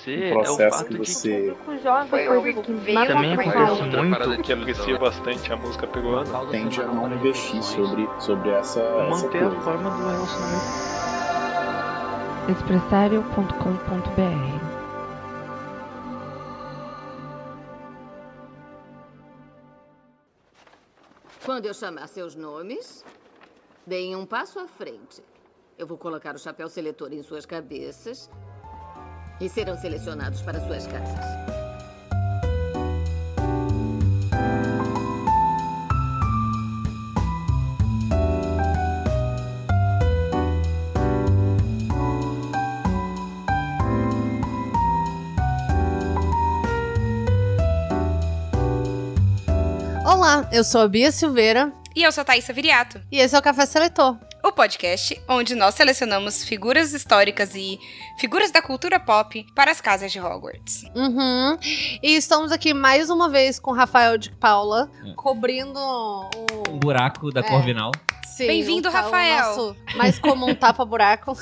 acontecer um é o processo fato que de você Foi o Rick que veio Também acontece muito. parada que aprecia bastante a música peruana. tende a não investir sobre, sobre essa, essa manter a coisa. forma do relacionamento. expressario.com.br Quando eu chamar seus nomes, deem um passo à frente. Eu vou colocar o chapéu seletor em suas cabeças e serão selecionados para suas casas. Olá, eu sou a Bia Silveira E eu sou a Thaisa Viriato, e esse é o Café Seletor. O podcast onde nós selecionamos figuras históricas e figuras da cultura pop para as casas de Hogwarts. Uhum. E estamos aqui mais uma vez com o Rafael de Paula, É. cobrindo o. Um buraco da É. Corvinal. Sim, Bem-vindo, Rafael. nosso mais comum tapa-buraco.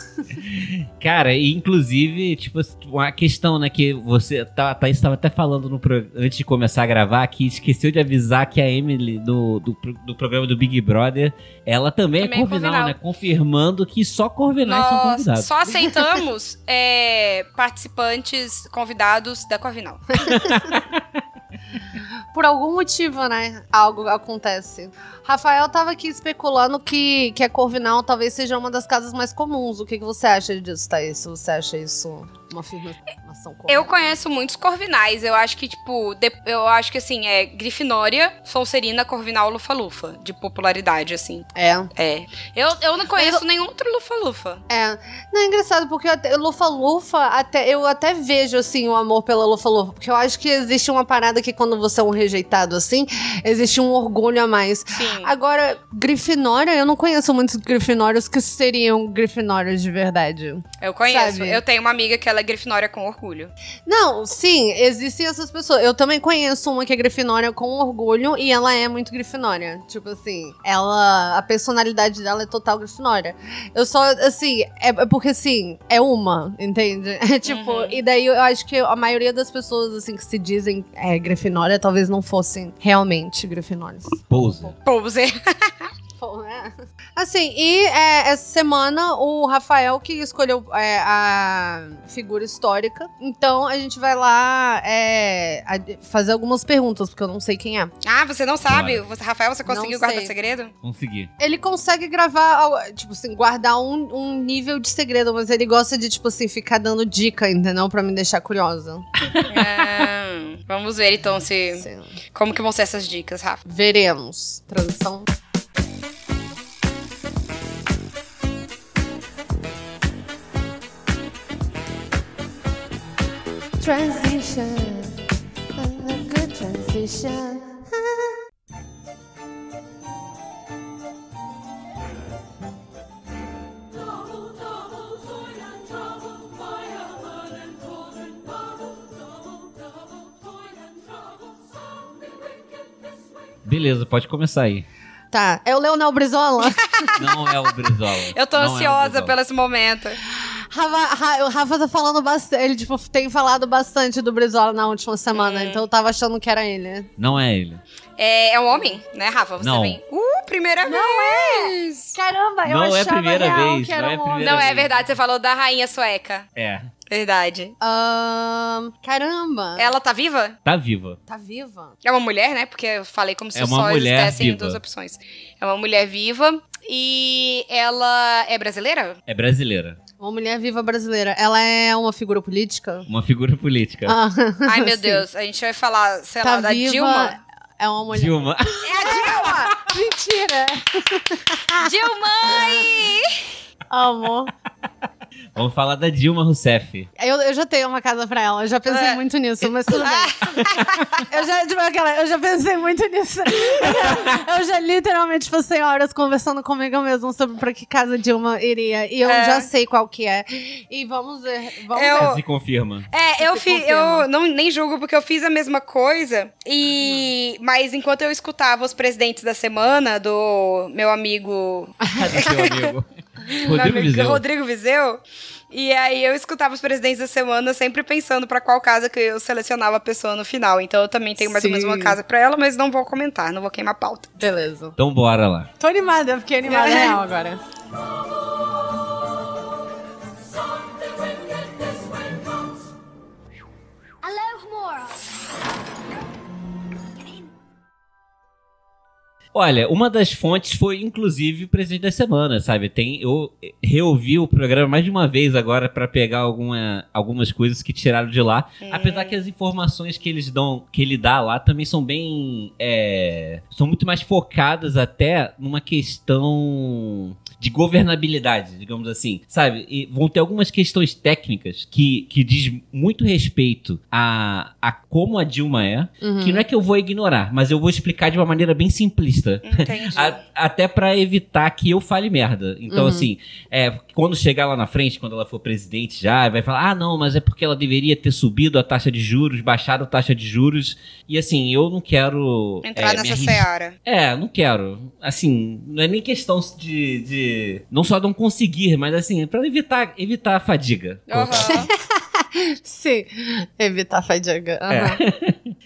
Cara, e inclusive, tipo, uma questão, né, que você tá, tá, estava até falando no pro- antes de começar a gravar, que esqueceu de avisar que a Emily do, do, do programa do Big Brother, ela também, Também é é Corvinal, Corvinal. né? Confirmando que só Corvinais são Nós convidados. só aceitamos é, participantes convidados da Corvinal. Por algum motivo, né? Algo acontece. Rafael tava aqui especulando que, que a Corvinal talvez seja uma das casas mais comuns. O que, que você acha disso, Thaís? Você acha isso uma afirmação correta? Eu conheço muitos Corvinais. Eu acho que, tipo, de- eu acho que assim, é Grifinória, Sonserina, Corvinal, Lufa-Lufa. De popularidade, assim. É. É. Eu, eu não conheço nenhum outro Lufa-Lufa. É. Não, é engraçado, porque eu Lufa-Lufa, até, eu até vejo, assim, o amor pela Lufa-Lufa. Porque eu acho que existe uma parada que quando você é um rejeitado, assim, existe um orgulho a mais. Sim. Agora, Grifinória, eu não conheço muitos Grifinórios que seriam Grifinórios de verdade. Eu conheço. Sabe? Eu tenho uma amiga que ela é Grifinória com orgulho. Não, sim, existem essas pessoas. Eu também conheço uma que é Grifinória com orgulho e ela é muito Grifinória. Tipo assim, ela. A personalidade dela é total Grifinória. Eu só, assim, é, é porque assim, é uma, entende? É tipo, Uhum. e daí eu acho que a maioria das pessoas, assim, que se dizem é, Grifinória, talvez não fossem realmente Grifinórias. Pose. Poser. Né? Assim, e é, essa semana o Rafael que escolheu é, a figura histórica. Então a gente vai lá é, fazer algumas perguntas, porque eu não sei quem é. Ah, você não sabe? Você, Rafael, você conseguiu guardar segredo? Consegui. Ele consegue gravar, tipo assim, guardar um, um nível de segredo, mas ele gosta de, tipo assim, ficar dando dica, entendeu? Pra me deixar curiosa. Ah, vamos ver então se Sim. como que vão ser essas dicas, Rafa. Veremos. Transição. Transition. A good transition. Beleza, pode começar aí. Tá, é o Leonel Brizola. Não é o Brizola. Eu tô Não é ansiosa Brizola. pelo esse momento. Rafa, Ra- o Rafa tá falando bastante. Ele, tipo, tem falado bastante do Brizola na última semana, então eu tava achando que era ele. Não é ele. É, é um homem, né, Rafa? Você Não. vem. Uh, primeira vez! Caramba, eu Não é a achava primeira real vez, que era não é um homem. Não, é verdade, você falou da rainha sueca. É. Verdade. Ahn, caramba. Ela tá viva? Tá viva. Tá viva? É uma mulher, né? Porque eu falei como se É uma só mulher viva. duas opções. É uma mulher viva e ela é brasileira? É brasileira. Uma mulher viva brasileira. Ela é uma figura política? Uma figura política. Ah, Ai, meu sim. Deus, a gente vai falar, sei Tá lá, da viva. Dilma. É uma mulher. Dilma. Mentira! Dilma! Amo. Vamos falar da Dilma Rousseff. Eu, eu já tenho uma casa pra ela. Eu já pensei É. muito nisso, mas tudo bem. eu, já, tipo, aquela, eu já pensei muito nisso. eu já literalmente passei horas conversando comigo mesmo sobre pra que casa Dilma iria. E eu É. já sei qual que é. E vamos ver. Vamos Eu- ver. Se confirma. É, eu fiz, confirma. eu não nem julgo porque eu fiz a mesma coisa. E mas enquanto eu escutava os presidentes da semana do meu amigo Do seu amigo. Rodrigo amigo Vizeu. Rodrigo Vizeu. E aí eu escutava os presidentes da semana sempre pensando pra qual casa que eu selecionava a pessoa no final. Então eu também tenho mais ou menos Sim. uma casa pra ela, mas não vou comentar, não vou queimar a pauta. Beleza. Então bora lá. Tô animada, fiquei animada É. real agora. Olha, uma das fontes foi inclusive o presidente da semana, sabe? Tem eu reouvi o programa mais de uma vez agora pra pegar alguma, algumas coisas que tiraram de lá. Apesar que as informações que eles dão, que ele dá lá também são bem, é, são muito mais focadas até numa questão de governabilidade, digamos assim, sabe? E vão ter algumas questões técnicas que, que diz muito respeito a, a como a Dilma é, Uhum. que não é que eu vou ignorar, mas eu vou explicar de uma maneira bem simplista. A- até pra evitar que eu fale merda. Então, Uhum. assim, é, quando chegar lá na frente, quando ela for presidente já, vai falar: ah, não, mas é porque ela deveria ter subido a taxa de juros, baixado a taxa de juros. E assim, eu não quero. Entrar é, nessa arris- seara. É, não quero. Assim, não é nem questão de. de- não só não conseguir, mas assim, pra evitar, evitar a fadiga. Aham. Sim. Evitar fadiga. Aham. É.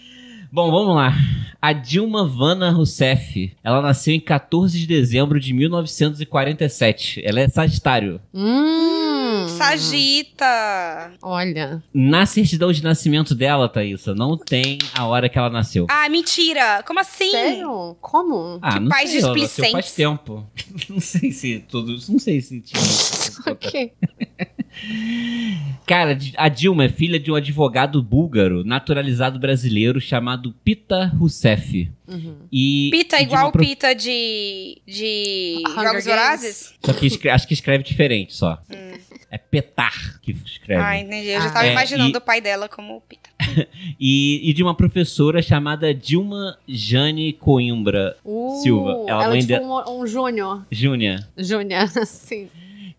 Bom, vamos lá. A Dilma Vana Rousseff, ela nasceu em 14 de dezembro de 1947. Ela é Sagitário. Hum. Sagita. Olha. Na certidão de nascimento dela, Thaísa, não tem a hora que ela nasceu. Ah, mentira. Como assim? Sério? Como? Ah, que não pais sei, ela nasceu faz tempo. não sei se todos, não sei se tinha. Ok. Cara, a Dilma é filha de um advogado búlgaro naturalizado brasileiro chamado Pita Rousseff. Uhum. E Pita e igual uma pro- pita de, de Hunger Jogos Games. Vorazes? Só que escre- acho que escreve diferente só. É Petar que escreve. Ah, entendi. Eu já Ah. tava É, imaginando e- o pai dela como Pita. E, e de uma professora chamada Dilma Jane Coimbra Uh, Silva. Ela, Ela, é tipo de... um, um júnior. Júnior. Júnior, sim.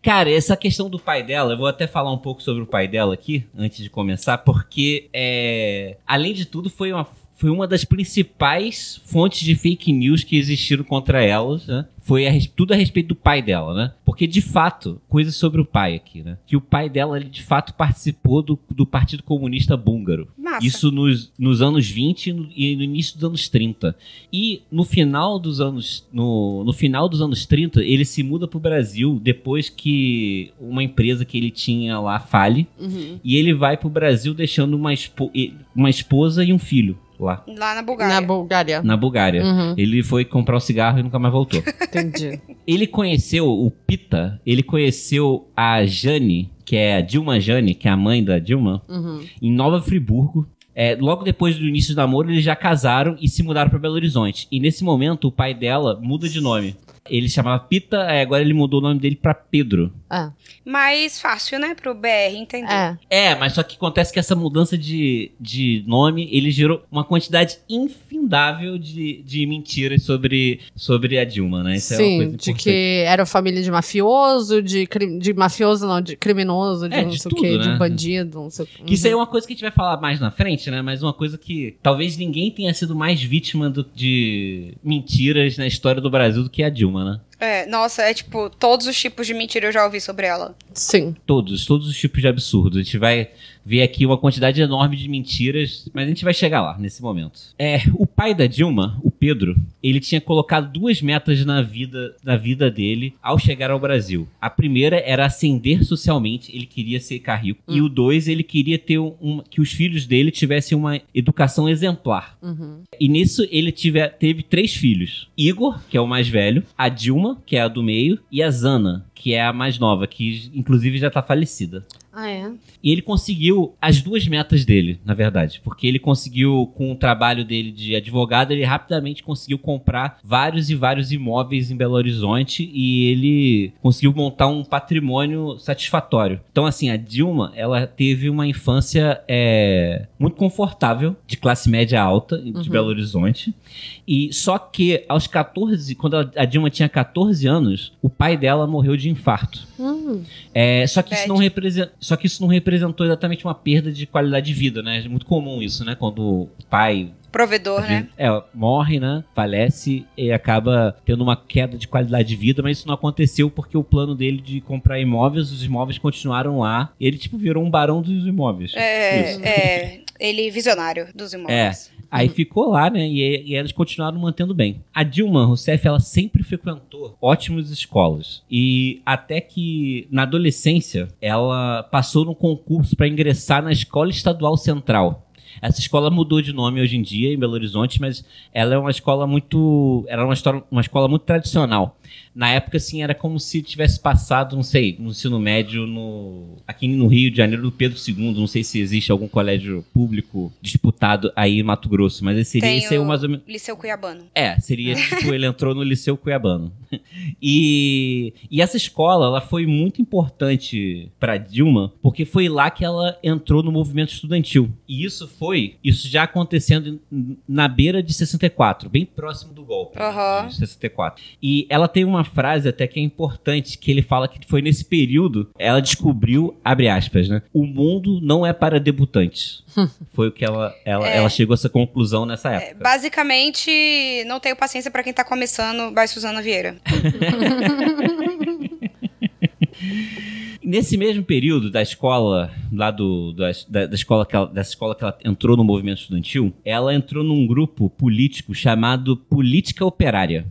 Cara, essa questão do pai dela, eu vou até falar um pouco sobre o pai dela aqui, antes de começar, porque, é, além de tudo, foi uma, foi uma das principais fontes de fake news que existiram contra elas, né? Foi a tudo a respeito do pai dela, né? Porque, de fato, coisas sobre o pai aqui, né? Que o pai dela, ele, de fato, participou do, do Partido Comunista Búlgaro. Massa. Isso nos, nos anos 20 e no, e no início dos anos 30. E no final dos anos. No, no final dos anos 30, ele se muda pro Brasil depois que uma empresa que ele tinha lá fale. Uhum. E ele vai pro Brasil deixando uma, espo- uma esposa e um filho lá, Lá na Bulgária. Na Bulgária. na Bulgária. Uhum. Ele foi comprar um cigarro e nunca mais voltou. Entendi. ele conheceu o Pita, ele conheceu a Jane, que é a Dilma Jane, que é a mãe da Dilma, Uhum. em Nova Friburgo. É, logo depois do início do namoro, eles já casaram e se mudaram para Belo Horizonte. E nesse momento, o pai dela muda de nome. Ele chamava Pita, é, agora ele mudou o nome dele para Pedro. É. Mais fácil, né, pro BR entender. É. É, mas só que acontece que essa mudança de, de nome, ele gerou uma quantidade infindável de, de mentiras sobre, sobre a Dilma, né? Isso é uma Sim, coisa de que era família de mafioso, de, de mafioso, não, de criminoso, de É, não de sei tudo, o quê, né? de bandido, não sei o quê. Que isso aí é uma coisa que a gente vai falar mais na frente, né? Mas uma coisa que talvez ninguém tenha sido mais vítima do- de mentiras na história do Brasil do que a Dilma, né? É, nossa, é tipo, todos os tipos de mentira eu já ouvi sobre ela. Sim. Todos, todos os tipos de absurdos. A gente vai ver aqui uma quantidade enorme de mentiras, mas a gente vai chegar lá nesse momento. É, o pai da Dilma, o Pedro, ele tinha colocado duas metas na vida, na vida dele ao chegar ao Brasil. A primeira era ascender socialmente, ele queria ser rico. E o dois, ele queria ter um, um- que os filhos dele tivessem uma educação exemplar. Uhum. E nisso ele tive, teve três filhos: Igor, que é o mais velho, a Dilma, que é a do meio, e a Zana, que é a mais nova, que inclusive já tá falecida. Ah, é? E ele conseguiu as duas metas dele, na verdade. Porque ele conseguiu, com o trabalho dele de advogado, ele rapidamente conseguiu comprar vários e vários imóveis em Belo Horizonte e ele conseguiu montar um patrimônio satisfatório. Então, assim, a Dilma, ela teve uma infância é, muito confortável, de classe média alta, de Uhum. Belo Horizonte. E só que aos 14, quando a Dilma tinha 14 anos, o pai dela morreu de infarto. Hum. É, só que isso não representa. Só que isso não representou exatamente uma perda de qualidade de vida, né? É muito comum isso, né? Quando o pai Provedor, né? é, morre, né? Falece e acaba tendo uma queda de qualidade de vida, mas isso não aconteceu porque o plano dele de comprar imóveis, os imóveis continuaram lá. Ele, tipo, virou um barão dos imóveis. É, Isso. é, ele visionário dos imóveis. Aí ficou lá, né? E, e eles continuaram mantendo bem. A Dilma Rousseff, ela sempre frequentou ótimas escolas. E até que na adolescência, ela passou no concurso para ingressar na Escola Estadual Central. Essa escola mudou de nome hoje em dia em Belo Horizonte, mas ela é uma escola muito, era uma, história, uma escola muito tradicional. Na época, assim, era como se tivesse passado, não sei, no ensino médio no aqui no Rio de Janeiro do Pedro II. Não sei se existe algum colégio público disputado aí em Mato Grosso, mas esse seria Tem esse aí o mais ou menos. Liceu Cuiabano. É, seria tipo, ele entrou no Liceu Cuiabano. E, e essa escola, ela foi muito importante para Dilma, porque foi lá que ela entrou no movimento estudantil. E isso foi, isso já acontecendo na beira de 64, bem próximo do golpe Aham. de 64. E ela tem uma frase até que é importante, que ele fala que foi nesse período, ela descobriu, abre aspas, né? O mundo não é para debutantes. foi o que ela, ela, É. ela chegou a essa conclusão nessa É, época. basicamente, não tenho paciência pra quem tá começando, vai Suzana Vieira. Nesse mesmo período da escola, lá do, da, da, escola que ela, dessa escola que ela entrou no movimento estudantil, ela entrou num grupo político chamado Política Operária.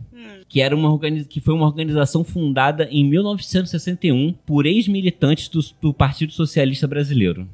Que, era uma que foi uma organização fundada em 1961 por ex-militantes do, do Partido Socialista Brasileiro.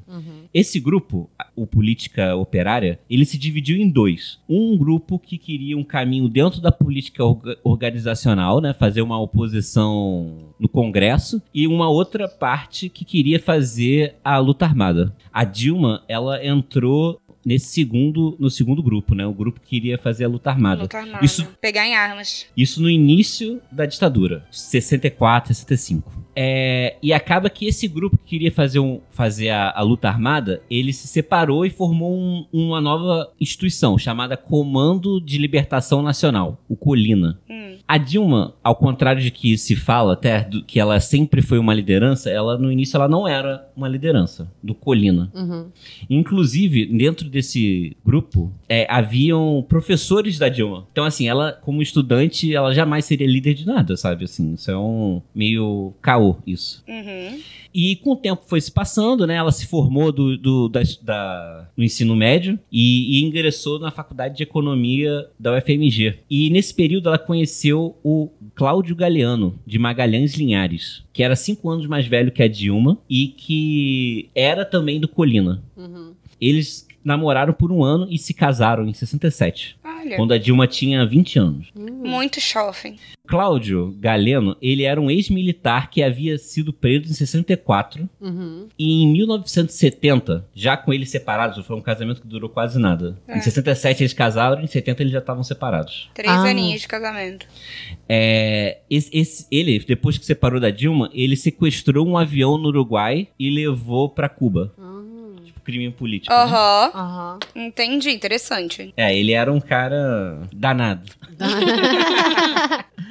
Esse grupo, o Política Operária, ele se dividiu em dois. Um grupo que queria um caminho dentro da política orga- organizacional, né, fazer uma oposição no Congresso, e uma outra parte que queria fazer a luta armada. A Dilma, ela entrou nesse segundo, no segundo grupo, né, o grupo que queria fazer a luta armada. Luta armada. Isso Pegar em armas. isso no início da ditadura, 64, 65. É, e acaba que esse grupo que queria fazer, um, fazer a, a luta armada, ele se separou e formou um- uma nova instituição chamada Comando de Libertação Nacional, o Colina. Hum. A Dilma, ao contrário de que se fala até do- que ela sempre foi uma liderança, ela no início ela não era uma liderança do Colina. Uhum. Inclusive, dentro desse grupo, é, haviam professores da Dilma. Então, assim, ela, como estudante, ela jamais seria líder de nada, sabe? Assim, isso é um meio caô, isso. Uhum. E com o tempo foi se passando, né? Ela se formou do, do, da, da- no ensino médio e, e ingressou na faculdade de economia da UFMG. E nesse período ela conheceu o Cláudio Galeano, de Magalhães Linhares, que era cinco anos mais velho que a Dilma e que era também do Colina. Uhum. Eles namoraram por um ano e se casaram em 67, Olha, quando a Dilma tinha 20 anos. muito shopping. Cláudio Galeno, ele era um ex-militar que havia sido preso em 64 Uhum. e em 1970, já com eles separados, foi um casamento que durou quase nada. É. Em 67 eles casaram, em 70 eles já estavam separados. Três Ah. aninhos de casamento. É, esse, esse- ele, depois que separou da Dilma, ele sequestrou um avião no Uruguai e levou pra Cuba. Uhum. Crime político. né? Aham. Aham. Entendi, interessante. É, ele era um cara danado.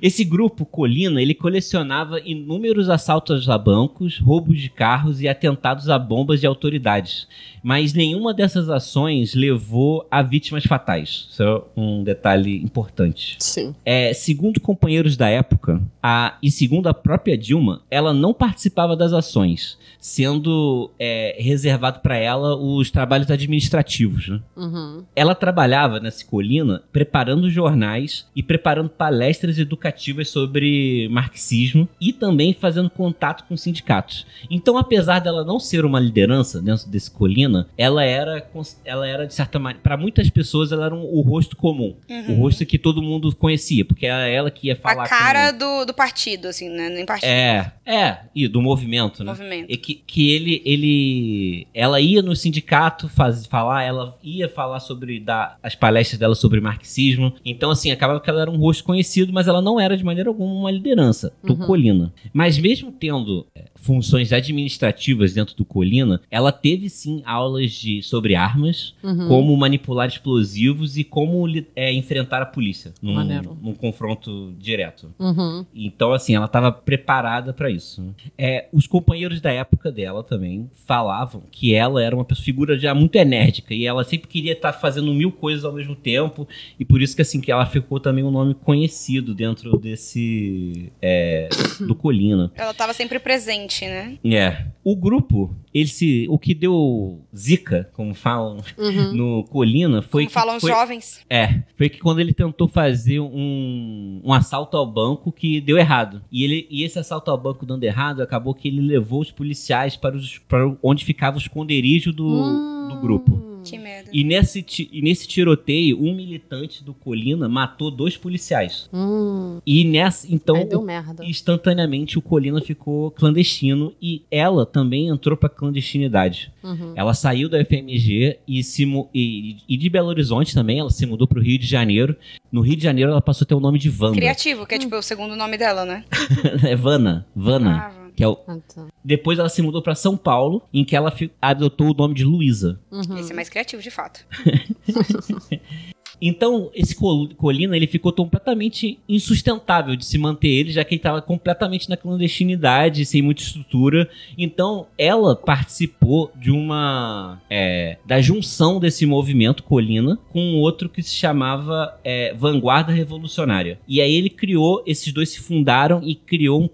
Esse grupo Colina, ele colecionava inúmeros assaltos a bancos, roubos de carros e atentados a bombas de autoridades. Mas nenhuma dessas ações levou a vítimas fatais. Isso é um detalhe importante. Sim. É, segundo companheiros da época, a, e segundo a própria Dilma, ela não participava das ações, sendo é, reservado para ela os trabalhos administrativos. né? Uhum. Ela trabalhava nessa colina preparando jornais e preparando palestras educativas sobre marxismo e também fazendo contato com sindicatos. Então, apesar dela não ser uma liderança dentro desse colina, ela era, ela era de certa maneira, para muitas pessoas, ela era um- o rosto comum, o rosto que todo mundo conhecia, porque era ela que ia falar. Uhum. A cara com- do, do partido, assim, né? Nem partido. É, é, e do movimento, né? Movimento. E que, que ele, ele. Ela ia no sindicato faz, falar, ela ia falar sobre. Dar as palestras dela sobre marxismo. Então, assim, acabava que ela era um rosto conhecido, mas ela não não era de maneira alguma uma liderança do Uhum. Colina. Mas mesmo tendo é, funções administrativas dentro do Colina, ela teve sim aulas de, sobre armas, Uhum. como manipular explosivos e como é, enfrentar a polícia num, num confronto direto. Uhum. Então, assim, ela estava preparada para isso. É, os companheiros da época dela também falavam que ela era uma figura já muito enérgica e ela sempre queria estar fazendo mil coisas ao mesmo tempo e por isso que assim que ela ficou também um nome conhecido dentro desse é, do Colina. Ela tava sempre presente, né? É. O grupo, ele se, o que deu zica, como falam Uhum. no Colina, foi Como que falam os foi, jovens. é, foi que quando ele tentou fazer um, um assalto ao banco que deu errado. E, ele, e esse assalto ao banco dando errado, acabou que ele levou os policiais para, os, para onde ficava o esconderijo do, do grupo. Que merda. E nesse, e nesse tiroteio, um militante do Colina matou dois policiais. Hum. E nessa, então, Aí deu o- merda. instantaneamente o Colina ficou clandestino e ela também entrou pra clandestinidade. Uhum. Ela saiu da FMG e, se, e, e de Belo Horizonte também, ela se mudou pro Rio de Janeiro. No Rio de Janeiro ela passou a ter o nome de Wanda. Criativo, que é tipo o segundo nome dela, né? é Vana, Vana. Ah. Que é o... Ah, tá. Depois ela se mudou pra São Paulo, em que ela fi- adotou o nome de Luísa. Uhum. Esse é mais criativo, de fato. Então, esse Col- Colina, ele ficou completamente insustentável de se manter ele, já que ele estava completamente na clandestinidade, sem muita estrutura. Então, ela participou de uma... é, da junção desse movimento Colina com outro que se chamava é, Vanguarda Revolucionária. E aí ele criou, esses dois se fundaram e criou um,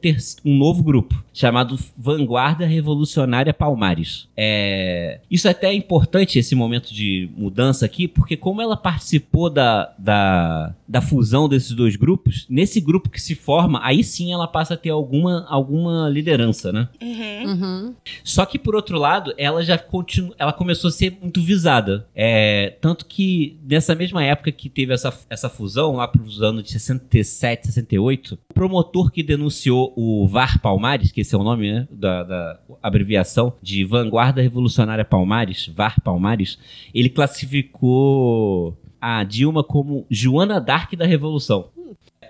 um novo grupo, chamado Vanguarda Revolucionária Palmares. É, isso até é importante, esse momento de mudança aqui, porque como ela participou da, da, da fusão desses dois grupos, nesse grupo que se forma, aí sim ela passa a ter alguma, alguma liderança, né? Uhum. Uhum. Só que, por outro lado, ela já continu... ela começou a ser muito visada. É, tanto que, nessa mesma época que teve essa, essa fusão, lá pros anos de 67, 68, o promotor que denunciou o VAR Palmares, que esse é o nome né, da, da abreviação de Vanguarda Revolucionária Palmares, VAR Palmares, ele classificou a Dilma como Joana Dark da Revolução.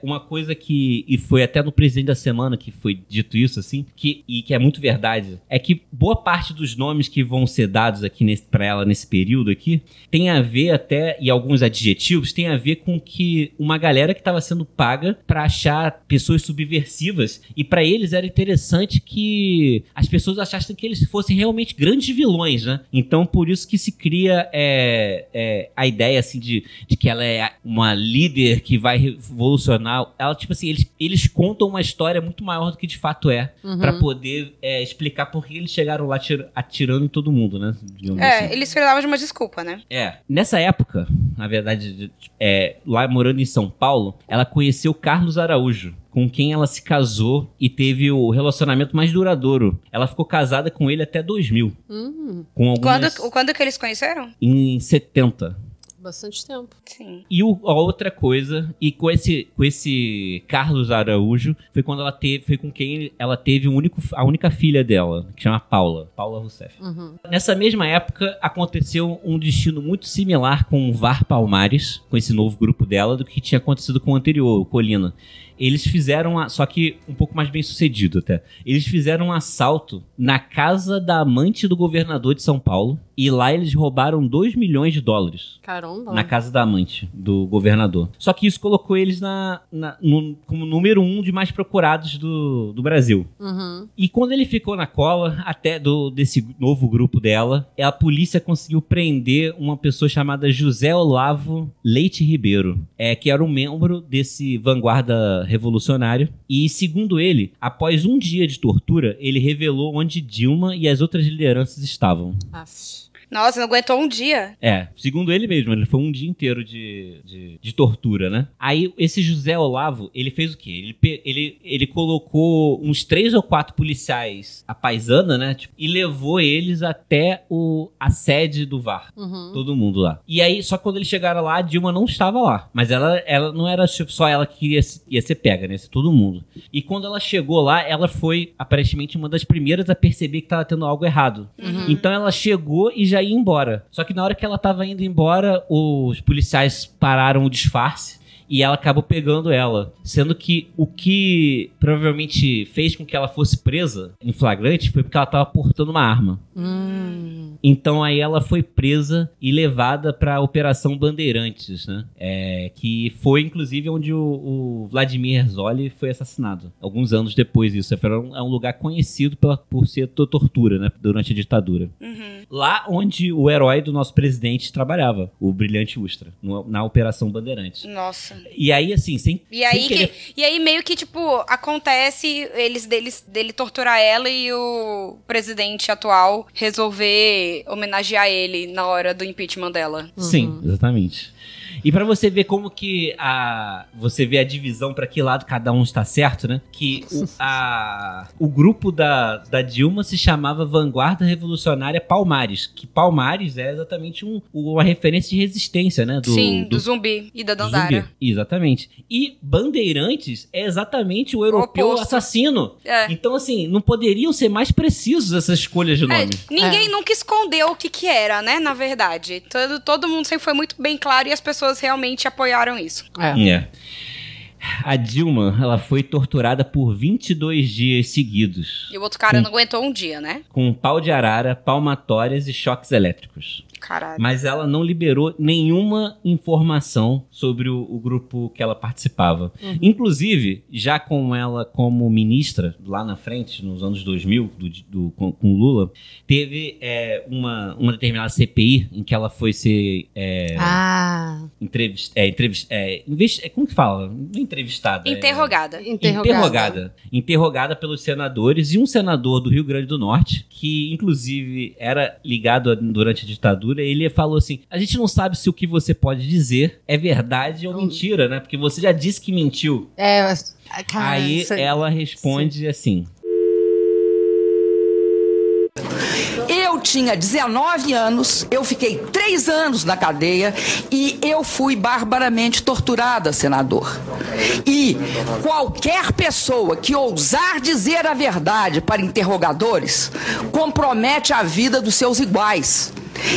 Uma coisa que, e foi até no presidente da semana que foi dito isso, assim, que, e que é muito verdade, é que boa parte dos nomes que vão ser dados aqui pra ela nesse período aqui, tem a ver até, e alguns adjetivos, tem a ver com que uma galera que estava sendo paga pra achar pessoas subversivas, e pra eles era interessante que as pessoas achassem que eles fossem realmente grandes vilões, né? Então, por isso que se cria é, é, a ideia, assim, de, de que ela é uma líder que vai revolucionar. Ela, tipo assim, eles, eles contam uma história muito maior do que de fato é, Uhum. pra poder é, explicar por que eles chegaram lá atir- atirando em todo mundo, né? É, assim. eles precisavam de uma desculpa, né? É. Nessa época, na verdade, de- é, lá morando em São Paulo, ela conheceu Carlos Araújo, com quem ela se casou e teve o relacionamento mais duradouro. Ela ficou casada com ele até 2000, Hum, com algumas... Quando, quando que eles conheceram? Em 70. Bastante tempo. Sim. E o- a outra coisa, e com esse, com esse Carlos Araújo, foi quando ela teve, foi com quem ela teve o único, a única filha dela, que chama Paula, Paula Rousseff. Uhum. Nessa mesma época, aconteceu um destino muito similar com o VAR Palmares, com esse novo grupo dela, do que tinha acontecido com o anterior, o Colina. Eles fizeram, a- só que um pouco mais bem sucedido até. Eles fizeram um assalto na casa da amante do governador de São Paulo, e lá eles roubaram 2 milhões de dólares. Caramba. Na casa da amante do governador. Só que isso colocou eles na, na- no- como número um de mais procurados do, do Brasil. Uhum. E quando ele ficou na cola, até do, desse novo grupo dela, a polícia conseguiu prender uma pessoa chamada José Olavo Leite Ribeiro, é, que era um membro desse vanguarda revolucionário. E segundo ele, após um dia de tortura, ele revelou onde Dilma e as outras lideranças estavam. Aff. Nossa, não aguentou um dia. É, segundo ele mesmo, ele foi um dia inteiro de, de, de tortura, né? Aí, esse José Olavo, ele fez o quê? Ele, ele, ele colocou uns três ou quatro policiais à paisana, né? Tipo, e levou eles até o, a sede do VAR. Uhum. Todo mundo lá. E aí, só quando eles chegaram lá, a Dilma não estava lá. Mas ela, ela não era tipo, só ela que ia, ia ser pega, né? Ia ser todo mundo. E quando ela chegou lá, ela foi, aparentemente, uma das primeiras a perceber que estava tendo algo errado. Uhum. Então ela chegou e já ia embora. Só que na hora que ela tava indo embora, os policiais pararam o disfarce e ela acabou pegando ela. Sendo que o que provavelmente fez com que ela fosse presa em flagrante foi porque ela tava portando uma arma. Hum. Então aí ela foi presa e levada pra Operação Bandeirantes, né? É, que foi inclusive onde o, o Vladimir Herzog foi assassinado. Alguns anos depois disso. Era um, é um lugar conhecido pela, por ser to- tortura, né? Durante a ditadura. Uhum. Lá onde o herói do nosso presidente trabalhava, o Brilhante Ustra, no- na Operação Bandeirantes. Nossa. E aí, assim, sem, E sem aí, querer que, e aí meio que, tipo, acontece eles deles, dele torturar ela e o presidente atual resolver homenagear ele na hora do impeachment dela. Sim, exatamente. E pra você ver como que a você vê a divisão pra que lado cada um está certo, né? Que o, a, o grupo da, da Dilma se chamava Vanguarda Revolucionária Palmares, que Palmares é exatamente um, uma referência de resistência, né? Do, Sim, do, do zumbi e da Dandara. zumbi. Exatamente. E Bandeirantes é exatamente o europeu oposto. assassino. É. Então, assim, não poderiam ser mais precisos essas escolhas de É, nome. ninguém nunca escondeu o que que era, né? Na verdade. Todo, todo mundo sempre foi muito bem claro e as pessoas realmente apoiaram isso. É. É. A Dilma, ela foi torturada por 22 dias seguidos, E o outro cara Hum. não aguentou um dia, né? com pau de arara, palmatórias e choques elétricos. Caralho. Mas ela não liberou nenhuma informação sobre o, o grupo que ela participava. Uhum. Inclusive, já com ela como ministra, lá na frente, nos anos 2000, do, do- com, com Lula, teve é, uma, uma determinada CPI em que ela foi ser é, Ah, entrevist, é, entrevist, é, invest- é, como que fala? É Entrevistada. é- Interrogada. interrogada. interrogada. Interrogada pelos senadores e um senador do Rio Grande do Norte, que inclusive era ligado a- durante a ditadura, ele falou assim: a gente não sabe se o que você pode dizer é verdade ou Hum. mentira, né? Porque você já disse que mentiu. É, cara, Aí isso- ela responde assim: Eu tinha 19 anos, eu fiquei três anos na cadeia e eu fui barbaramente torturada, senador. E qualquer pessoa que ousar dizer a verdade para interrogadores compromete a vida dos seus iguais.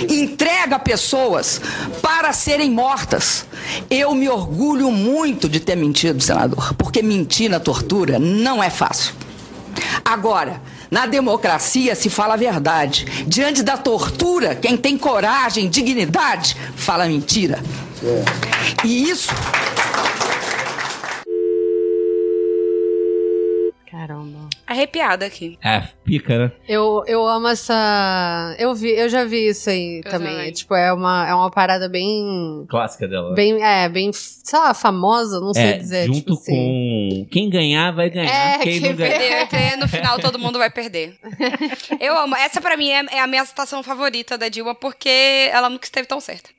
Entrega pessoas para serem mortas. Eu me orgulho muito de ter mentido, senador, porque mentir na tortura não é fácil. Agora, na democracia se fala a verdade. Diante da tortura, quem tem coragem, dignidade, fala mentira. E isso Caramba. Arrepiada aqui. É, pica, né? Eu, eu amo essa. Eu vi, eu já vi isso aí Eu também. também. É, tipo, é uma, é uma parada bem. Clássica dela. Bem, é, bem, sei lá, famosa, não sei é, dizer. junto tipo assim. com quem ganhar vai ganhar, É, quem, quem não ganhar. Perder, perder, no final todo mundo vai perder. Eu amo. Essa pra mim é, é a minha citação favorita da Dilma, porque ela nunca esteve tão certa.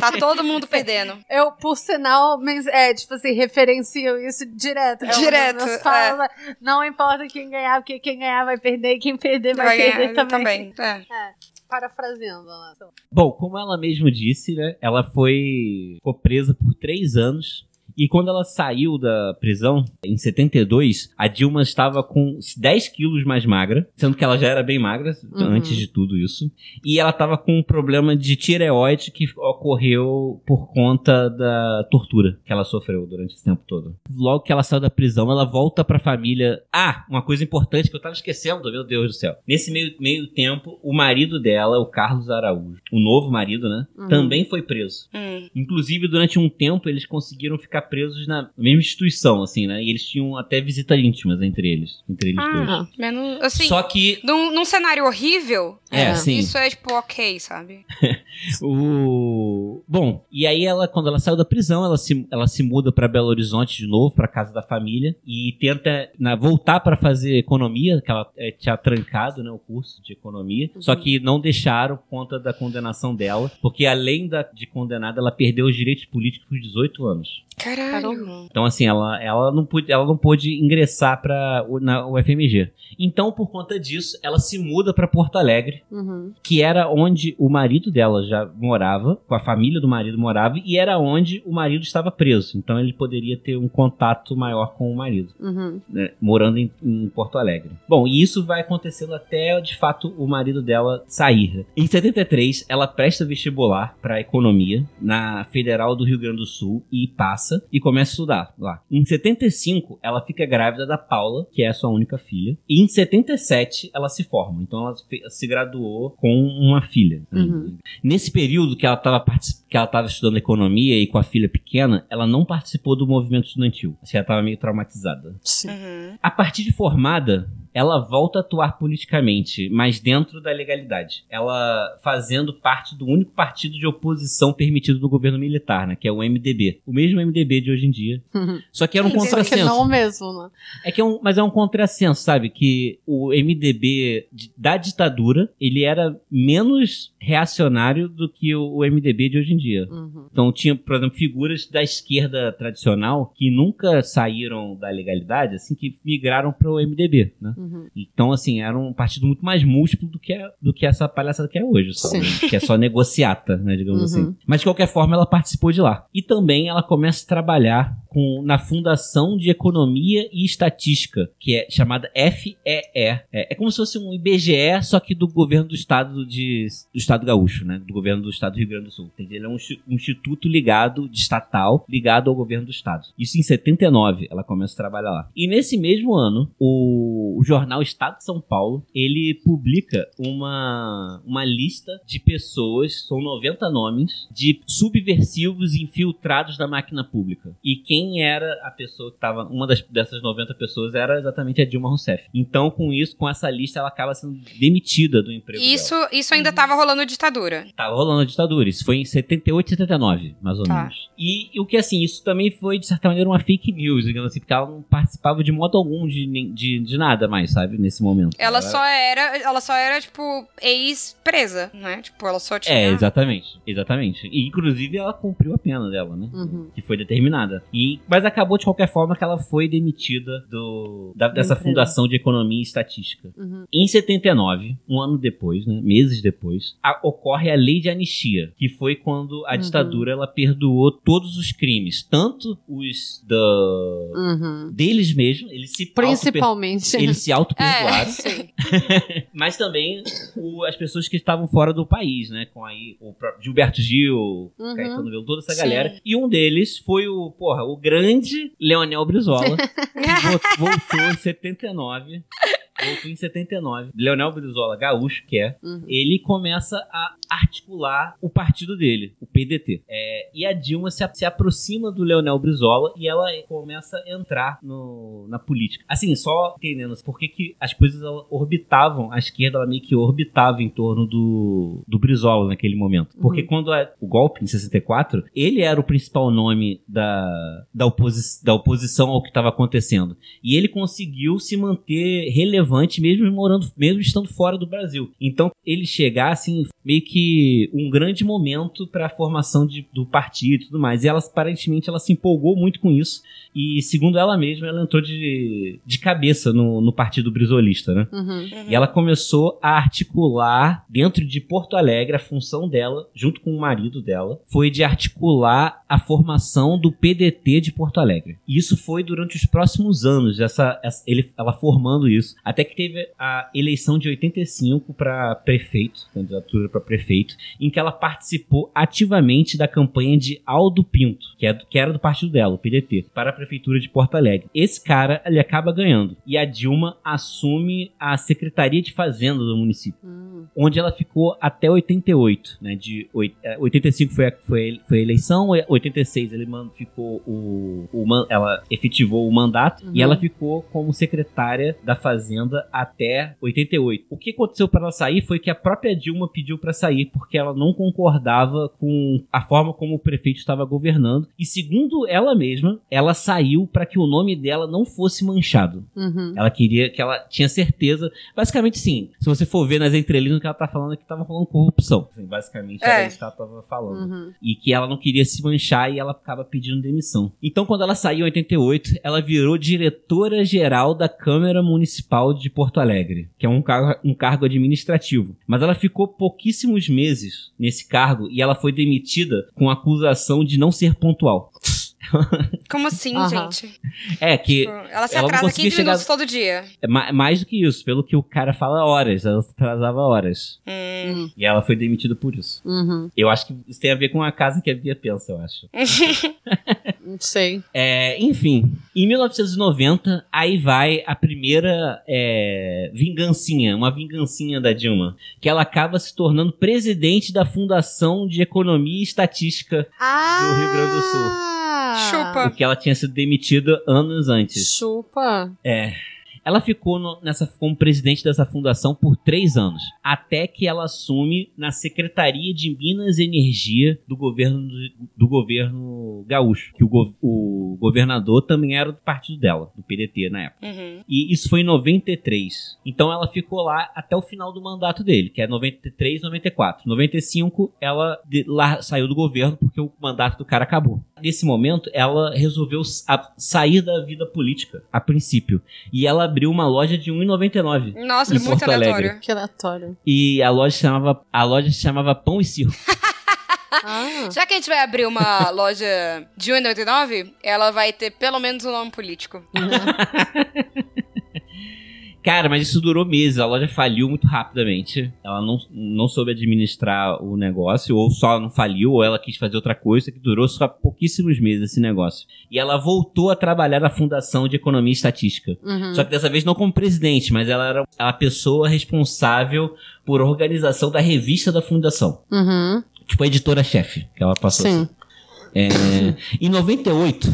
Tá todo mundo perdendo. Eu, por sinal, mas é, tipo assim, referencio isso direto. É Direto, é. falas, Não importa quem ganhar, porque quem ganhar vai perder e quem perder vai, Vai perder ganhar também. também. É. Parafraseando. lá. Bom, como ela mesma disse, né? Ela foi ficou presa por três anos. E quando ela saiu da prisão, em 72, a Dilma estava com 10 quilos mais magra, sendo que ela já era bem magra Uhum. antes de tudo isso. E ela estava com um problema de tireoide que ocorreu por conta da tortura que ela sofreu durante esse tempo todo. Logo que ela saiu da prisão, ela volta pra família. Ah, uma coisa importante que eu tava esquecendo, meu Deus do céu. Nesse meio, meio tempo, o marido dela, o Carlos Araújo, o novo marido, né? Uhum. Também foi preso. Hum. Inclusive, durante um tempo, eles conseguiram ficar presos na mesma instituição, assim, né? E eles tinham até visitas íntimas entre eles. Entre eles dois. Ah, menos. Assim, Só que. num, num cenário horrível, É, É. sim. isso é tipo ok, sabe? O... Bom, e aí ela, quando ela saiu da prisão, ela se, ela se muda pra Belo Horizonte de novo, pra casa da família, e tenta na, voltar pra fazer economia, que ela eh, tinha trancado, né, o curso de economia, só que não deixaram por conta da condenação dela, porque além da, de condenada, ela perdeu os direitos políticos por 18 anos. Caralho. Então, assim, ela, ela, não, pôde, ela não pôde ingressar para na UFMG. Então, por conta disso, ela se muda para Porto Alegre, Uhum. que era onde o marido dela já morava, com a família do marido morava, e era onde o marido estava preso. Então, ele poderia ter um contato maior com o marido Uhum. né, morando em, em Porto Alegre. Bom, e isso vai acontecendo até, de fato, o marido dela sair. Em 73, ela presta vestibular para economia na Federal do Rio Grande do Sul e passa e começa a estudar lá. Em 75, ela fica grávida da Paula, que é a sua única filha. E em 77, ela se forma. Então, ela se graduou com uma filha. Uhum. Nesse período que ela estava que ela estava estudando economia e com a filha pequena, ela não participou do movimento estudantil. Assim, ela estava meio traumatizada. Sim. Uhum. A partir de formada, ela volta a atuar politicamente, mas dentro da legalidade. Ela fazendo parte do único partido de oposição permitido no governo militar, né? Que é o MDB. O mesmo MDB de hoje em dia. Só que era um contrassenso. não mesmo, né? É que é um, mas é um contrassenso, sabe? Que o MDB da ditadura, ele era menos reacionário do que o, o MDB de hoje em dia. Uhum. Então tinha, por exemplo, figuras da esquerda tradicional que nunca saíram da legalidade, assim, que migraram para o MDB, né? Uhum. Então, assim, era um partido muito mais múltiplo do que, a- do que essa palhaçada que é hoje, Sim. né? que é só negociata, né, digamos Uhum. assim. Mas, de qualquer forma, ela participou de lá. E também ela começa a trabalhar com, na Fundação de Economia e Estatística, que é chamada FEE. É, é como se fosse um IBGE, só que do governo do estado de, do estado gaúcho, né? Do governo do estado do Rio Grande do Sul. Ele é um, um instituto ligado, de estatal, ligado ao governo do estado. Isso em 79, ela começa a trabalhar lá. E nesse mesmo ano, o, o jornal Estado de São Paulo, ele publica uma, uma lista de pessoas, são 90 nomes, de subversivos infiltrados da máquina pública. E quem era a pessoa que estava, uma das, dessas 90 pessoas era exatamente a Dilma Rousseff. Então, com isso, com essa lista, ela acaba sendo demitida do emprego Isso, dela. isso ainda tava rolando ditadura. Tava rolando ditadura. Isso foi em 78 79, mais ou Tá. menos. E, e o que, assim, isso também foi, de certa maneira, uma fake news, digamos assim, porque ela não participava de modo algum de, de, de nada mais, sabe, nesse momento. Ela só era, ela só era tipo ex-presa, né? Tipo, ela só tinha É, exatamente. Exatamente. E, inclusive, ela cumpriu a pena dela, né? Uhum. Que foi determinada. E, mas acabou, de qualquer forma, que ela foi demitida do, da- dessa. Fundação de Economia e Estatística. Uhum. Em 79, um ano depois, né, meses depois, a- ocorre a Lei de Anistia, que foi quando a Uhum. ditadura ela perdoou todos os crimes, tanto os da, Uhum. deles mesmos, eles se auto Principalmente. eles se É, auto-perdoaram, sim. mas também o- as pessoas que estavam fora do país, né? Com aí o próprio Gilberto Gil, Uhum. Caetano Veloso, toda essa Sim. galera. E um deles foi o, porra, o grande Leonel Brizola, que vo- voltou em 79. Voltou em 79. Leonel Brizola, gaúcho que é, Uhum. ele começa a articular o partido dele, o PDT. É, e a Dilma se, se aproxima do Leonel Brizola e ela começa a entrar no- na política. Assim, só entendendo por que, que as coisas orbitavam, a esquerda ela meio que orbitava em torno do, do Brizola naquele momento. Porque Uhum. quando a- o golpe em 64, ele era o principal nome da, da, oposi da oposição ao que estava acontecendo. E ele conseguiu se manter relevante mesmo morando, mesmo estando fora do Brasil. Então ele chegar assim, meio que um grande momento para a formação de- do partido e tudo mais. E ela aparentemente ela se empolgou muito com isso. E segundo ela mesma, ela entrou de, de cabeça no, no partido brizolista, né? Uhum. E ela começou a articular dentro de Porto Alegre a função dela, junto com o marido dela, foi de articular a formação do PDT de Porto Alegre. E isso foi durante os próximos anos, essa, essa- ele, ela formando isso, até que teve a eleição de 85 para prefeito, candidatura para prefeito, em que ela participou ativamente da campanha de Aldo Pinto, que, é do- que era do partido dela, o PDT, para a prefeitura de Porto Alegre. Esse cara, ele acaba ganhando. E a Dilma assume a Secretaria de Fazenda do município, Uhum. onde ela ficou até 88, né? De oit- eh, 85 foi a, foi, foi a eleição, e 86 ele ficou o, o ela efetivou o mandato Uhum. e ela ficou como secretária da Fazenda Fazenda até 88. O que aconteceu para ela sair foi que a própria Dilma pediu para sair porque ela não concordava com a forma como o prefeito estava governando e segundo ela mesma, ela saiu para que o nome dela não fosse manchado. Uhum. Ela queria que ela tinha certeza, basicamente sim. Se você for ver nas entrelinhas o que ela tá falando é que tava falando corrupção. Assim, basicamente era É. isso que ela tava falando Uhum. e que ela não queria se manchar e ela acaba pedindo demissão. Então, quando ela saiu em 88, ela virou diretora-geral da Câmara Municipal de Porto Alegre, que é um cargo, um cargo administrativo. Mas ela ficou pouquíssimos meses nesse cargo e ela foi demitida com acusação de não ser pontual. Como assim, Aham. gente? É, que Tipo, ela se ela atrasa conseguia 15 chegar- minutos todo dia. é ma- mais do que isso, pelo que o cara fala, horas. Ela se atrasava horas. Hum. E ela foi demitida por isso. Uhum. Eu acho que isso tem a ver com a casa que a Bia pensa, eu acho. Não sei. É, enfim, em 1990, aí vai a primeira é, vingancinha, uma vingancinha da Dilma, que ela acaba se tornando presidente da Fundação de Economia e Estatística, Ah! Rio Grande do Sul. Chupa. porque ela tinha sido demitida anos antes. Chupa. É. Ela ficou no- nessa, como presidente dessa fundação por três anos, até que ela assume na Secretaria de Minas e Energia do governo, do, governo gaúcho, que o, go- o governador também era do partido dela, do PDT na época. Uhum. E isso foi em 93. Então ela ficou lá até o final do mandato dele, que é 93, 94. 95 ela de- lá saiu do governo porque o mandato do cara acabou. Nesse momento ela resolveu sair da vida política a princípio e ela abriu uma loja de 1,99. Nossa, Em muito Porto Alegre. aleatório. Que aleatório. E a loja chamava a loja se chamava Pão e Circo. Ah. Já que a gente vai abrir uma loja de 1,99, ela vai ter pelo menos um nome político. Cara, mas isso durou meses. A loja faliu muito rapidamente. Ela não, não soube administrar o negócio, ou só não faliu, ou ela quis fazer outra coisa, que durou só pouquíssimos meses esse negócio. E ela voltou a trabalhar na Fundação de Economia e Estatística. Uhum. Só que dessa vez não como presidente, mas ela era a pessoa responsável por organização da revista da Fundação. Uhum. Tipo a editora-chefe, que ela passou. Sim. assim. É, em 98,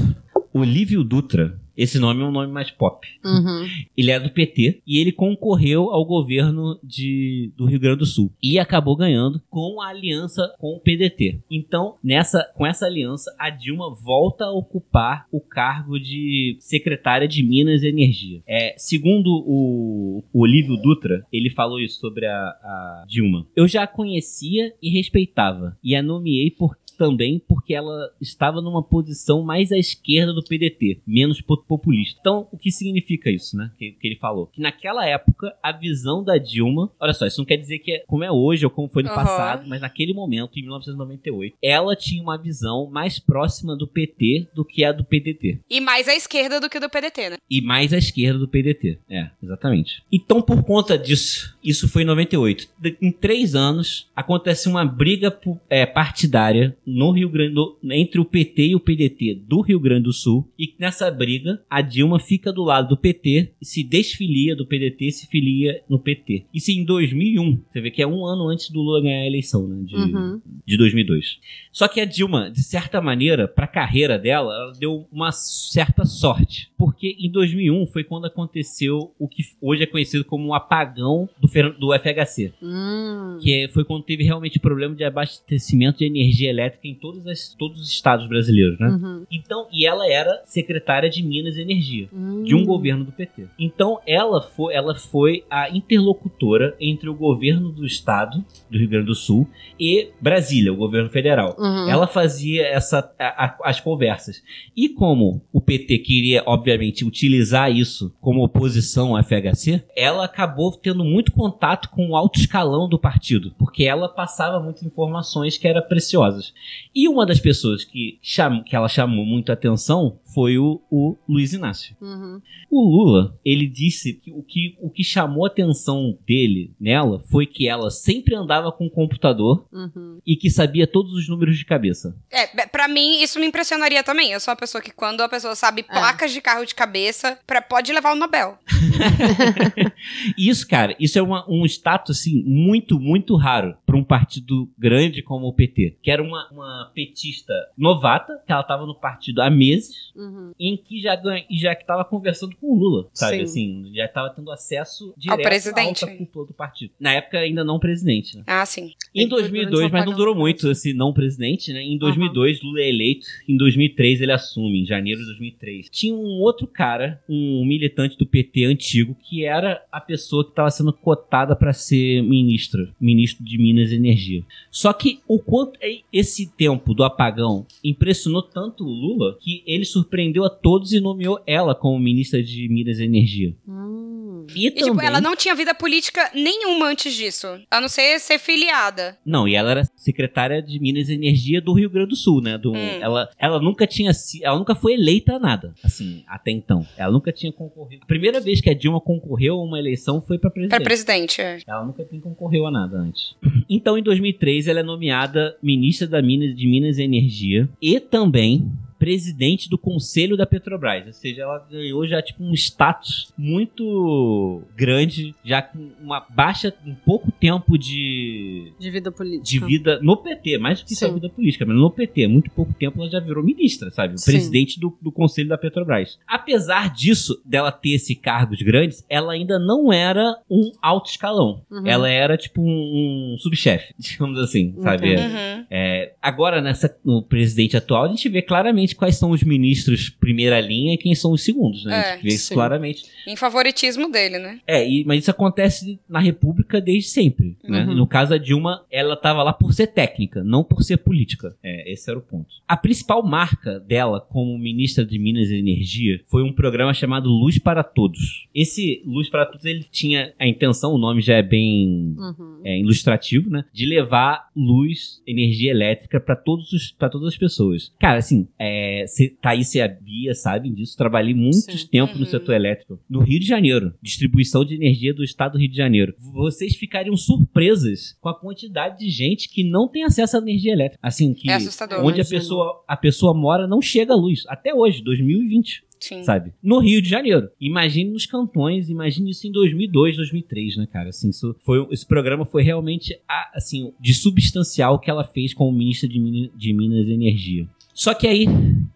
Olívio Dutra, esse nome é um nome mais pop. Uhum. Ele é do PT e ele concorreu ao governo de, do Rio Grande do Sul e acabou ganhando com a aliança com o PDT. Então, nessa, com essa aliança, a Dilma volta a ocupar o cargo de secretária de Minas e Energia. É, segundo o, o Olívio Dutra, ele falou isso sobre a, a Dilma. Eu já a conhecia e respeitava e a nomeei por também porque ela estava numa posição mais à esquerda do PDT, menos po- populista. Então, o que significa isso, né? Que, que ele falou. Que naquela época, a visão da Dilma. Olha só, isso não quer dizer que é como é hoje ou como foi no Aham. passado, mas naquele momento, em 1998, ela tinha uma visão mais próxima do PT do que a do PDT. E mais à esquerda do que do PDT, né? E mais à esquerda do PDT. É, exatamente. Então, por conta disso, isso foi em 98. De- Em três anos, acontece uma briga é, partidária no Rio Grande do, entre o PT e o PDT do Rio Grande do Sul. E nessa briga, a Dilma fica do lado do PT, se desfilia do PDT e se filia no PT. Isso em 2001. Você vê que é um ano antes do Lula ganhar a eleição, né? De, Uhum. de 2002. Só que a Dilma, de certa maneira, para a carreira dela, ela deu uma certa sorte. Porque em 2001 foi quando aconteceu o que hoje é conhecido como o apagão do, do FHC. Hum. Que é- foi quando teve realmente problema de abastecimento de energia elétrica em todos, as- todos os estados brasileiros, né? Uhum. Então, e ela era secretária de Minas e Energia Hum. de um governo do PT. Então ela foi, ela foi a interlocutora entre o governo do estado do Rio Grande do Sul e Brasília, o governo federal. Uhum. Ela fazia essa, a- a- as conversas. E como o PT queria, obviamente, utilizar isso como oposição ao FHC, ela acabou tendo muito contato com o alto escalão do partido, porque ela passava muitas informações que eram preciosas. E uma das pessoas que, cham, que ela chamou muito atenção foi o, o Luiz Inácio. Uhum. O Lula, ele disse que o, que o que chamou a atenção dele nela foi que ela sempre andava com um computador Uhum. e que sabia todos os números de cabeça. É, pra mim, isso me impressionaria também. Eu sou uma pessoa que, quando a pessoa sabe É. placas de carro de cabeça, pra, pode levar o Nobel. Isso, cara, isso é uma- um status, assim, muito, muito raro para um partido grande como o PT. Que era uma, uma petista novata, que ela tava no partido há meses, Uhum. Em que já, ganha- já que tava conversando com o Lula, sabe? Sim. Assim, já tava tendo acesso direto presidente. à alta cúpula do partido. Na época, ainda não presidente, né? Ah, sim. Em Ele foi 2002, durante o mas não durou muito esse não presidente, né? Em 2002, Lula é eleito. Em 2003, ele assume, em janeiro de 2003. Tinha um outro cara, um militante do PT antigo, que era a pessoa que estava sendo cotada para ser ministra, ministro de Minas e Energia. Só que o quanto esse tempo do apagão impressionou tanto o Lula que ele surpreendeu a todos e nomeou ela como ministra de Minas e Energia. Hum. E, E, tipo, também... ela não tinha vida política nenhuma antes disso. A não ser ser filiada. Não, e ela era secretária de Minas e Energia do Rio Grande do Sul, né? Do, Hum. ela, ela nunca tinha si- ela nunca foi eleita a nada, assim, até então. Ela nunca tinha concorrido. A primeira vez que a Dilma concorreu a uma eleição foi pra presidente. Pra presidente. é. Ela nunca nem concorreu a nada antes. Então, em 2003, ela é nomeada ministra da Minas, de Minas e Energia e também presidente do Conselho da Petrobras. Ou seja, ela ganhou já tipo um status muito grande, já com uma baixa, um pouco tempo de De vida política. de vida no PT, mais do que só vida política, mas no PT, muito pouco tempo ela já virou ministra, sabe? Sim. Presidente do, do Conselho da Petrobras. Apesar disso, dela ter esse cargos grandes, ela ainda não era um alto escalão. Uhum. Ela era tipo um, um subchefe, digamos assim, sabe? Uhum. É, agora, nessa, no presidente atual, a gente vê claramente quais são os ministros primeira linha e quem são os segundos, né? a É, gente vê isso sim. claramente. Em favoritismo dele, né? É, e- mas isso acontece na República desde sempre, né? Uhum. No caso da Dilma, ela tava lá por ser técnica, não por ser política. É, esse era o ponto. A principal marca dela como ministra de Minas e Energia foi um programa chamado Luz para Todos. Esse Luz para Todos, ele tinha a intenção, o nome já é bem Uhum. é, ilustrativo, né? De levar luz, energia elétrica pra todos os para todas as pessoas. Cara, assim, é, cê, Thaís e a Bia sabem disso. Trabalhei muito Sim. tempo no Uhum. setor elétrico. No Rio de Janeiro, distribuição de energia do estado do Rio de Janeiro. Vocês ficariam surpresas com a quantidade de gente que não tem acesso à energia elétrica. Assim, que É assustador. onde a pessoa, a pessoa mora não chega a luz. Até hoje, 2020 Sim. sabe? No Rio de Janeiro. Imagine nos cantões, imagine isso em 2002, 2003, né, cara? Assim, isso foi, esse programa foi realmente, a- assim, de substancial que ela fez como ministra de, Min- de Minas e Energia. Só que aí,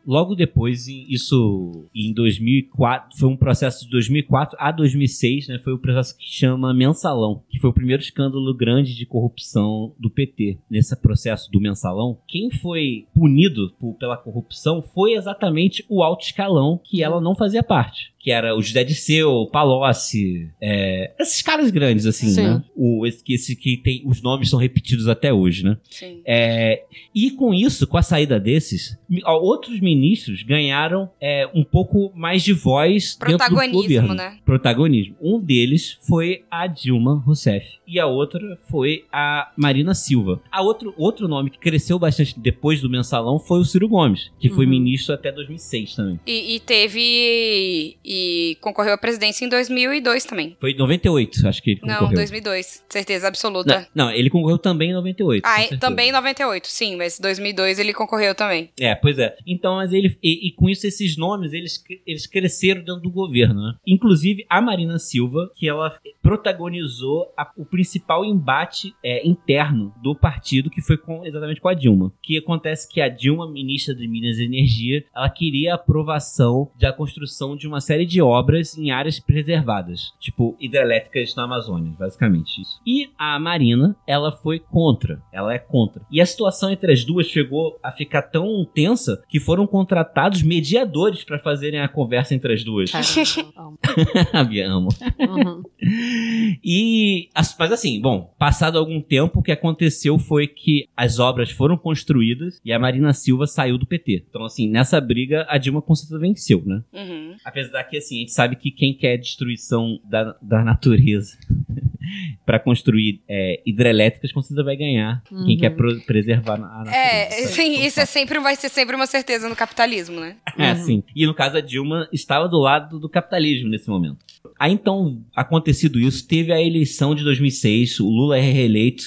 logo depois, em- isso em 2004, foi um processo de 2004 a 2006, né? Foi o processo que chama Mensalão, que foi o primeiro escândalo grande de corrupção do PT. Nesse processo do Mensalão, quem foi punido por- pela corrupção foi exatamente o alto escalão que ela não fazia parte. Que era o José Disseu, o Palocci, é, esses caras grandes, assim, Sim. né? O, esse, esse que tem, os nomes são repetidos até hoje, né? Sim. É, e com isso, com a saída desses, outros ministros ganharam é, um pouco mais de voz dentro do Protagonismo, governo. né? Protagonismo. Um deles foi a Dilma Rousseff e a outra foi a Marina Silva. A outro, outro nome que cresceu bastante depois do mensalão foi o Ciro Gomes, que foi Uhum. ministro até 2006 também. E, e teve. E concorreu à presidência em 2002 também. Foi em 98, acho que ele Não, concorreu. 2002. Certeza absoluta. Não, não, ele concorreu também em 98. com Ah, certeza. também em 98, sim, mas 2002 ele concorreu também. É, pois é. Então, mas ele. E, e com isso, esses nomes, eles, eles cresceram dentro do governo, né? Inclusive a Marina Silva, que ela protagonizou a- o principal embate é, interno do partido, que foi com, exatamente com a Dilma. Que acontece que a Dilma, ministra de Minas e Energia, ela queria a aprovação da construção de uma série de obras em áreas preservadas, tipo hidrelétricas na Amazônia, basicamente isso. E a Marina, ela foi contra, ela é contra. E a situação entre as duas chegou a ficar tão tensa que foram contratados mediadores para fazerem a conversa entre as duas. Caramba, amo. Uhum. E, as- mas assim, bom, passado algum tempo, o que aconteceu foi que as obras foram construídas e a Marina Silva saiu do PT. Então, assim, nessa briga, a Dilma com certeza venceu, né? Uhum. Apesar que, assim, a gente sabe que quem quer destruição da, da natureza para construir é, hidrelétricas, com certeza vai ganhar. Quem Uhum. quer pro- preservar a natureza. É, sim, Então, isso é sempre, vai ser sempre uma certeza no capitalismo, né? É, Uhum. sim. E no caso, a Dilma estava do lado do capitalismo nesse momento. Aí então, acontecido isso, teve a eleição de 2006, o Lula é reeleito.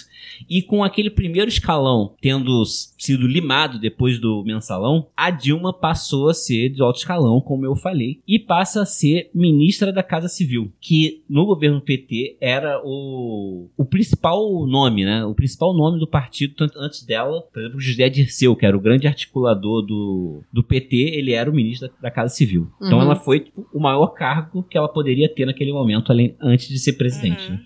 E com aquele primeiro escalão tendo sido limado depois do mensalão, a Dilma passou a ser de alto escalão, como eu falei, e passa a ser ministra da Casa Civil, que no governo PT era o, o principal nome, né? O principal nome do partido, tanto antes dela, por exemplo, José Dirceu, que era o grande articulador do, do PT, ele era o ministro da, da Casa Civil. Então Uhum. ela foi tipo, o maior cargo que ela poderia ter naquele momento, além, antes de ser presidente. né?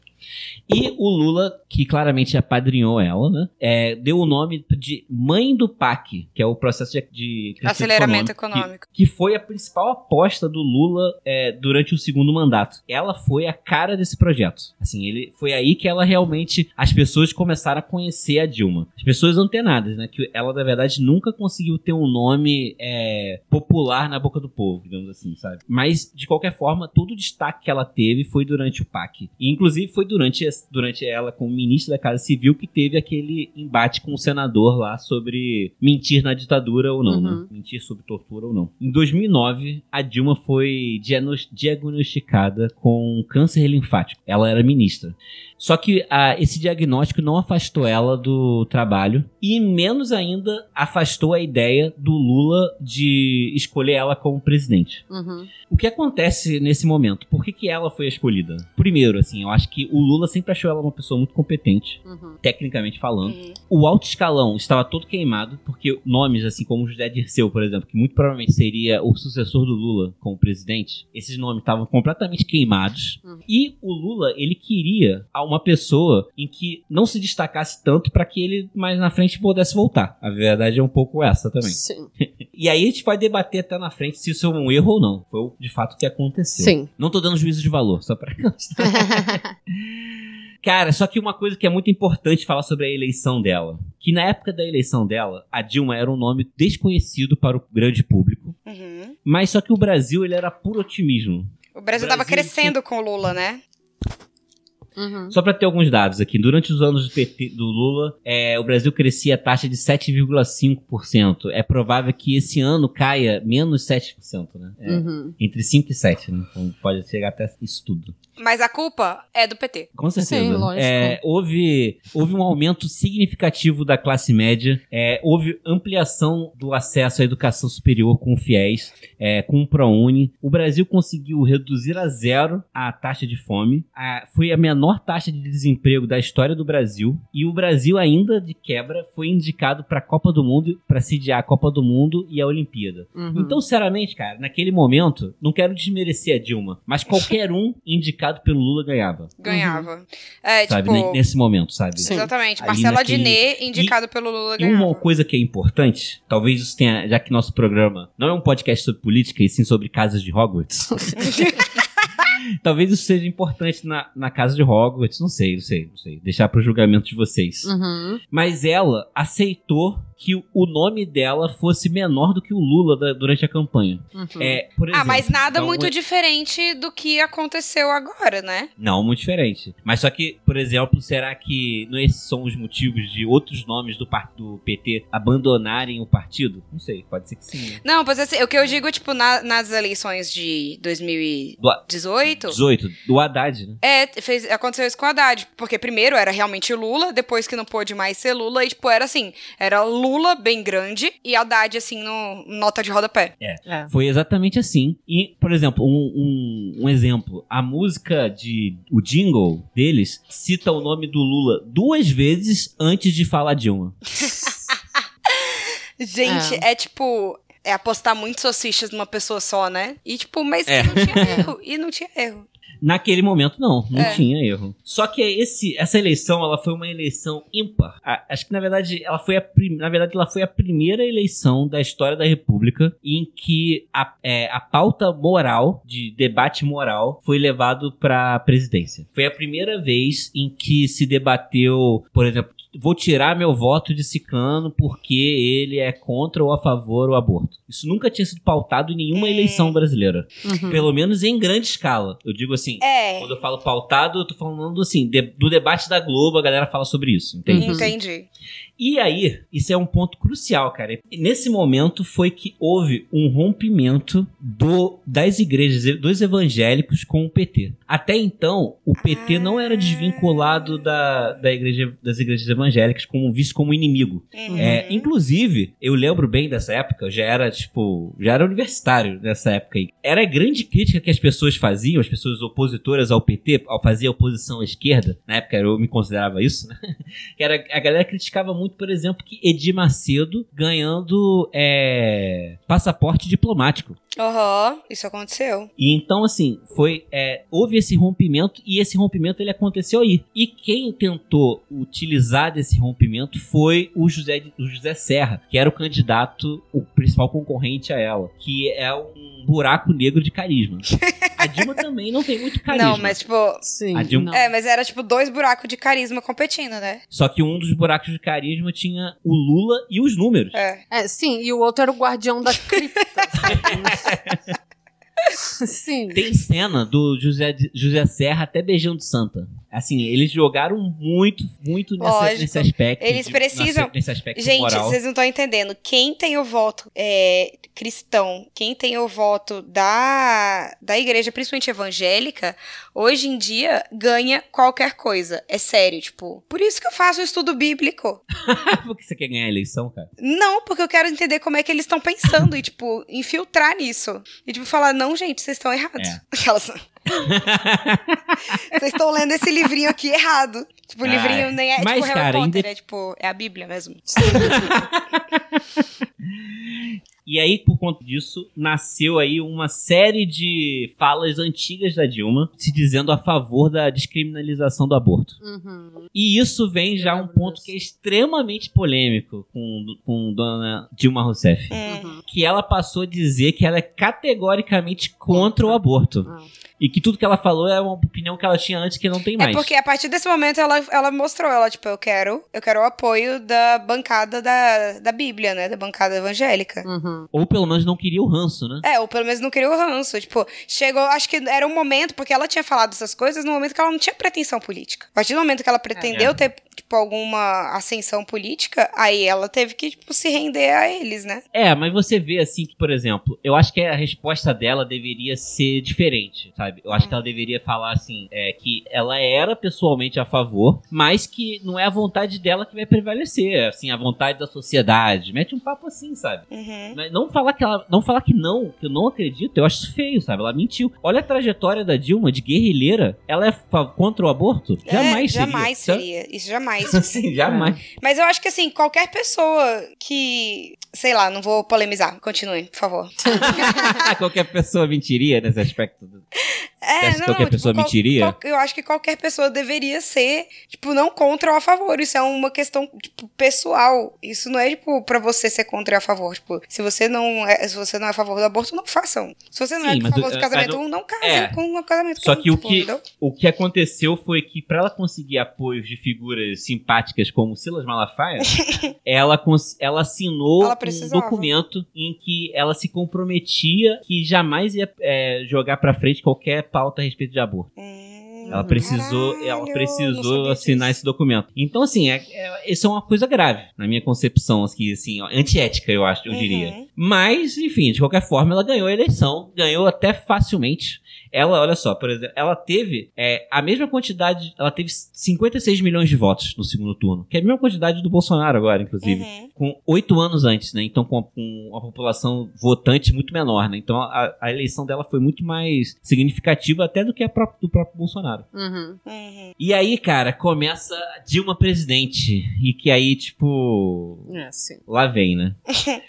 E o Lula, que claramente apadrinhou ela, né? é, deu o nome de Mãe do PAC, que é o processo de, de Aceleramento que- econômico. Que, foi a principal aposta do Lula é, durante o segundo mandato. Ela foi a cara desse projeto. Assim, ele foi aí que ela realmente as pessoas começaram a conhecer a Dilma. As pessoas antenadas, né? Que ela na verdade nunca conseguiu ter um nome é, popular na boca do povo, digamos assim, sabe? Mas de qualquer forma, todo o destaque que ela teve foi durante o PAC. E inclusive foi durante, durante ela como ministra da Casa Civil que teve aquele embate com o senador lá sobre mentir na ditadura ou não, Uhum. né? Mentir sob tortura ou não. Em 2009, a Dilma foi diagno- diagnosticada com câncer linfático. Ela era ministra. Só que ah, esse diagnóstico não afastou ela do trabalho e menos ainda afastou a ideia do Lula de escolher ela como presidente. Uhum. O que acontece nesse momento? Por que, que ela foi escolhida? Primeiro, assim, eu acho que o Lula sempre achou ela uma pessoa muito competente, Uhum. tecnicamente falando. Uhum. O alto escalão estava todo queimado, porque nomes assim como José Dirceu, por exemplo, que muito provavelmente seria o sucessor do Lula como presidente, esses nomes estavam completamente queimados. Uhum. E o Lula, ele queria uma pessoa em que não se destacasse tanto para que ele mais na frente pudesse voltar. A verdade é um pouco essa também. Sim. E aí a gente vai debater até na frente se isso é um erro ou não. Foi de fato o que aconteceu. Sim. Não tô dando juízo de valor, só pra Cara, só que uma coisa que é muito importante falar sobre a eleição dela. Que na época da eleição dela, a Dilma era um nome desconhecido para o grande público. Uhum. Mas só que o Brasil, ele era puro otimismo. O Brasil O tava Brasil crescendo com o Lula, né? Uhum. Só pra ter alguns dados aqui. Durante os anos do, PT, do Lula, é, o Brasil crescia a taxa de 7,5%. É provável que esse ano caia menos 7%, né? É, Uhum. Entre 5 e 7, né? Então pode chegar até isso tudo. Mas a culpa é do PT. Com certeza. Sim, lógico. É, houve, houve um aumento significativo da classe média, é, houve ampliação do acesso à educação superior com fiéis, é, com o ProUni. O Brasil conseguiu reduzir a zero a taxa de fome. A- foi a menor taxa de desemprego da história do Brasil. E o Brasil, ainda de quebra, foi indicado para a Copa do Mundo, para sediar a Copa do Mundo e a Olimpíada. Uhum. Então, sinceramente, cara, naquele momento, não quero desmerecer a Dilma, mas qualquer um indicado pelo Lula ganhava. Ganhava. É, Sabe, tipo. ne- nesse momento, sabe? Sim. Exatamente. Ali naquele- Adnet, indicado pelo Lula, E uma ganhava. coisa que é importante, talvez isso tenha, já que nosso programa não é um podcast sobre política, e sim sobre casas de Hogwarts. talvez isso seja importante na, na casa de Hogwarts, não sei, não sei, não sei. Deixar pro julgamento de vocês. Uhum. Mas ela aceitou que o- nome dela fosse menor do que o Lula da- durante a campanha. Uhum. É, por Ah, exemplo, mas nada então, muito é- diferente do que aconteceu agora, né? Não, muito diferente. Mas só que, por exemplo, será que não esses são os motivos de outros nomes do, do PT abandonarem o partido? Não sei, pode ser que sim. né? Não, pois assim, o que eu digo, tipo, na- nas eleições de 2018, Do 18, do Haddad, né? é, fez, aconteceu isso com o Haddad. Porque primeiro era realmente Lula, depois que não pôde mais ser Lula, e tipo, era assim, era Lula bem grande e Haddad, assim, no nota de rodapé. É. Foi exatamente assim. E, por exemplo, um, um, um exemplo. A música de. O jingle deles cita o nome do Lula duas vezes antes de falar Dilma. Gente, é, tipo. É apostar muitos salsichas numa pessoa só, né? E tipo, mas É. não tinha erro. E não tinha erro. Naquele momento, não, não É. tinha erro. Só que esse, essa eleição, ela foi uma eleição ímpar. A- acho que, na verdade, ela foi a, prim- na verdade, ela foi a primeira eleição da história da República em que a, é, a pauta moral, de debate moral, foi levado para a presidência. Foi a primeira vez em que se debateu, por exemplo, vou tirar meu voto de ciclano porque ele é contra ou a favor o aborto. Isso nunca tinha sido pautado em nenhuma Hum. eleição brasileira. Uhum. Pelo menos em grande escala. Eu digo assim, É, quando eu falo pautado, eu tô falando assim, de- do debate da Globo, a galera fala sobre isso, entende? entendi. E aí, isso é um ponto crucial, cara. Nesse momento foi que houve um rompimento do, das igrejas, dos evangélicos com o PT. Até então, o PT não era desvinculado da, da igreja, das igrejas evangélicas como visto como inimigo. Uhum. É, inclusive, eu lembro bem dessa época, eu já era, tipo, já era universitário nessa época aí. Era a grande crítica que as pessoas faziam, as pessoas opositoras ao PT, ao fazer oposição à esquerda, na época eu me considerava isso, né? Que era, a galera criticava muito, por exemplo, que Edir Macedo ganhando é, passaporte diplomático. Aham, isso aconteceu. E então, assim, foi. é, houve esse rompimento e esse rompimento ele aconteceu aí. E quem tentou utilizar desse rompimento foi o José, o José Serra, que era o candidato, o principal concorrente a ela, que é um buraco negro de carisma. A Dilma também não tem muito carisma. Não, mas tipo. Sim. A Dilma- não. É, mas era tipo dois buracos de carisma competindo, né? Só que um dos buracos de carisma tinha o Lula e os números. É. É, sim, e o outro era o guardião da cripta. sim. Tem cena do José, José Serra até beijando Santa. Assim, eles jogaram muito, muito nessa- nesse aspecto. Eles de- precisam- nesse, nesse aspecto Gente, moral. vocês não estão entendendo. Quem tem o voto é, cristão, quem tem o voto da, da igreja, principalmente evangélica, hoje em dia ganha qualquer coisa. É sério, tipo. Por isso que eu faço um estudo bíblico. Por que você quer ganhar a eleição, cara? Não, porque eu quero entender como é que eles estão pensando e, tipo, infiltrar nisso. E, tipo, falar, não, gente, vocês estão errados. É. Aquelas. Vocês estão lendo esse livrinho aqui errado. Tipo, o Ah, livrinho nem é mas, tipo Harry cara, Potter, inde- é tipo, é a Bíblia mesmo. E aí, por conta disso, nasceu aí uma série de falas antigas da Dilma se dizendo a favor da descriminalização do aborto. Uhum. E isso vem já um ponto que é extremamente polêmico com, com dona Dilma Rousseff. Hum. Uhum. Que ela passou a dizer que ela é categoricamente contra o aborto. Ah. E que tudo que ela falou é uma opinião que ela tinha antes que não tem mais. É porque a partir desse momento ela, ela mostrou, ela, tipo, eu quero, eu quero o apoio da bancada da, da Bíblia, né? Da bancada evangélica. Uhum. Ou pelo menos não queria o ranço, né? É, ou pelo menos não queria o ranço. Tipo, chegou, acho que era um momento, porque ela tinha falado essas coisas no momento que ela não tinha pretensão política. A partir do momento que ela pretendeu É. ter, tipo, alguma ascensão política, aí ela teve que, tipo, se render a eles, né? É, mas você vê assim que, por exemplo, eu acho que a resposta dela deveria ser diferente, sabe? Eu acho que ela deveria falar assim, é, que ela era pessoalmente a favor, mas que não é a vontade dela que vai prevalecer, assim, a vontade da sociedade. Mete um papo assim, sabe? Uhum. Mas não falar que ela, não falar que não, que eu não acredito, eu acho feio, sabe? Ela mentiu. Olha a trajetória da Dilma de guerrilheira, ela é contra o aborto? Jamais é, seria. Jamais seria. Isso jamais. Assim, jamais. Mas eu acho que, assim, qualquer pessoa que. Sei lá, não vou polemizar. Continue, por favor. Qualquer pessoa mentiria nesse aspecto. do- É, Você acha que qualquer pessoa qual- mentiria? qual- eu acho que qualquer pessoa deveria ser, tipo, não contra ou a favor. Isso é uma questão, tipo, pessoal. Isso não é, tipo, pra você ser contra ou a favor. Tipo, se você não é, se você não é a favor do aborto, não façam. Se você não Sim, é a favor o- do é, casamento, mas não, casem é. com o casamento. Só que o tipo, que, entendeu? o que aconteceu foi que, pra ela conseguir apoios de figuras simpáticas como Silas Malafaia, ela, ela assinou Ela um documento em que ela se comprometia que jamais ia é, jogar pra frente qualquer pauta a respeito de aborto. Hum, Ela precisou, caralho, ela precisou assinar disso. esse documento. Então, assim, é, é- isso é uma coisa grave, na minha concepção, assim, assim antiética, eu acho, eu diria. Uhum. Mas, enfim, de qualquer forma, ela ganhou a eleição, ganhou até facilmente. Ela, olha só, por exemplo, ela teve é, a mesma quantidade, ela teve 56 milhões de votos no segundo turno, que é a mesma quantidade do Bolsonaro agora, inclusive Uhum. com oito anos antes, né? Então, com, com uma população votante muito menor, né? Então, a, a eleição dela foi muito mais significativa até do que a própria, do próprio Bolsonaro. Uhum. Uhum. E aí, cara, começa Dilma presidente. E que aí, tipo. É, sim. Lá vem, né?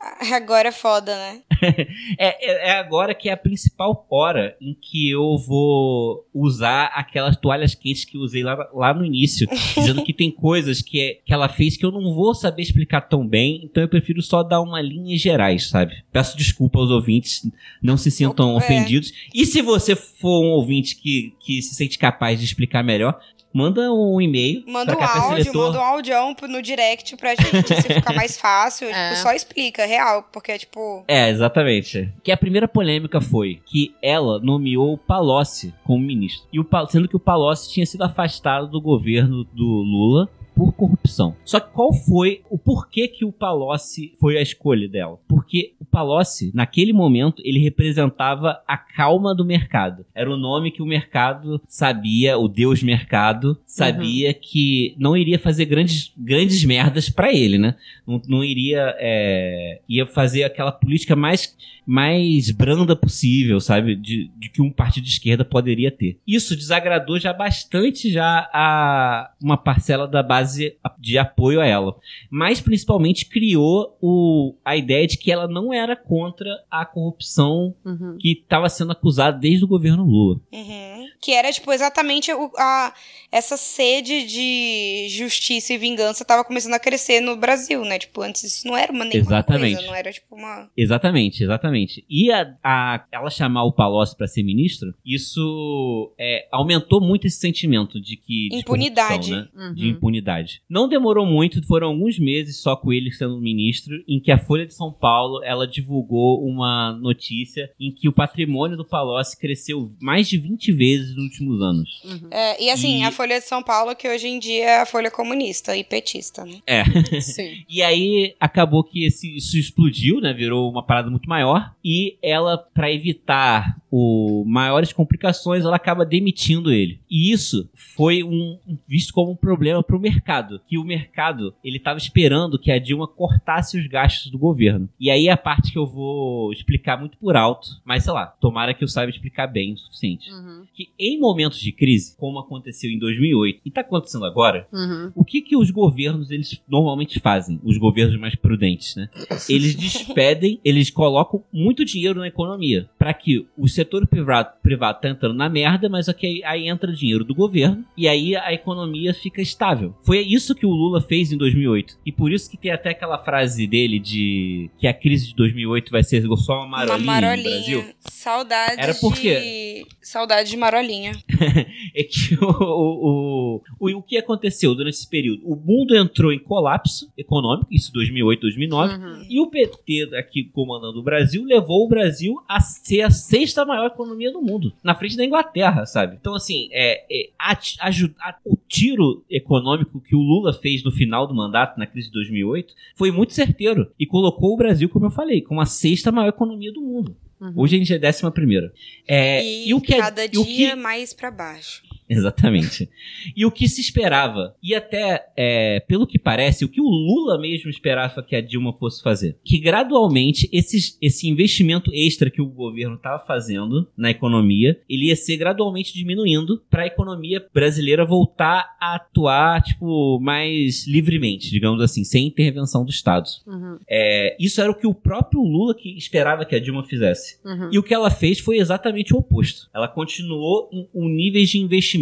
Agora é foda, né? É, é, é agora que é a principal hora em que eu vou usar aquelas toalhas quentes que eu usei lá, lá no início, dizendo que tem coisas que, é- que ela fez que eu não vou saber explicar tão bem, então eu prefiro só dar uma linha em gerais, sabe? Peço desculpa aos ouvintes, não se sintam É. ofendidos. E se você for um ouvinte que, que se sente capaz de explicar melhor, manda um e-mail. Manda um áudio, Seletor. manda um audião pro- no direct pra gente, se ficar mais fácil. É. Tipo, só explica, real. Porque, tipo, É, exatamente. Que a primeira polêmica foi que ela nomeou o Palocci como ministro. E o, sendo que o Palocci tinha sido afastado do governo do Lula por corrupção. Só que qual foi o porquê que o Palocci foi a escolha dela? Porque o Palocci, naquele momento, ele representava a calma do mercado. Era o nome que o mercado sabia, o Deus mercado sabia que não iria fazer grandes, grandes merdas pra ele, né? Não, não iria é, ia fazer aquela política mais mais branda possível, sabe? De, de que um partido de esquerda poderia ter. Isso desagradou já bastante já a uma parcela da base de apoio a ela. Mas principalmente criou o, a ideia de que ela não era contra a corrupção Uhum. que estava sendo acusada desde o governo Lula. uhum. Que era, tipo, exatamente o- a, essa sede de justiça e vingança tava começando a crescer no Brasil, né? Tipo, antes isso não era uma nenhuma Exatamente. coisa, não era, tipo, uma... Exatamente, exatamente. E a, a- ela chamar o Palocci para ser ministro, isso é, aumentou muito esse sentimento de que de Impunidade. né? Uhum. de impunidade. Não demorou muito, foram alguns meses só com ele sendo ministro, em que a Folha de São Paulo ela divulgou uma notícia em que o patrimônio do Palocci cresceu mais de 20 vezes nos últimos anos. Uhum. É, e assim, E- a Folha de São Paulo, que hoje em dia é a Folha Comunista e petista, né? É. Sim. E aí acabou que esse- isso explodiu, né? Virou uma parada muito maior. E ela, pra evitar o maiores complicações, ela acaba demitindo ele. E isso foi um visto como um problema pro mercado, que o mercado ele tava esperando que a Dilma cortasse os gastos do governo. E aí é a parte que eu vou explicar muito por alto, mas sei lá, tomara que eu saiba explicar bem o suficiente. Uhum. Que em momentos de crise, como aconteceu em 2008 e tá acontecendo agora, Uhum. o que que os governos eles normalmente fazem? Os governos mais prudentes, né? Eles despedem, eles colocam muito dinheiro na economia para que o setor privado, privado tá entrando na merda, mas aqui aí entra dinheiro do governo e aí a economia fica estável. Foi isso que o Lula fez em 2008 e por isso que tem até aquela frase dele de que a crise de 2008 vai ser só uma marolinha, uma no marolinha. Brasil. Saudade Era de... porque- Saudade de marolinha. é que o, o, o, o que aconteceu durante esse período? O mundo entrou em colapso econômico, isso 2008, 2009, Uhum. e o PT aqui comandando o Brasil levou o Brasil a ser a sexta maior economia do mundo, na frente da Inglaterra, sabe? Então, assim, é, é, a- aju- a- o tiro econômico que o Lula fez no final do mandato, na crise de 2008, foi muito certeiro e colocou o Brasil, como eu falei, como a sexta maior economia do mundo. Uhum. Hoje a gente é décima primeira. É, e, e o que é- cada o dia que- mais pra baixo. Exatamente. E o que se esperava, e até, é, pelo que parece, o que o Lula mesmo esperava que a Dilma fosse fazer, que gradualmente esses, esse investimento extra que o governo estava fazendo na economia, ele ia ser gradualmente diminuindo para a economia brasileira voltar a atuar, tipo, mais livremente, digamos assim, sem intervenção do Estado. Uhum. É, isso era o que o próprio Lula que esperava que a Dilma fizesse. Uhum. E o que ela fez foi exatamente o oposto. Ela continuou em um nível de investimento,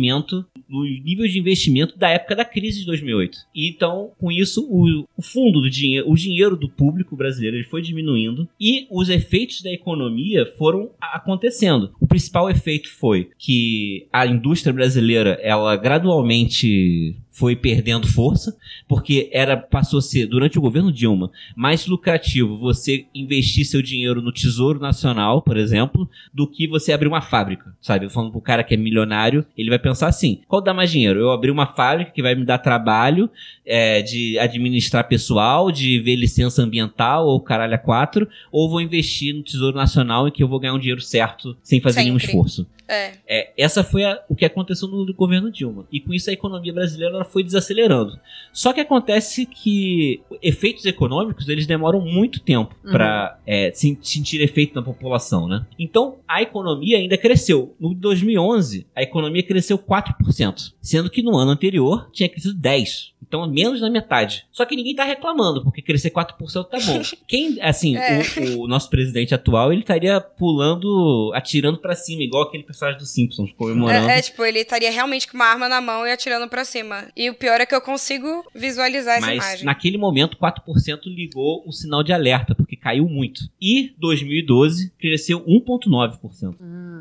no nível de investimento da época da crise de 2008. E então, com isso, o, o fundo do dinheiro, o dinheiro do público brasileiro ele foi diminuindo e os efeitos da economia foram acontecendo. O principal efeito foi que a indústria brasileira, ela gradualmente foi perdendo força, porque era passou a ser durante o governo Dilma mais lucrativo você investir seu dinheiro no Tesouro Nacional, por exemplo, do que você abrir uma fábrica, sabe? Falando pro cara que é milionário, ele vai pensar assim: qual dá mais dinheiro? Eu abrir uma fábrica que vai me dar trabalho é, de administrar pessoal, de ver licença ambiental ou caralho a quatro, ou vou investir no Tesouro Nacional em que eu vou ganhar um dinheiro certo sem fazer nenhum Sempre. esforço. É. É, essa foi a- o que aconteceu no governo Dilma. E com isso a economia brasileira foi desacelerando. Só que acontece que efeitos econômicos eles demoram muito tempo Uhum. para sentir efeito na população, né? Então a economia ainda cresceu. No 2011 a economia cresceu 4%, sendo que no ano anterior tinha crescido 10. Então, menos da metade. Só que ninguém tá reclamando, porque crescer 4% tá bom. Quem, assim, É. o, o nosso presidente atual, ele estaria pulando, atirando pra cima, igual aquele personagem do Simpsons, comemorando. É, é, tipo, ele estaria realmente com uma arma na mão e atirando pra cima. E o pior é que eu consigo visualizar essa Mas imagem. naquele momento, 4% ligou o sinal de alerta, porque caiu muito. E 2012 cresceu 1,9%.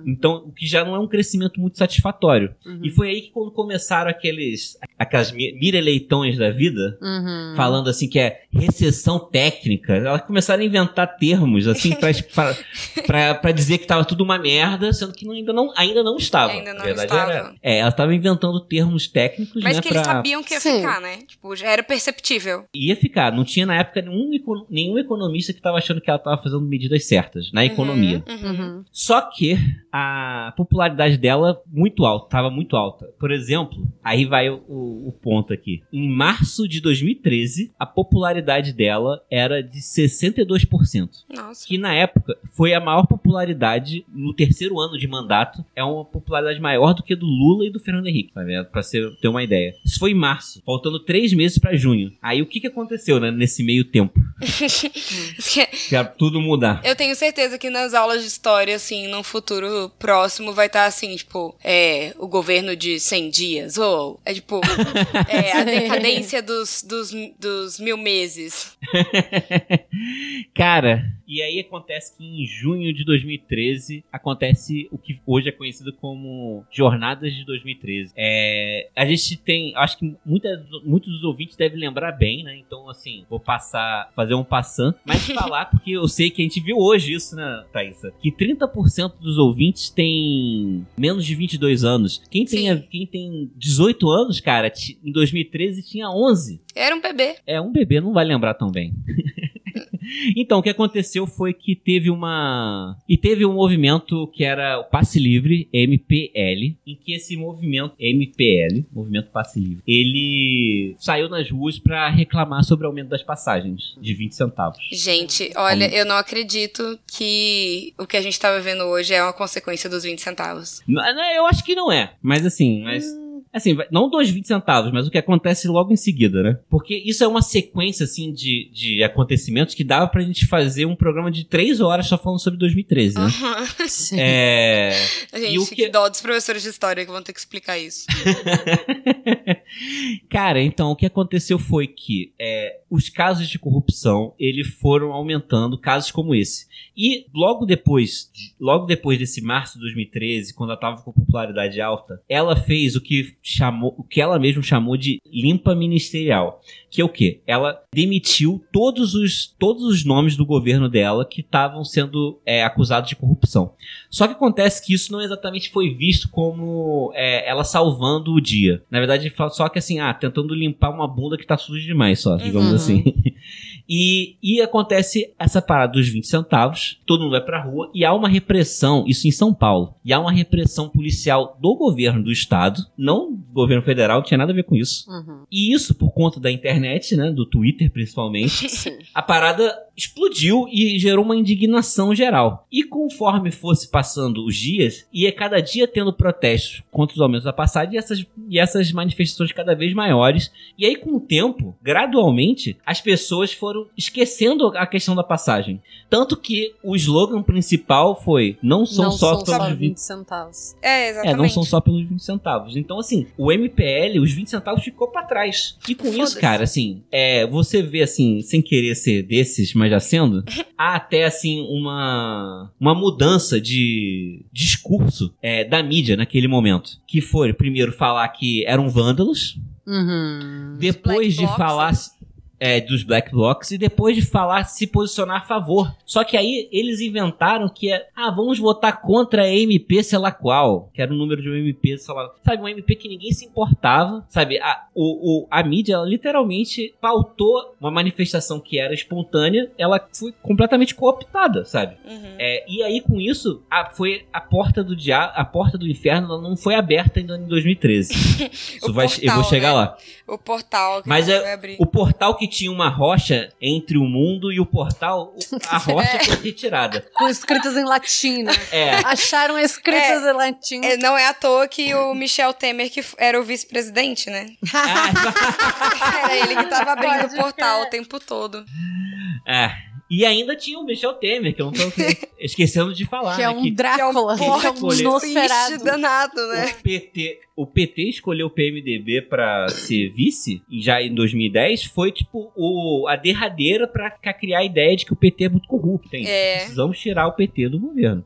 Então, o que já não é um crescimento muito satisfatório. E foi aí que quando começaram aqueles aquelas mi- da vida, Uhum. falando assim que é recessão técnica, elas começaram a inventar termos assim pra dizer que tava tudo uma merda, sendo que não- ainda, não, ainda não estava. Ainda não verdade estava. Era, é, elas estavam inventando termos técnicos, Mas né, que eles pra- sabiam que ia Sim. ficar, né? Tipo, já era perceptível. ia ficar. Não tinha na época nenhum, nenhum economista que estava achando que ela estava fazendo medidas certas na economia. Uhum. Uhum. Só que a popularidade dela muito alta, estava muito alta. Por exemplo, aí vai o, o- o ponto aqui. Em março de 2013, a popularidade dela era de 62%. Nossa. Que na época foi a maior popularidade no terceiro ano de mandato. É uma popularidade maior do que a do Lula e do Fernando Henrique, tá vendo? Pra você ter uma ideia. Isso foi em março, faltando três meses pra junho. Aí o que, que aconteceu né, nesse meio tempo? Pra tudo mudar. Eu tenho certeza que nas aulas de história, assim, num futuro próximo, vai estar assim, tipo, é, o governo de 100 dias, ou é tipo, é, a decadência dos, dos, dos mil meses. Cara, e aí acontece que em junho de 2013 acontece o que hoje é conhecido como Jornadas de 2013. É, a gente tem, acho que muita, muitos dos ouvintes devem lembrar bem, né? Então, assim, vou passar, fazer um passant, mas falar porque eu sei que a gente viu hoje isso, né, Thaisa? Que 30% dos ouvintes tem menos de 22 anos. Quem tem, quem tem 18 anos, cara, em 2013 tinha 11. Era um bebê. É, um bebê não vai lembrar tão bem. então, o que aconteceu foi que teve uma. E teve um movimento que era o Passe Livre, MPL, em que esse movimento, MPL, Movimento Passe Livre, ele saiu nas ruas pra reclamar sobre o aumento das passagens de 20 centavos. Gente, olha, eu não acredito que o que a gente tá vivendo hoje é uma consequência dos 20 centavos. Não, não, Eu acho que não é, mas assim, mas. Assim, não dos 20 centavos, mas o que acontece logo em seguida, né? Porque isso é uma sequência, assim, de, de acontecimentos que dava pra gente fazer um programa de três horas só falando sobre 2013, né? Sim. É. Gente, E o que... que- dó dos professores de história que vão ter que explicar isso. Cara, então o que aconteceu foi que é, os casos de corrupção eles foram aumentando, casos como esse. E logo depois, de- logo depois desse março de 2013, quando ela estava com popularidade alta, ela fez o que chamou, o que ela mesma chamou de limpa ministerial, que é o quê? Ela demitiu todos os todos os nomes do governo dela que estavam sendo é, acusados de corrupção. Só que acontece que isso não exatamente foi visto como é, ela salvando o dia. Na verdade, só que assim, ah, tentando limpar uma bunda que tá suja demais, só, digamos Uhum. assim. E, e acontece essa parada dos 20 centavos, todo mundo vai pra rua e há uma repressão, isso em São Paulo, e há uma repressão policial do governo do estado, não do governo federal, tinha nada a ver com isso. Uhum. E isso por conta da internet, né, do Twitter principalmente, a parada explodiu e gerou uma indignação geral. E conforme fosse passando os dias, ia cada dia tendo protestos contra os aumentos da passagem e essas, e essas manifestações cada vez maiores. E aí, com o tempo, gradualmente, as pessoas foram esquecendo a questão da passagem. Tanto que o slogan principal foi: não são não só são pelos só 20 20 centavos. É, é, exatamente. não são só pelos 20 centavos. Então, assim, o MPL, os 20 centavos ficou pra trás. E com isso, cara, assim, é, você vê, assim, sem querer ser desses, mas já sendo, há até, assim, uma, uma mudança de discurso é, da mídia naquele momento. Que foi, primeiro, falar que eram vândalos, Uhum. depois de falar é, dos Black Blocs e depois de falar se posicionar a favor. Só que aí eles inventaram que é, ah, vamos votar contra a MP, sei lá qual, que era o número de um MP, sei lá, sabe, um MP que ninguém se importava, sabe, a, o, o- a mídia, ela literalmente pautou uma manifestação que era espontânea, ela foi completamente cooptada, sabe? Uhum. É, e aí, com isso, a, foi a porta do dia, a porta do inferno ela não foi aberta ainda em 2013. Isso O vai, eu vou portal, chegar né? lá. O portal que Mas é-. O portal que que tinha uma rocha entre o mundo e o portal, a rocha foi retirada. Com escritas em latim, né? É. Acharam escritas em latim. É, não é à toa que o Michel Temer que era o vice-presidente, né? Ah, Era ele que tava abrindo o portal o tempo todo. é. E ainda tinha o Michel Temer, que eu não tô esquecendo de falar. Que é né, um Drácula, que é um que é um. Triste danado, né? O PT, o PT escolheu o PMDB pra ser vice, e já em 2010, foi tipo o, a derradeira pra ficar- criar a ideia de que o PT é muito corrupto. Hein? É. Precisamos tirar o PT do governo.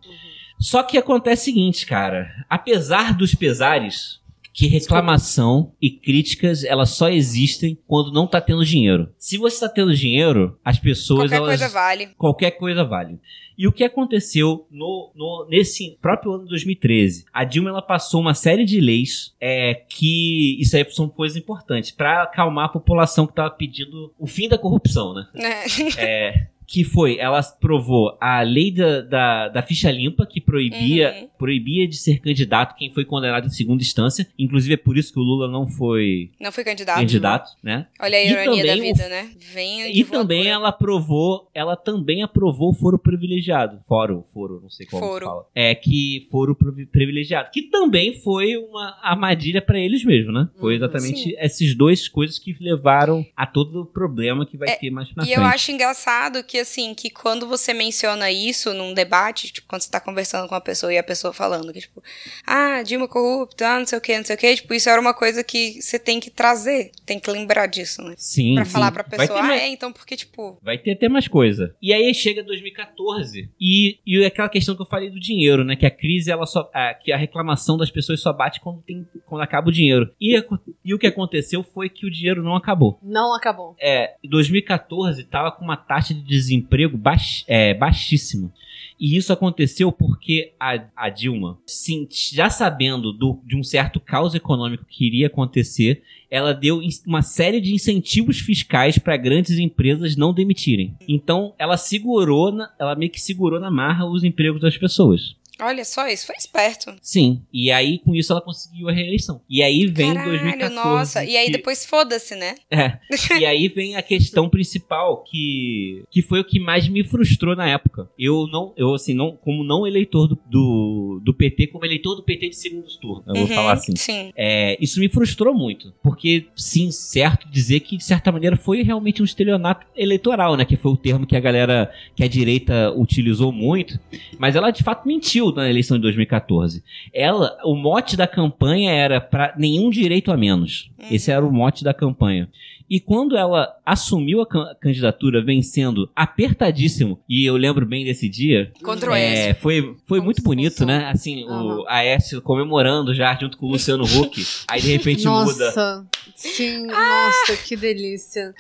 Só que acontece o seguinte, cara. Apesar dos pesares, que reclamação e críticas elas só existem quando não tá tendo dinheiro. Se você tá tendo dinheiro, as pessoas Qualquer elas coisa vale. qualquer coisa vale. E o que aconteceu no, no- nesse próprio ano de 2013? A Dilma ela passou uma série de leis é, que isso aí são coisas importantes para acalmar a população que estava pedindo o fim da corrupção, né? né? É, que foi, ela provou a lei da, da, da ficha limpa que proibia, Uhum. proibia de ser candidato quem foi condenado em segunda instância. Inclusive é por isso que o Lula não foi Não fui candidato. candidato, né? Olha a E ironia da o- vida, né? Vem E também ela aprovou, ela também aprovou o foro privilegiado. Foro, foro, não sei como Foro. fala. É que foro privi- privilegiado, que também foi uma armadilha pra eles mesmos, né? Foi Uhum. exatamente Sim. essas duas coisas que levaram a todo o problema que vai É, ter mais na E frente. eu acho engraçado que, assim, que quando você menciona isso num debate, tipo, quando você tá conversando com uma pessoa e a pessoa falando que, tipo, ah, Dilma corrupta, ah, não sei o que, não sei o que, tipo, isso era uma coisa que você tem que trazer, tem que lembrar disso, né? Sim, Pra sim. falar pra pessoa, ah, mais- é, então, porque, tipo, Vai ter até mais coisa. E aí chega 2014 e, e aquela questão que eu falei do dinheiro, né? Que a crise, ela só. a- que a reclamação das pessoas só bate quando, tem, quando acaba o dinheiro. E, aco- e o que aconteceu foi que o dinheiro não acabou. Não acabou. É, em 2014 estava com uma taxa de desemprego baix, é, baixíssima. E isso aconteceu porque a, a Dilma, sim, já sabendo do- de um certo caos econômico que iria acontecer, ela deu uma série de incentivos fiscais para grandes empresas não demitirem. Então, ela segurou, na- ela meio que segurou na marra os empregos das pessoas. Olha só isso, foi esperto. Sim, e aí com isso ela conseguiu a reeleição. E aí vem Caralho, 2014. nossa. E aí depois foda-se, né? é. E aí vem a questão principal que que foi o que mais me frustrou na época. Eu não, eu assim, não, como não eleitor do, do, do PT, como eleitor do PT de segundo turno, eu vou Uhum, falar assim. Sim. É, isso me frustrou muito, porque sim, certo dizer que de certa maneira foi realmente um estelionato eleitoral, né, que foi o termo que a galera, que a direita utilizou muito, mas ela de fato mentiu na eleição de 2014. Ela, o mote da campanha era para nenhum direito a menos. Uhum. Esse era o mote da campanha. E quando ela assumiu a can- candidatura vencendo apertadíssimo, e eu lembro bem desse dia, Contra o é, foi, foi muito bonito, né? Assim, o Aham. Aécio comemorando já junto com o Luciano Huck. aí de repente muda. Nossa, sim, nossa, que delícia.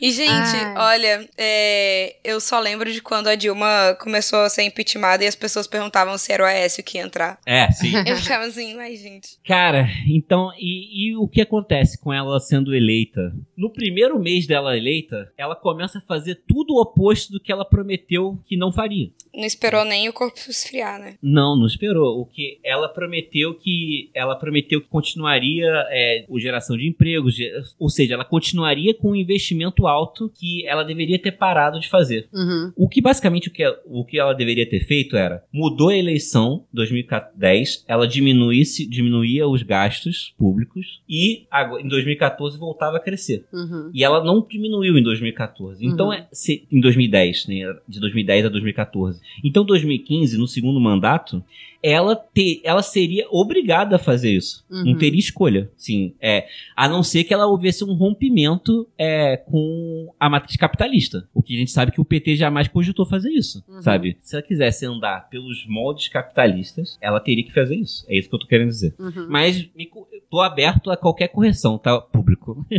E, gente, Ai. olha, é, eu só lembro de quando a Dilma começou a ser impeachmentada e as pessoas perguntavam se era o Aécio que ia entrar. É, sim. Eu ficava assim, ai, gente. Cara, então, e, e o que acontece com ela sendo eleita? No primeiro mês dela eleita, ela começa a fazer tudo o oposto do que ela prometeu que não faria. Não esperou nem o corpo esfriar, né? Não, não esperou. O que ela prometeu que ela prometeu que continuaria é, o geração de empregos, ou seja, ela continuaria com um investimento alto que ela deveria ter parado de fazer. Uhum. O que basicamente o que, o que ela deveria ter feito era mudou a eleição 2010, ela diminuísse, diminuía os gastos públicos e agora, em 2014 voltava a crescer. Uhum. E ela não diminuiu em 2014. Então, Uhum. é, se- em 2010, né? De 2010 a 2014. Então, 2015, no segundo mandato, ela, te, ela seria obrigada a fazer isso. Uhum. Não teria escolha. Sim, é, a não ser que ela houvesse um rompimento é, com a matriz capitalista. O que a gente sabe que o PT jamais cogitou fazer isso. Uhum. Sabe? Se ela quisesse andar pelos moldes capitalistas, ela teria que fazer isso. É isso que eu tô querendo dizer. Uhum. Mas me tô aberto a qualquer correção, tá, público?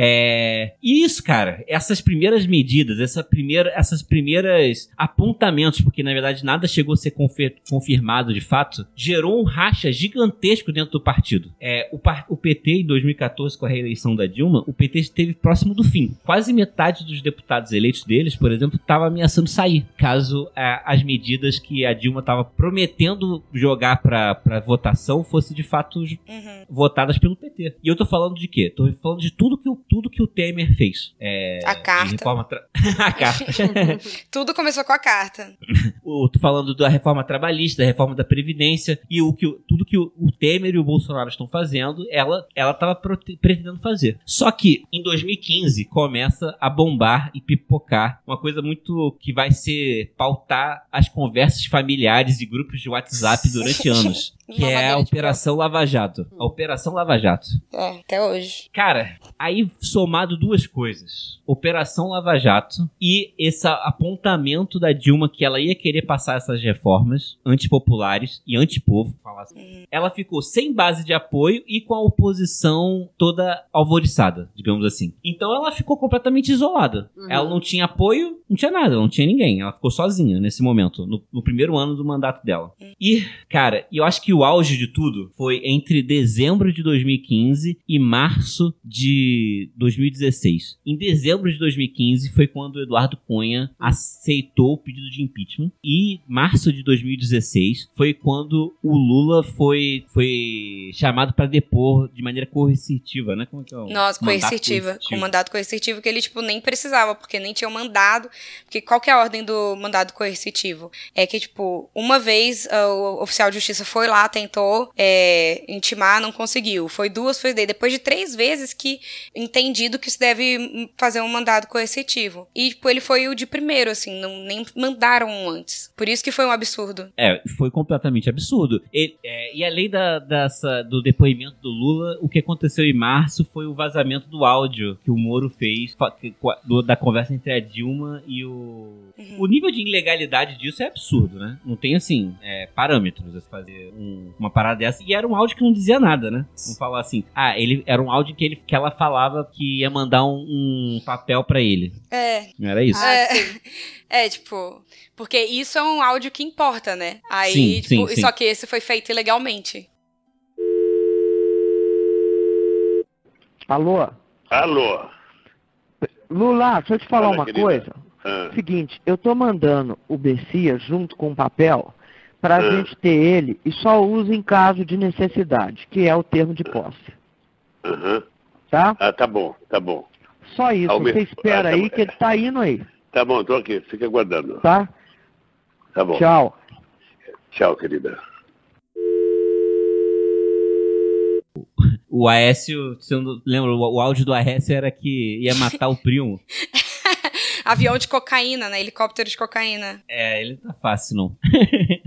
É, e isso, cara, essas primeiras medidas, essa primeira, essas primeiras apontamentos, porque na verdade nada chegou a ser confer- confirmado de fato, gerou um racha gigantesco dentro do partido. É, o, o PT, em 2014, com a reeleição da Dilma, o PT esteve próximo do fim. Quase metade dos deputados eleitos deles, por exemplo, estava ameaçando sair, caso é, as medidas que a Dilma estava prometendo jogar para votação fossem de fato Uhum. votadas pelo PT. E eu tô falando de quê? Tô falando de tudo que o, tudo que o Temer fez. É, A carta. Reforma tra... a carta. Tudo começou com a carta. o, tô falando da reforma trabalhista, da reforma da Previdência, e o que, tudo que o, o Temer e o Bolsonaro estão fazendo, ela ela estava pretendendo fazer. Só que em 2015 começa a bombar e pipocar uma coisa muito que vai ser pautar as conversas familiares e grupos de WhatsApp durante anos. Que é a Operação Lava Jato. A Operação Lava Jato. É, até hoje. Cara, aí somado duas coisas. Operação Lava Jato e esse apontamento da Dilma que ela ia querer passar essas reformas antipopulares e antipovo. falar assim. Ela ficou sem base de apoio e com a oposição toda alvoriçada, digamos assim. Então ela ficou completamente isolada. Uhum. Ela não tinha apoio, não tinha nada, não tinha ninguém. Ela ficou sozinha nesse momento, no, no primeiro ano do mandato dela. E, cara, eu acho que o auge de tudo foi entre dezembro de 2015 e março de 2016. Em dezembro de 2015 foi quando o Eduardo Cunha aceitou o pedido de impeachment. E março de 2016 foi quando o Lula foi, foi chamado para depor de maneira coercitiva, né? Como é que é o Nossa, coercitiva. coercitivo? Com mandato coercitivo que ele, tipo, nem precisava, porque nem tinha mandado. Porque qual que é a ordem do mandado coercitivo? É que, tipo, uma vez ah, o oficial de justiça foi lá, tentou é, intimar, não conseguiu. Foi duas, foi daí. Depois de três vezes que entendido que se deve fazer um mandado coercitivo. E, tipo, ele foi o de primeiro, assim, não, nem mandaram um antes. Por isso que foi um absurdo. É, foi completamente absurdo. Ele- é, e além da, dessa, do depoimento do Lula, o que aconteceu em março foi o vazamento do áudio que o Moro fez do- da conversa entre a Dilma e o. O nível de ilegalidade disso é absurdo, né? Não tem, assim, é, parâmetros a fazer um- uma parada dessa. E era um áudio que não dizia nada, né? Não falar assim. Ah, ele era um áudio que, ele, que ela falava que ia mandar um, um papel pra ele. É, Não era isso? Ah, É. É, tipo, porque isso é um áudio que importa, né? Aí, Sim, tipo, sim, sim. só que esse foi feito ilegalmente. Alô? Alô? Lula, deixa eu te falar Fala, uma querida. coisa. Ah, Seguinte, eu tô mandando o Bessias junto com o papel pra Ah. gente ter ele e só usa em caso de necessidade, que é o termo de posse, aham. tá? Ah, tá bom, tá bom. Só isso, Ao você mesmo- espera ah, tá aí bom. que ele tá indo aí, Tá bom, tô aqui, fica aguardando. tá? Tá bom. Tchau. Tchau, querida. O Aécio, você não lembra, o, o áudio do Aécio era que ia matar o primo. Avião de cocaína, né? Helicóptero de cocaína. É, ele tá fácil, não.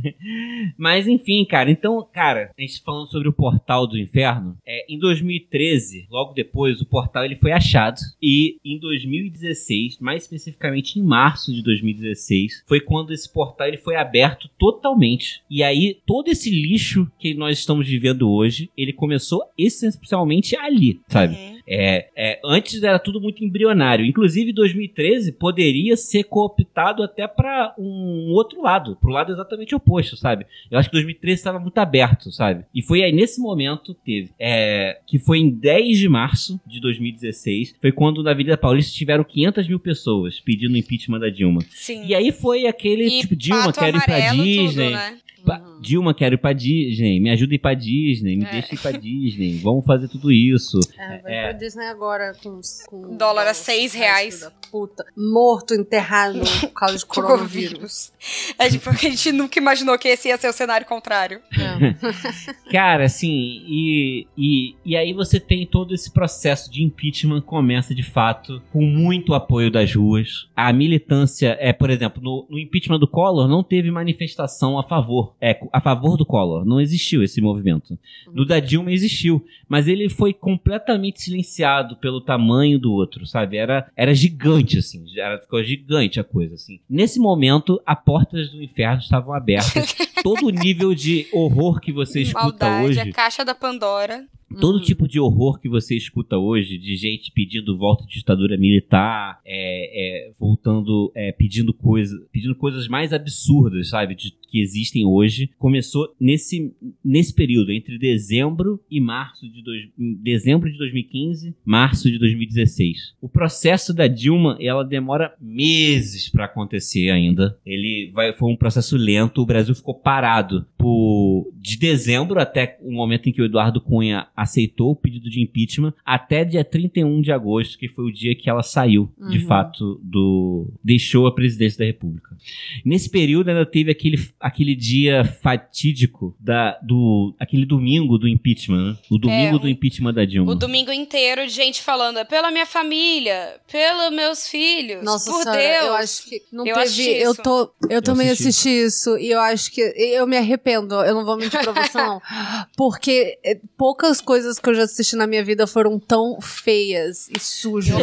Mas enfim, cara, então, cara, a gente falando sobre o portal do inferno, é, em 2013, logo depois, o portal ele foi achado e em 2016, mais especificamente em março de 2016, foi quando esse portal ele foi aberto totalmente. E aí todo esse lixo que nós estamos vivendo hoje, ele começou essencialmente ali, sabe? Uhum. É, é, antes era tudo muito embrionário. Inclusive, 2013 poderia ser cooptado até para um outro lado, pro lado exatamente oposto, sabe? Eu acho que 2013 estava muito aberto, sabe? E foi aí nesse momento que teve, é, que foi em 10 de março de 2016, foi quando na Avenida Paulista tiveram 500 mil pessoas pedindo o impeachment da Dilma. Sim. E aí foi aquele E tipo Dilma quero ir pra amarelo, Disney. Tudo, né? Pa- Dilma, quero ir pra Disney, me ajuda a ir pra Disney, me É. deixa ir pra Disney, vamos fazer tudo isso. É, vai É. pra Disney agora com, com Dólar a seis reais. Puta, morto, enterrado por causa de coronavírus. É tipo, a gente nunca imaginou que esse ia ser o cenário contrário. É. Cara, assim, e, e, e aí você tem todo esse processo de impeachment começa de fato com muito apoio das ruas. A militância, é, por exemplo, no, no impeachment do Collor não teve manifestação a favor, é, a favor do Collor, não existiu esse movimento. Do da Dilma existiu, mas ele foi completamente silenciado pelo tamanho do outro, sabe? Era, era gigante, assim, era, ficou gigante a coisa, assim. Nesse momento, as portas do inferno estavam abertas. Todo o nível de horror que você escuta Maldade, hoje, a caixa da Pandora. Todo Uhum. tipo de horror que você escuta hoje, de gente pedindo volta de ditadura militar, é, é, voltando, é, pedindo, coisa, pedindo coisas mais absurdas, sabe? De que existem hoje começou nesse, nesse período, entre dezembro e março de, dois, dezembro de 2015, março de 2016. O processo da Dilma, ela demora meses para acontecer ainda. Ele vai, foi um processo lento, o Brasil ficou parado por de dezembro até o momento em que o Eduardo Cunha aceitou o pedido de impeachment, até dia 31 de agosto, que foi o dia que ela saiu, de Uhum. fato, do deixou a presidência da República. Nesse período ainda teve aquele, aquele dia fatídico da, do aquele domingo do impeachment, né? O domingo É, do impeachment da Dilma. O domingo inteiro de gente falando, é pela minha família, pelos meus filhos, Nossa por senhora, Deus. eu acho que não Eu teve. eu tô, eu, também assisti. assisti. isso e eu acho que eu me arrependo. Eu não vou mentir pra você não, porque é, poucas coisas que eu já assisti na minha vida foram tão feias e sujas.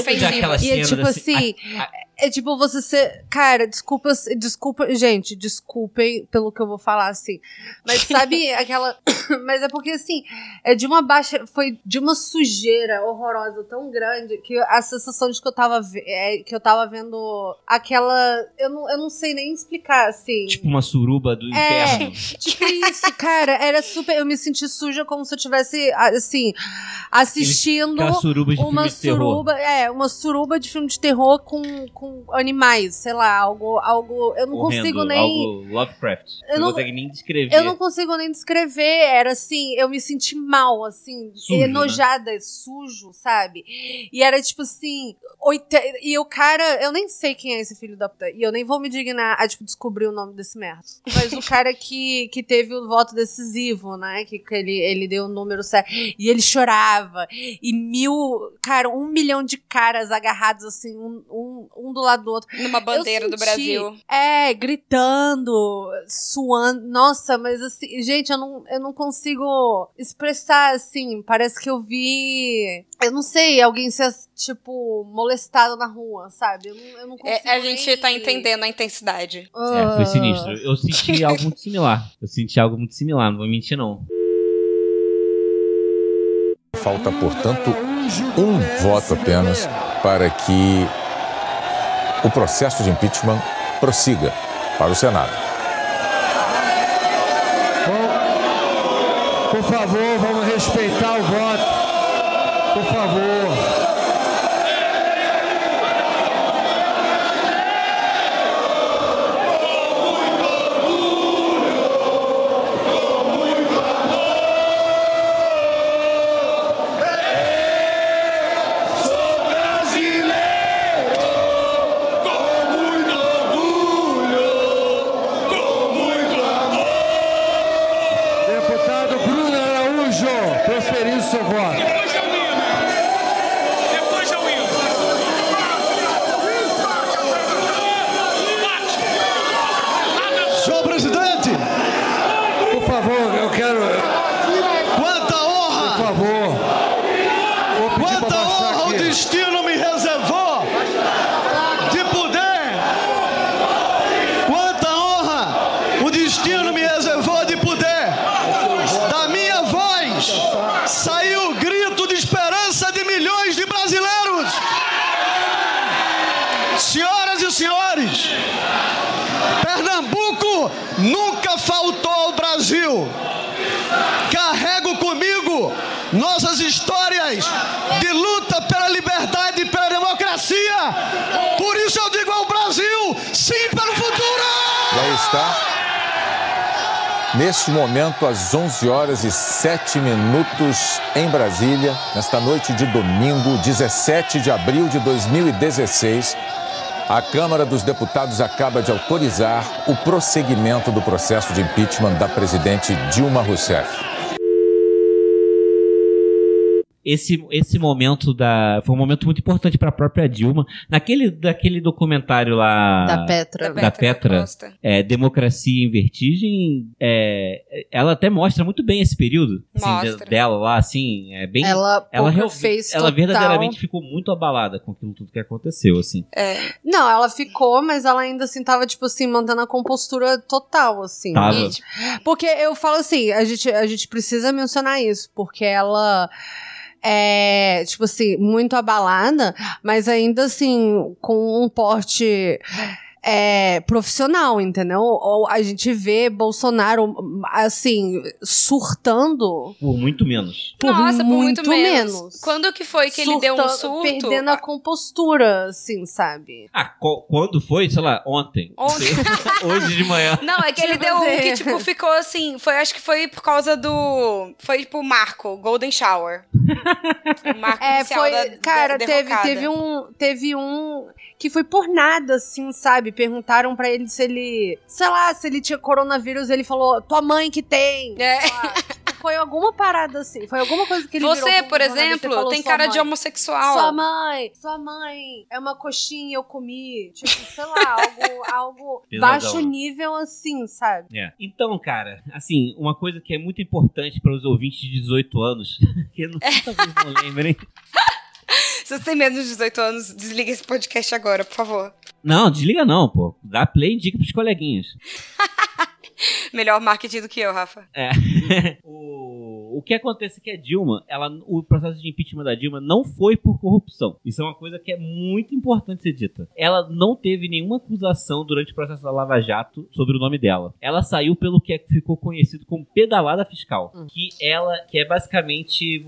E é tipo da- assim, a- a- é tipo você ser, cara, desculpa, desculpa, gente, desculpem pelo que eu vou falar assim. Mas sabe aquela, mas é porque assim, é de uma baixa, foi de uma sujeira horrorosa tão grande que a sensação de que eu tava é, que eu tava vendo aquela, eu não, eu não sei nem explicar assim. tipo uma suruba do É, inferno. tipo isso, cara, era super, eu me senti suja como se eu tivesse assim, assistindo suruba uma filme de terror. suruba, é, uma suruba de filme de terror com, com animais, sei lá, algo, algo, eu não Horrendo, consigo nem, Algo Lovecraft. Eu Você não- consegue nem descrever. eu não consigo nem descrever, era assim, eu me senti mal, assim, Sujo, né? enojada, sujo, sabe? E era tipo assim, oite... e o cara, eu nem sei quem é esse filho da puta, e eu nem vou me dignar a, tipo, descobrir o nome desse merda. Mas o cara que, que teve o voto decisivo, né, que, que ele, ele deu o número certo, e ele chorava, e mil, cara, um milhão de caras agarrados, assim, um, um, um do lado do outro. Numa bandeira Eu do senti- Brasil. É, gritando, suando. Nossa, mas assim, gente, eu não, eu não consigo expressar assim. Parece que eu vi. Eu não sei, alguém ser, tipo, molestado na rua, sabe? Eu não, eu não consigo. É, a gente nem- tá entendendo a intensidade. É, foi sinistro. Eu senti algo muito similar. Eu senti algo muito similar, não vou mentir, não. Falta, portanto, um voto apenas para que o processo de impeachment prossiga para o Senado. Por favor, vamos respeitar o voto. Por favor. Deputado Bruno Araújo, proferindo seu voto. Senhor presidente! Por favor, eu quero. Quanta honra! Por favor. Vou pedir Quanta pra baixar honra o aqui. destino me reservou de poder. Quanta honra o destino me reservou de poder. Da minha voz saiu o grito de esperança de milhões de brasileiros. Senhoras e senhores, Pernambuco nunca faltou ao Brasil. Carrego comigo nossas histórias de luta pela liberdade e pela democracia. Por isso eu digo ao Brasil, sim pelo futuro! Já está. Neste momento, às 11 horas e 7 minutos em Brasília, nesta noite de domingo, 17 de abril de 2016, a Câmara dos Deputados acaba de autorizar o prosseguimento do processo de impeachment da presidente Dilma Rousseff. Esse, esse momento da. Foi um momento muito importante para a própria Dilma. Naquele daquele documentário lá. Da Petra. Da Petra. é, Democracia em Vertigem. é, ela até mostra muito bem esse período assim, de- dela lá, assim. É bem, Ela ela, real- face ela total. verdadeiramente ficou muito abalada com aquilo tudo que aconteceu, assim. Não, ela ficou, mas ela ainda assim tava, tipo assim, mantendo a compostura total, assim. Tava. E, tipo, porque eu falo assim, a gente, a gente precisa mencionar isso, porque ela é, tipo assim, muito abalada, mas ainda assim, com um porte é, profissional, entendeu? Ou a gente vê Bolsonaro, assim, surtando Por muito menos. por Nossa, por muito, muito menos. menos. Quando que foi que ele deu um Surtando, surto? Perdendo a compostura, assim, sabe? Ah, quando foi? Sei lá, ontem. Ontem. Hoje de manhã. Não, é que ele deu um que, tipo, ficou assim. Foi, acho que foi por causa do. Foi, tipo, Marco, Golden Shower. O marco É, foi. da, cara, da teve, teve um. Teve um. Que foi por nada, assim, sabe? Perguntaram pra ele se ele. Sei lá, se ele tinha coronavírus. Ele falou, tua mãe que tem. É. Foi alguma parada assim. Foi alguma coisa que ele Você, por exemplo, falou, tem "Sua cara de mãe." homossexual. Sua mãe, sua mãe é uma coxinha, eu comi. Tipo, sei lá, algo, algo Pesadão. baixo nível assim, sabe? É. Então, cara, assim, uma coisa que é muito importante para os ouvintes de 18 anos, que eu não, talvez não lembrem. Se você tem menos de 18 anos, desliga esse podcast agora, por favor. Não, desliga não, pô. Dá play e indica pros coleguinhas. Melhor marketing do que eu, Rafa. É. o, o que acontece é que a Dilma, ela, o processo de impeachment da Dilma não foi por corrupção. Isso é uma coisa que é muito importante ser dita. Ela não teve nenhuma acusação durante o processo da Lava Jato sobre o nome dela. Ela saiu pelo que é- ficou conhecido como pedalada fiscal, que ela, que é basicamente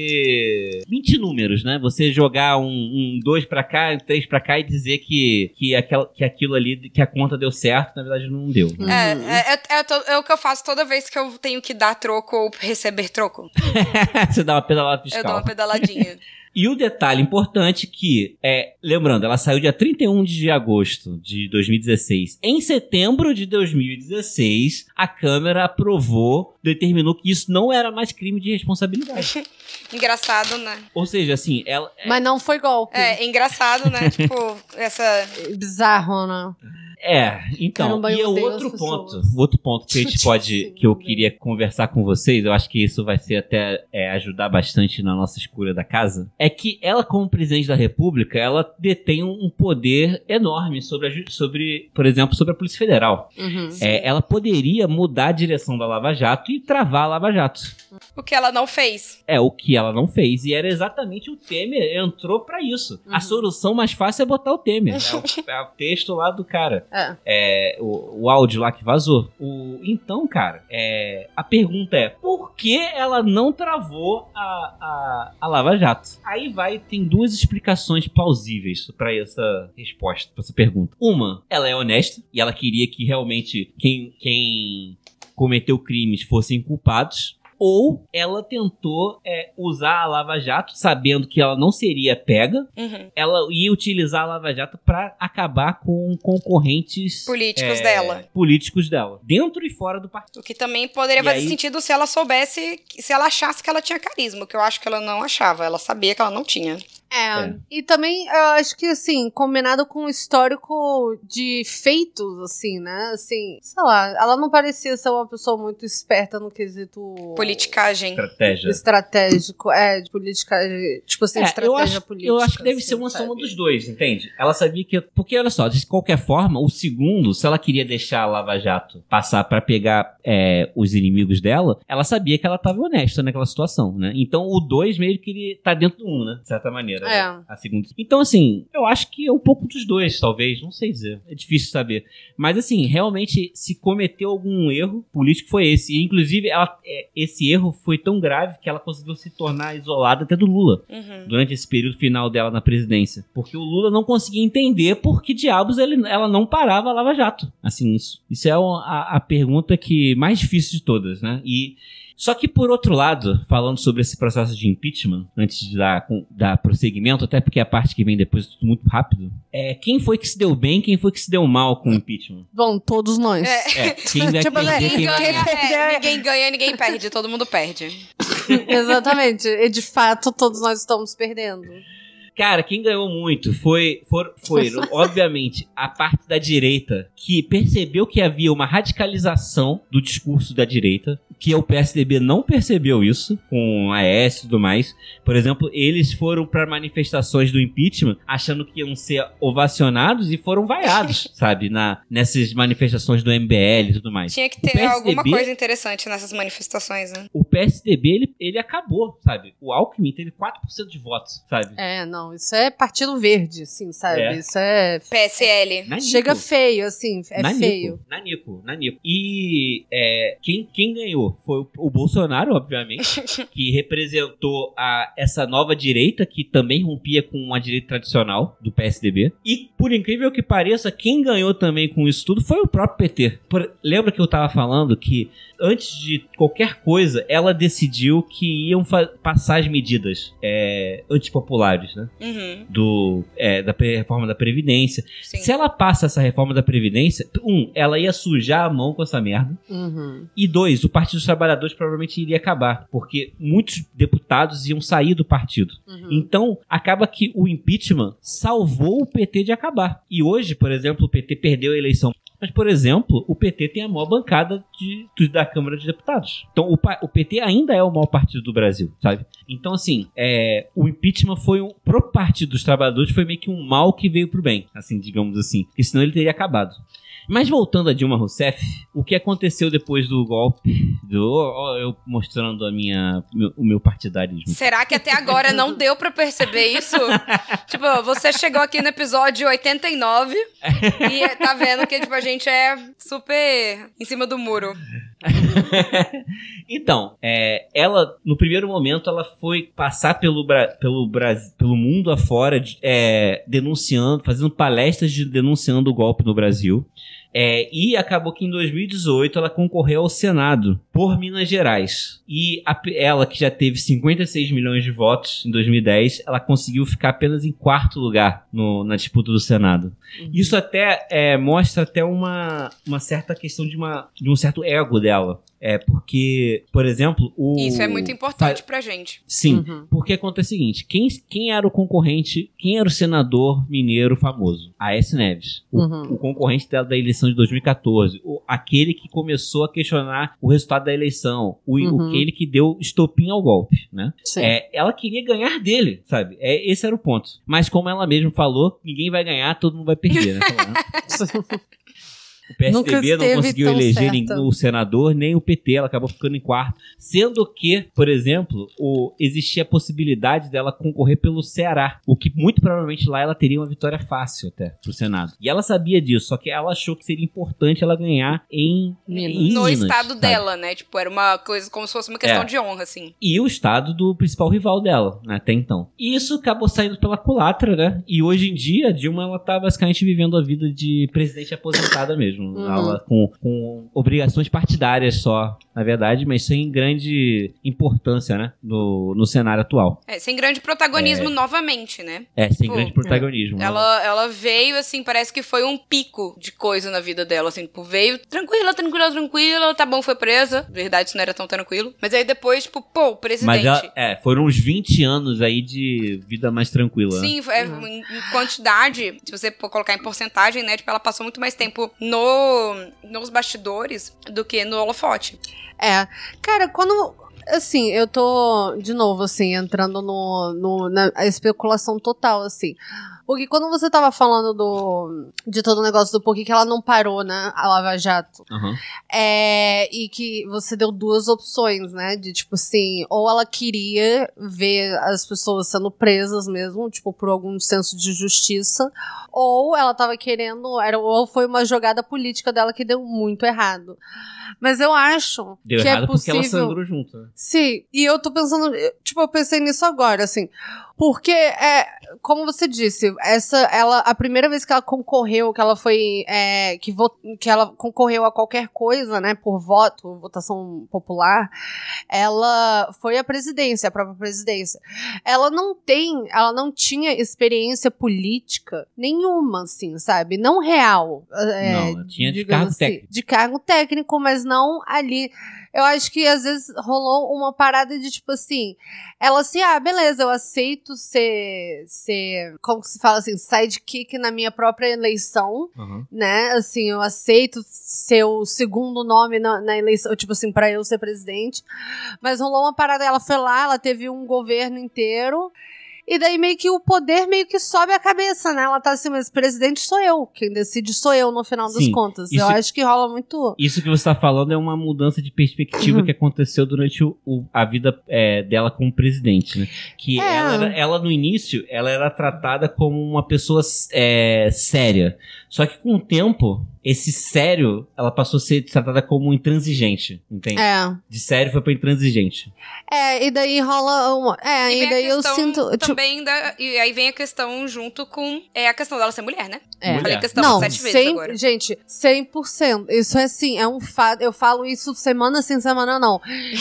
você mentir números, né? Você jogar um, um dois pra cá, um três pra cá e dizer que que, aquela, que aquilo ali, que a conta deu certo, na verdade não deu. né? É, é, é, é é o que eu faço toda vez que eu tenho que dar troco ou receber troco. Você dá uma pedalada fiscal. Eu dou uma pedaladinha. E o detalhe importante que é, lembrando, ela saiu dia 31 de agosto de 2016. Em setembro de 2016, a Câmara aprovou, determinou que isso não era mais crime de responsabilidade. engraçado, né? Ou seja, assim, ela Mas não foi golpe. É, engraçado, né? tipo, essa. Bizarro, né? É, então, Caramba, e é odeio outro ponto, outro ponto que a gente pode, que eu queria conversar com vocês, eu acho que isso vai ser até é, ajudar bastante na nossa escura da casa, é que ela como presidente da república, ela detém um poder enorme sobre, a sobre por exemplo, sobre a Polícia Federal. Uhum. É, ela poderia mudar a direção da Lava Jato e travar a Lava Jato. O que ela não fez. É o que ela não fez. E era exatamente o Temer entrou pra isso. A solução mais fácil é botar o Temer. É o, é o texto lá do cara. É. É, o, o áudio lá que vazou. O, então, cara, é, a pergunta é: por que ela não travou a, a, a Lava Jato? Aí vai, tem duas explicações plausíveis pra essa resposta, pra essa pergunta. Uma, ela é honesta e ela queria que realmente quem, quem cometeu crimes fossem culpados. Ou ela tentou é, usar a Lava Jato, sabendo que ela não seria pega, Uhum. ela ia utilizar a Lava Jato pra acabar com concorrentes Políticos é, dela. Políticos dela, dentro e fora do partido. O que também poderia E fazer aí- sentido se ela soubesse, se ela achasse que ela tinha carisma, que eu acho que ela não achava. Ela sabia que ela não tinha. É. É. E também, eu acho que, assim, combinado com o histórico de feitos, assim, né? Assim, sei lá, ela não parecia ser uma pessoa muito esperta no quesito Politicagem. Estratégia. estratégico. É, de política, tipo assim, É, estratégia eu, acho, política. eu acho que deve assim, ser uma sabe? soma dos dois, entende? Ela sabia que. Porque, olha só, de qualquer forma, o segundo, se ela queria deixar a Lava Jato passar pra pegar é, os inimigos dela, ela sabia que ela tava honesta naquela situação, né? Então o dois meio que ele tá dentro do um, né? De certa maneira. É. né? A segunda. Então, assim, eu acho que é um pouco dos dois, talvez. Não sei dizer. É difícil saber. Mas, assim, realmente, se cometeu algum erro político, foi esse. E, inclusive, ela, é, esse erro foi tão grave que ela conseguiu se tornar isolada até do Lula Uhum. durante esse período final dela na presidência. Porque o Lula não conseguia entender por que diabos ele, ela não parava a Lava Jato. Assim, isso, isso é a, a pergunta que mais difícil de todas, né? E só que por outro lado, falando sobre esse processo de impeachment, antes de dar, com- dar prosseguimento, até porque a parte que vem depois é tudo muito rápido, é quem foi que se deu bem, quem foi que se deu mal com o impeachment? Bom, todos nós. É, quem vai Tipo, perder, quem Ninguém vai ganha, ganhar. é, ninguém ganha, ninguém perde, todo mundo perde. Exatamente. E de fato, todos nós estamos perdendo. Cara, quem ganhou muito foi, for- foi obviamente, a parte da direita que percebeu que havia uma radicalização do discurso da direita, que o PSDB não percebeu isso com a AES e tudo mais. Por exemplo, eles foram para manifestações do impeachment achando que iam ser ovacionados e foram vaiados, sabe, na nessas manifestações do MBL e tudo mais. Tinha que ter PSDB alguma coisa interessante nessas manifestações, né? O PSDB ele, ele acabou, sabe? O Alckmin teve 4% de votos, sabe? É, não, não. Isso é Partido Verde, assim, sabe? É. Isso é. PSL. Nanico. Chega feio, assim. É Nanico, feio. Nanico, Nanico. E é, quem, quem ganhou foi o, o Bolsonaro, obviamente, que representou a, essa nova direita, que também rompia com a direita tradicional do PSDB. E, por incrível que pareça, quem ganhou também com isso tudo foi o próprio PT. Por- lembra que eu tava falando que antes de qualquer coisa, ela decidiu que iam passar as medidas é, antipopulares, né? Uhum. do, é, da reforma da Previdência. Se ela passa essa reforma da Previdência, um, ela ia sujar a mão com essa merda. Uhum. E dois, o Partido dos Trabalhadores provavelmente iria acabar, porque muitos deputados iam sair do partido. Uhum. Então, acaba que o impeachment salvou o PT de acabar. E hoje, por exemplo, o PT perdeu a eleição. Mas, por exemplo, o PT tem a maior bancada de, de- da Câmara de Deputados. Então, o, o PT ainda é o maior partido do Brasil, sabe? Então, assim, é, o impeachment foi um, pro Partido dos Trabalhadores foi meio que um mal que veio pro bem, assim, digamos assim. Porque senão ele teria acabado. Mas voltando a Dilma Rousseff, o que aconteceu depois do golpe, do, eu mostrando a minha, meu- o meu partidarismo. Será que até agora não deu pra perceber isso? tipo, você chegou aqui no episódio 89 e tá vendo que tipo, a gente é super em cima do muro. Então, é, ela, no primeiro momento, ela foi passar pelo, Bra pelo, Brasil, pelo mundo afora, de- é, denunciando, fazendo palestras de, denunciando o golpe no Brasil. É, e acabou que em 2018 ela concorreu ao Senado por Minas Gerais. E a- ela, que já teve 56 milhões de votos em 2010, ela conseguiu ficar apenas em quarto lugar no- na disputa do Senado. Isso até é, mostra até uma, uma certa questão de, uma, de um certo ego dela. É porque, por exemplo, o. Isso é muito importante pra gente. Sim, Uhum. porque acontece o seguinte: quem, quem era o concorrente, quem era o senador mineiro famoso? Aécio Neves. O, Uhum. o concorrente dela da eleição de 2014. O, aquele que começou a questionar o resultado da eleição. O, Uhum. Aquele que deu estopim ao golpe, né? Sim. É, ela queria ganhar dele, sabe? É, esse era o ponto. Mas como ela mesma falou, ninguém vai ganhar, todo mundo vai perder, né? O Nunca PSDB não conseguiu eleger nenhum o senador, nem o PT, ela acabou ficando em quarto. Sendo que, por exemplo, o, existia a possibilidade dela concorrer pelo Ceará. O que muito provavelmente lá ela teria uma vitória fácil até pro Senado. E ela sabia disso, só que ela achou que seria importante ela ganhar em, em no Minas, estado sabe? dela, né? Tipo, era uma coisa como se fosse uma questão É. de honra, assim. E o estado do principal rival dela, né, até então. E isso acabou saindo pela culatra, né? E hoje em dia, a Dilma, ela tá basicamente vivendo a vida de presidente aposentada mesmo. Uhum. Ela com, com obrigações partidárias só, na verdade, mas sem grande importância, né? No, no cenário atual. É, sem grande protagonismo É. novamente, né? É, sem Tipo, grande protagonismo. né? Ela, ela veio, assim, parece que foi um pico de coisa na vida dela, assim, tipo, veio tranquila, tranquila, tranquila, tá bom, foi presa. Na verdade, isso não era tão tranquilo. Mas aí depois, tipo, pô, presidente. Mas ela, é, foram uns 20 anos aí de vida mais tranquila. né? Sim, é, em, em quantidade, se você for colocar em porcentagem, né? Tipo, ela passou muito mais tempo no, nos bastidores do que no holofote. É. Cara, quando. Assim, eu tô, de novo, assim, entrando no, no, na especulação total, assim. Porque quando você tava falando do, de todo o negócio do porquê que ela não parou, né, a Lava Jato, Aham. é, e que você deu duas opções, né, de tipo assim, ou ela queria ver as pessoas sendo presas mesmo, tipo, por algum senso de justiça, ou ela tava querendo, era, ou foi uma jogada política dela que deu muito errado. Mas eu acho Deu que errado é porque ela possível. sangrou junto. né? Sim, e eu tô pensando, tipo, eu pensei nisso agora, assim, porque é, como você disse, essa, ela, a primeira vez que ela concorreu, que ela foi, é, que, vo, que ela concorreu a qualquer coisa, né, por voto, votação popular, ela foi a presidência, a própria presidência. Ela não tem, ela não tinha experiência política nenhuma, assim, sabe, não real. é, Não, ela tinha de cargo técnico. de cargo técnico, mas não ali. Eu acho que às vezes rolou uma parada de tipo assim, ela assim, ah, beleza, eu aceito ser, ser como que se fala assim, sidekick na minha própria eleição, Aham. né? Assim, eu aceito ser o segundo nome na, na eleição, tipo assim, pra eu ser presidente. Mas rolou uma parada, ela foi lá, ela teve um governo inteiro. E daí meio que o poder meio que sobe a cabeça, né? Ela tá assim, mas presidente sou eu. Quem decide sou eu no final das Sim, contas. isso- Eu acho que rola muito. Isso que você tá falando é uma mudança de perspectiva que aconteceu durante o- o- a vida é, dela como presidente, né? Que É. ela, era- ela, no início, ela era tratada como uma pessoa é, séria. Só que com o tempo, esse sério, ela passou a ser tratada como intransigente, entende? É. De sério foi pra intransigente. É, e daí rola uma. É, E e, daí eu sinto. tipo, também da. E aí vem a questão junto com. É a questão dela ser mulher, né? É. Falei questão não, sete vezes 100, agora. gente, 100%. Isso é assim, é um fato. Eu falo isso semana sem semana, não.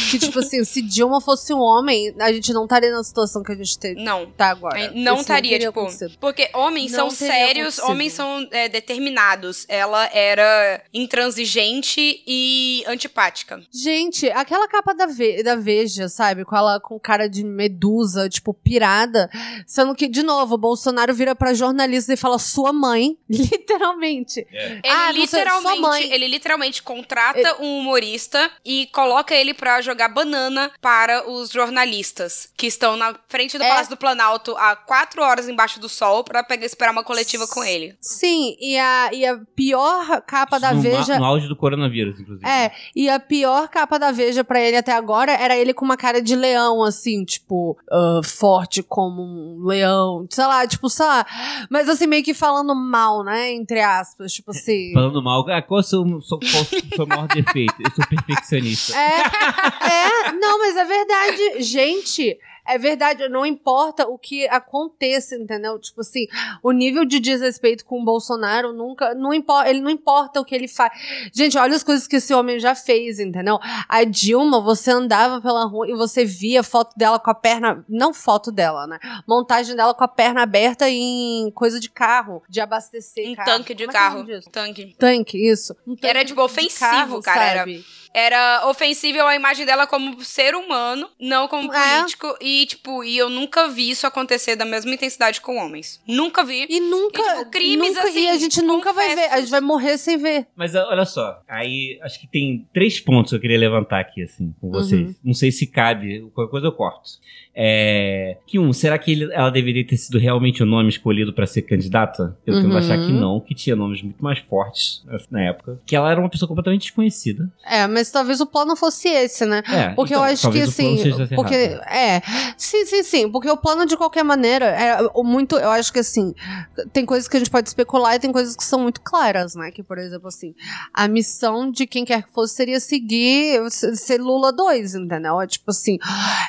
Que, tipo assim, se Dilma fosse um homem, a gente não estaria na situação que a gente te- Não. tá agora. É, Não estaria, tipo. acontecido. Porque homens Não são sérios, acontecido. homens são é, determinados. Ela era intransigente e antipática. Gente, aquela capa da, Ve- da Veja, sabe? Com ela com cara de medusa, tipo, pirada. Sendo que, de novo, o Bolsonaro vira pra jornalista e fala sua mãe, literalmente. Ele Ah, sei, sua literalmente, mãe. ele literalmente contrata um humorista e coloca ele pra jogar banana para os jornalistas que estão na frente do É. Palácio do Planalto há quatro horas embaixo do sol pra pegar, esperar uma coletiva com ele. Sim, e a, e a pior capa da no, Veja. no auge do coronavírus, inclusive. É, e a pior capa da Veja pra ele até agora era ele com uma cara de leão, assim, tipo, ah, forte como um leão, sei lá, tipo, sei lá. Mas assim, meio que falando mal, né? Entre aspas, tipo assim. Falando mal, ah, qual é o seu, seu, é o seu maior defeito? Eu sou perfeccionista. É, é, não, mas é verdade, gente. É verdade, não importa o que aconteça, entendeu? Tipo assim, o nível de desrespeito com o Bolsonaro nunca. Não importa, ele não importa o que ele faz. Gente, olha as coisas que esse homem já fez, entendeu? A Dilma, você andava pela rua e você via foto dela com a perna. Não foto dela, né? Montagem dela com a perna aberta em coisa de carro, de abastecer. Um carro. tanque de Como é é carro. disso? Tanque. Tanque, isso. Um tanque Era, tipo, de ofensivo, carro, cara. sabe? Era, era ofensível a imagem dela como ser humano, não como É. político. E, tipo, e eu nunca vi isso acontecer da mesma intensidade com homens. Nunca vi. E nunca. E, tipo, crimes nunca, assim. E a gente nunca vai ver. A gente vai morrer sem ver. Mas ah, olha só, aí acho que tem três pontos que eu queria levantar aqui, assim, com vocês. Uhum. Não sei se cabe, qualquer coisa eu corto. É, que um, será que ele- ela deveria ter sido realmente o nome escolhido pra ser candidata? Eu tento Uhum. achar que não, que tinha nomes muito mais fortes assim, na época. Que ela era uma pessoa completamente desconhecida. É, mas talvez o plano fosse esse, né? É, porque então, eu acho que assim. Porque. errado. É. Sim, sim, sim. Porque o plano, de qualquer maneira, é muito. Eu acho que assim. Tem coisas que a gente pode especular e tem coisas que são muito claras, né? Que, por exemplo, assim. A missão de quem quer que fosse seria seguir. Ser Lula 2, entendeu? É tipo assim.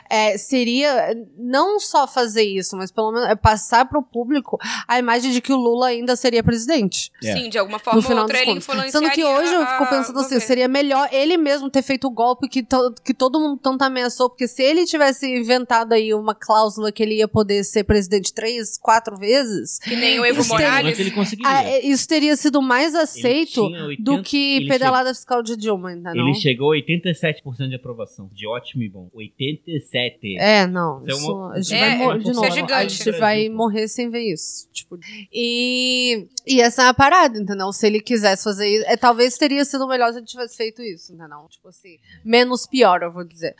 é, seria não só fazer isso, mas pelo menos é passar pro público a imagem de que o Lula ainda seria presidente. Sim, de alguma forma no final ou outra dos ele Sendo que hoje eu fico pensando assim, seria melhor ele mesmo ter feito o golpe que, to- que todo mundo tanto ameaçou, porque se ele tivesse inventado aí uma cláusula que ele ia poder ser presidente três, quatro vezes... Que nem o Evo isso teria- Morales. que ele conseguiria. Ah, é, isso teria sido mais aceito tinha 80 do que pedalada fiscal de Dilma, entendeu? Ele chegou a 87% de aprovação. De ótimo e bom. 87. É, não. Isso é isso- uma- a gente é, vai morrer isso de é novo. a gente vai morrer sem ver isso. Tipo, e, e essa é a parada, entendeu? Se ele quisesse fazer isso, é, talvez teria sido melhor se ele tivesse feito isso, entendeu? Tipo assim, menos pior, eu vou dizer.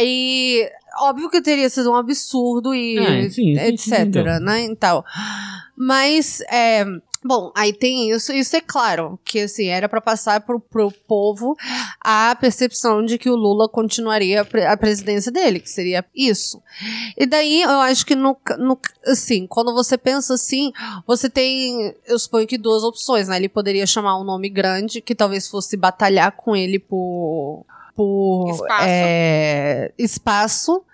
E óbvio que teria sido um absurdo e É, sim, a gente etc, entendeu. né? Então, mas é, Bom, aí tem isso, isso é claro, que assim, era pra passar pro, pro povo a percepção de que o Lula continuaria a, pre- a presidência dele, que seria isso. E daí eu acho que no, no assim, quando você pensa assim, você tem, eu suponho que duas opções, né? Ele poderia chamar um nome grande, que talvez fosse batalhar com ele por, por Espaço. é, espaço,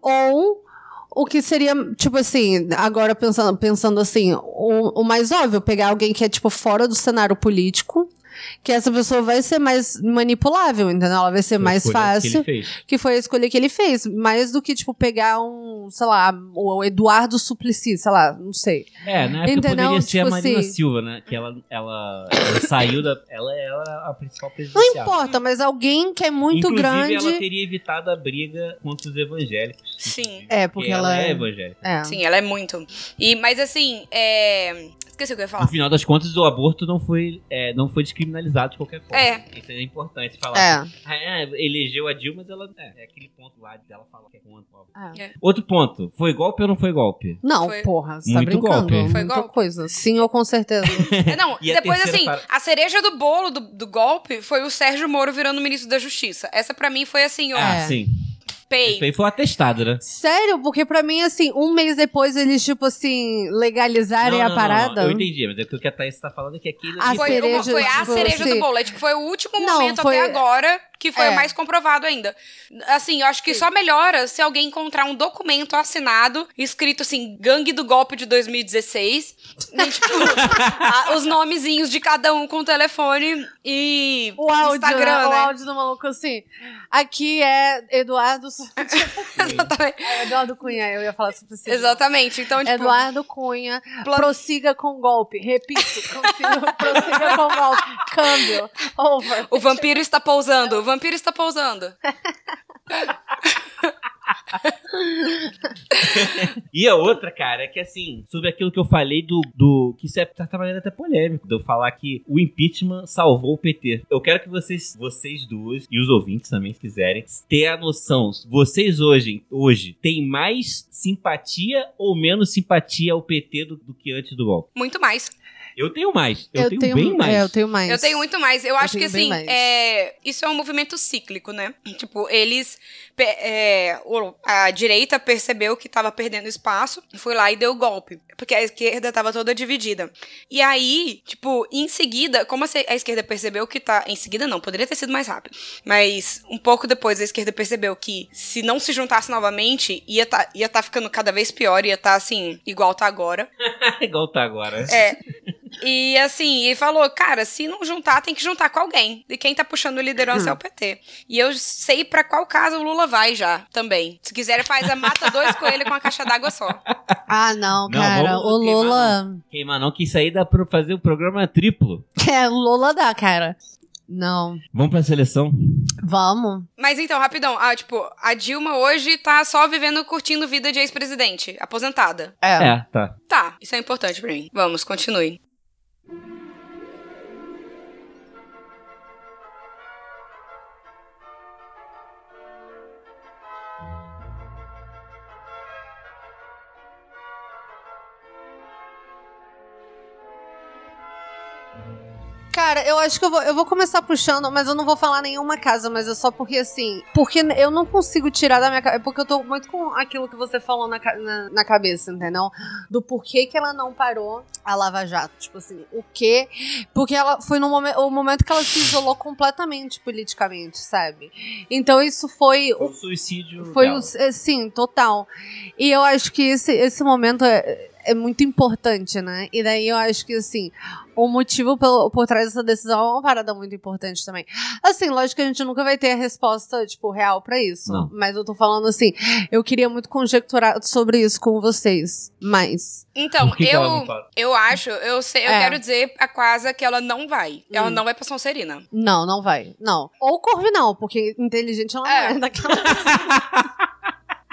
ou o que seria, tipo assim, agora pensando, pensando assim, o, o mais óbvio, pegar alguém que é, tipo, fora do cenário político, que essa pessoa vai ser mais manipulável, entendeu? Ela vai ser Foi mais que fácil. ele fez. Que foi a escolha que ele fez. Mais do que, tipo, pegar um, sei lá, o Eduardo Suplicy, sei lá, não sei. É, na época Entendeu? poderia ser a Tipo Marina assim- Silva, né? Que ela, ela, ela saiu da. Ela era a principal Não presidencial. importa, mas alguém que é muito Inclusive, grande. ela teria evitado a briga contra os evangélicos. Sim. É, porque ela é é- evangélica. É. Sim, ela é muito. E, mas assim, é, Esqueci o que eu ia No falar. final das contas, o aborto não foi, é, não foi descriminalizado de qualquer forma. É. Isso é importante falar. É. Ah, é, elegeu a Dilma, mas ela. É, é aquele ponto lá dela fala que é contra. o aborto. É. Outro ponto. Foi golpe ou não foi golpe? Não, Foi. porra, você tá Muito brincando. golpe. Foi Muita golpe. coisa. Sim ou com certeza. É, não, E depois assim, para- a cereja do bolo do, do golpe foi o Sérgio Moro virando ministro da Justiça. Essa pra mim foi assim, ó, Ah, sim. Pay. Isso aí foi atestado, né? Sério? Porque pra mim, assim, um mês depois eles, tipo assim, legalizarem Não, a não, não, parada. Eu entendi, mas é que o que a Thaís tá falando é que aquilo. A Foi, cereja, uma- foi a tipo, cereja assim- do bolo. É, tipo, foi o último Não, momento foi- até agora que foi É. o mais comprovado ainda. Assim, eu acho que só melhora se alguém encontrar um documento assinado, escrito assim, Gangue do Golpe de 2016. E, tipo, a- os nomezinhos de cada um com o telefone e O áudio, Instagram, né? O né? áudio do maluco assim. Aqui é Eduardo. Exatamente. É Eduardo Cunha, eu ia falar sobre isso. Exatamente. Então, tipo, Eduardo Cunha, Plan- prossiga com golpe. Repito, prossiga com golpe. Câmbio. Over. o vampiro está pousando, o vampiro está pousando. E a outra, cara, é que assim, sobre aquilo que eu falei do. do que isso é tá trabalhando até polêmico, de eu falar que o impeachment salvou o PT. Eu quero que vocês, vocês duas, e os ouvintes também, se quiserem, ter a noção. Vocês hoje, hoje têm mais simpatia ou menos simpatia ao PT do, do que antes do golpe? Muito mais. Eu tenho mais. Eu, tenho, bem mais. É, eu tenho mais. Eu tenho muito mais. Eu acho que tenho assim, é, isso é um movimento cíclico, né? Tipo, eles. é, a direita percebeu que tava perdendo espaço, foi lá e deu golpe. Porque a esquerda tava toda dividida. E aí, tipo, em seguida, como a esquerda percebeu que tá. Em seguida, não, poderia ter sido mais rápido. Mas um pouco depois a esquerda percebeu que se não se juntasse novamente, ia tá, ia tá ficando cada vez pior, ia tá assim, igual tá agora. Igual tá agora. É. E assim, e falou, cara, se não juntar, tem que juntar com alguém. E quem tá puxando liderança é o PT. E eu sei pra qual casa o Lula vai já, também. Se quiser, faz a mata dois coelhos com uma caixa d'água só. Ah, não, Não, cara. vamos o queimar, Lula. Queima não, que isso aí dá pra fazer o programa triplo. É, o Lula dá, cara. Não. Vamos pra seleção? Vamos. Mas então, rapidão, ah, tipo, a Dilma hoje tá só vivendo, curtindo vida de ex-presidente, aposentada. É. É, tá. Tá, isso é importante pra mim. Vamos, continue. Cara, eu acho que eu vou, eu vou começar puxando, mas eu não vou falar nenhuma casa, mas é só porque assim. Porque eu não consigo tirar da minha cabeça. Porque eu tô muito com aquilo que você falou na, na, na cabeça, entendeu? Do porquê que ela não parou a Lava Jato. Tipo assim, o quê? Porque ela foi no momen o momento que ela se isolou completamente politicamente, sabe? Então isso foi Foi o suicídio. foi o, é, sim, total. E eu acho que esse, esse momento é, é muito importante, né? E daí eu acho que, assim, o motivo pelo, por trás dessa decisão é uma parada muito importante também. Assim, lógico que a gente nunca vai ter a resposta, tipo, real pra isso. Não. Mas eu tô falando assim, eu queria muito conjecturar sobre isso com vocês. Mas. Então, Por que eu, ela eu acho, eu sei, eu É. quero dizer a quase que ela não vai. Ela Hum. não vai pra Sonserina. Não, não vai. Não. Ou Corvinal, porque inteligente ela É. não é daquela.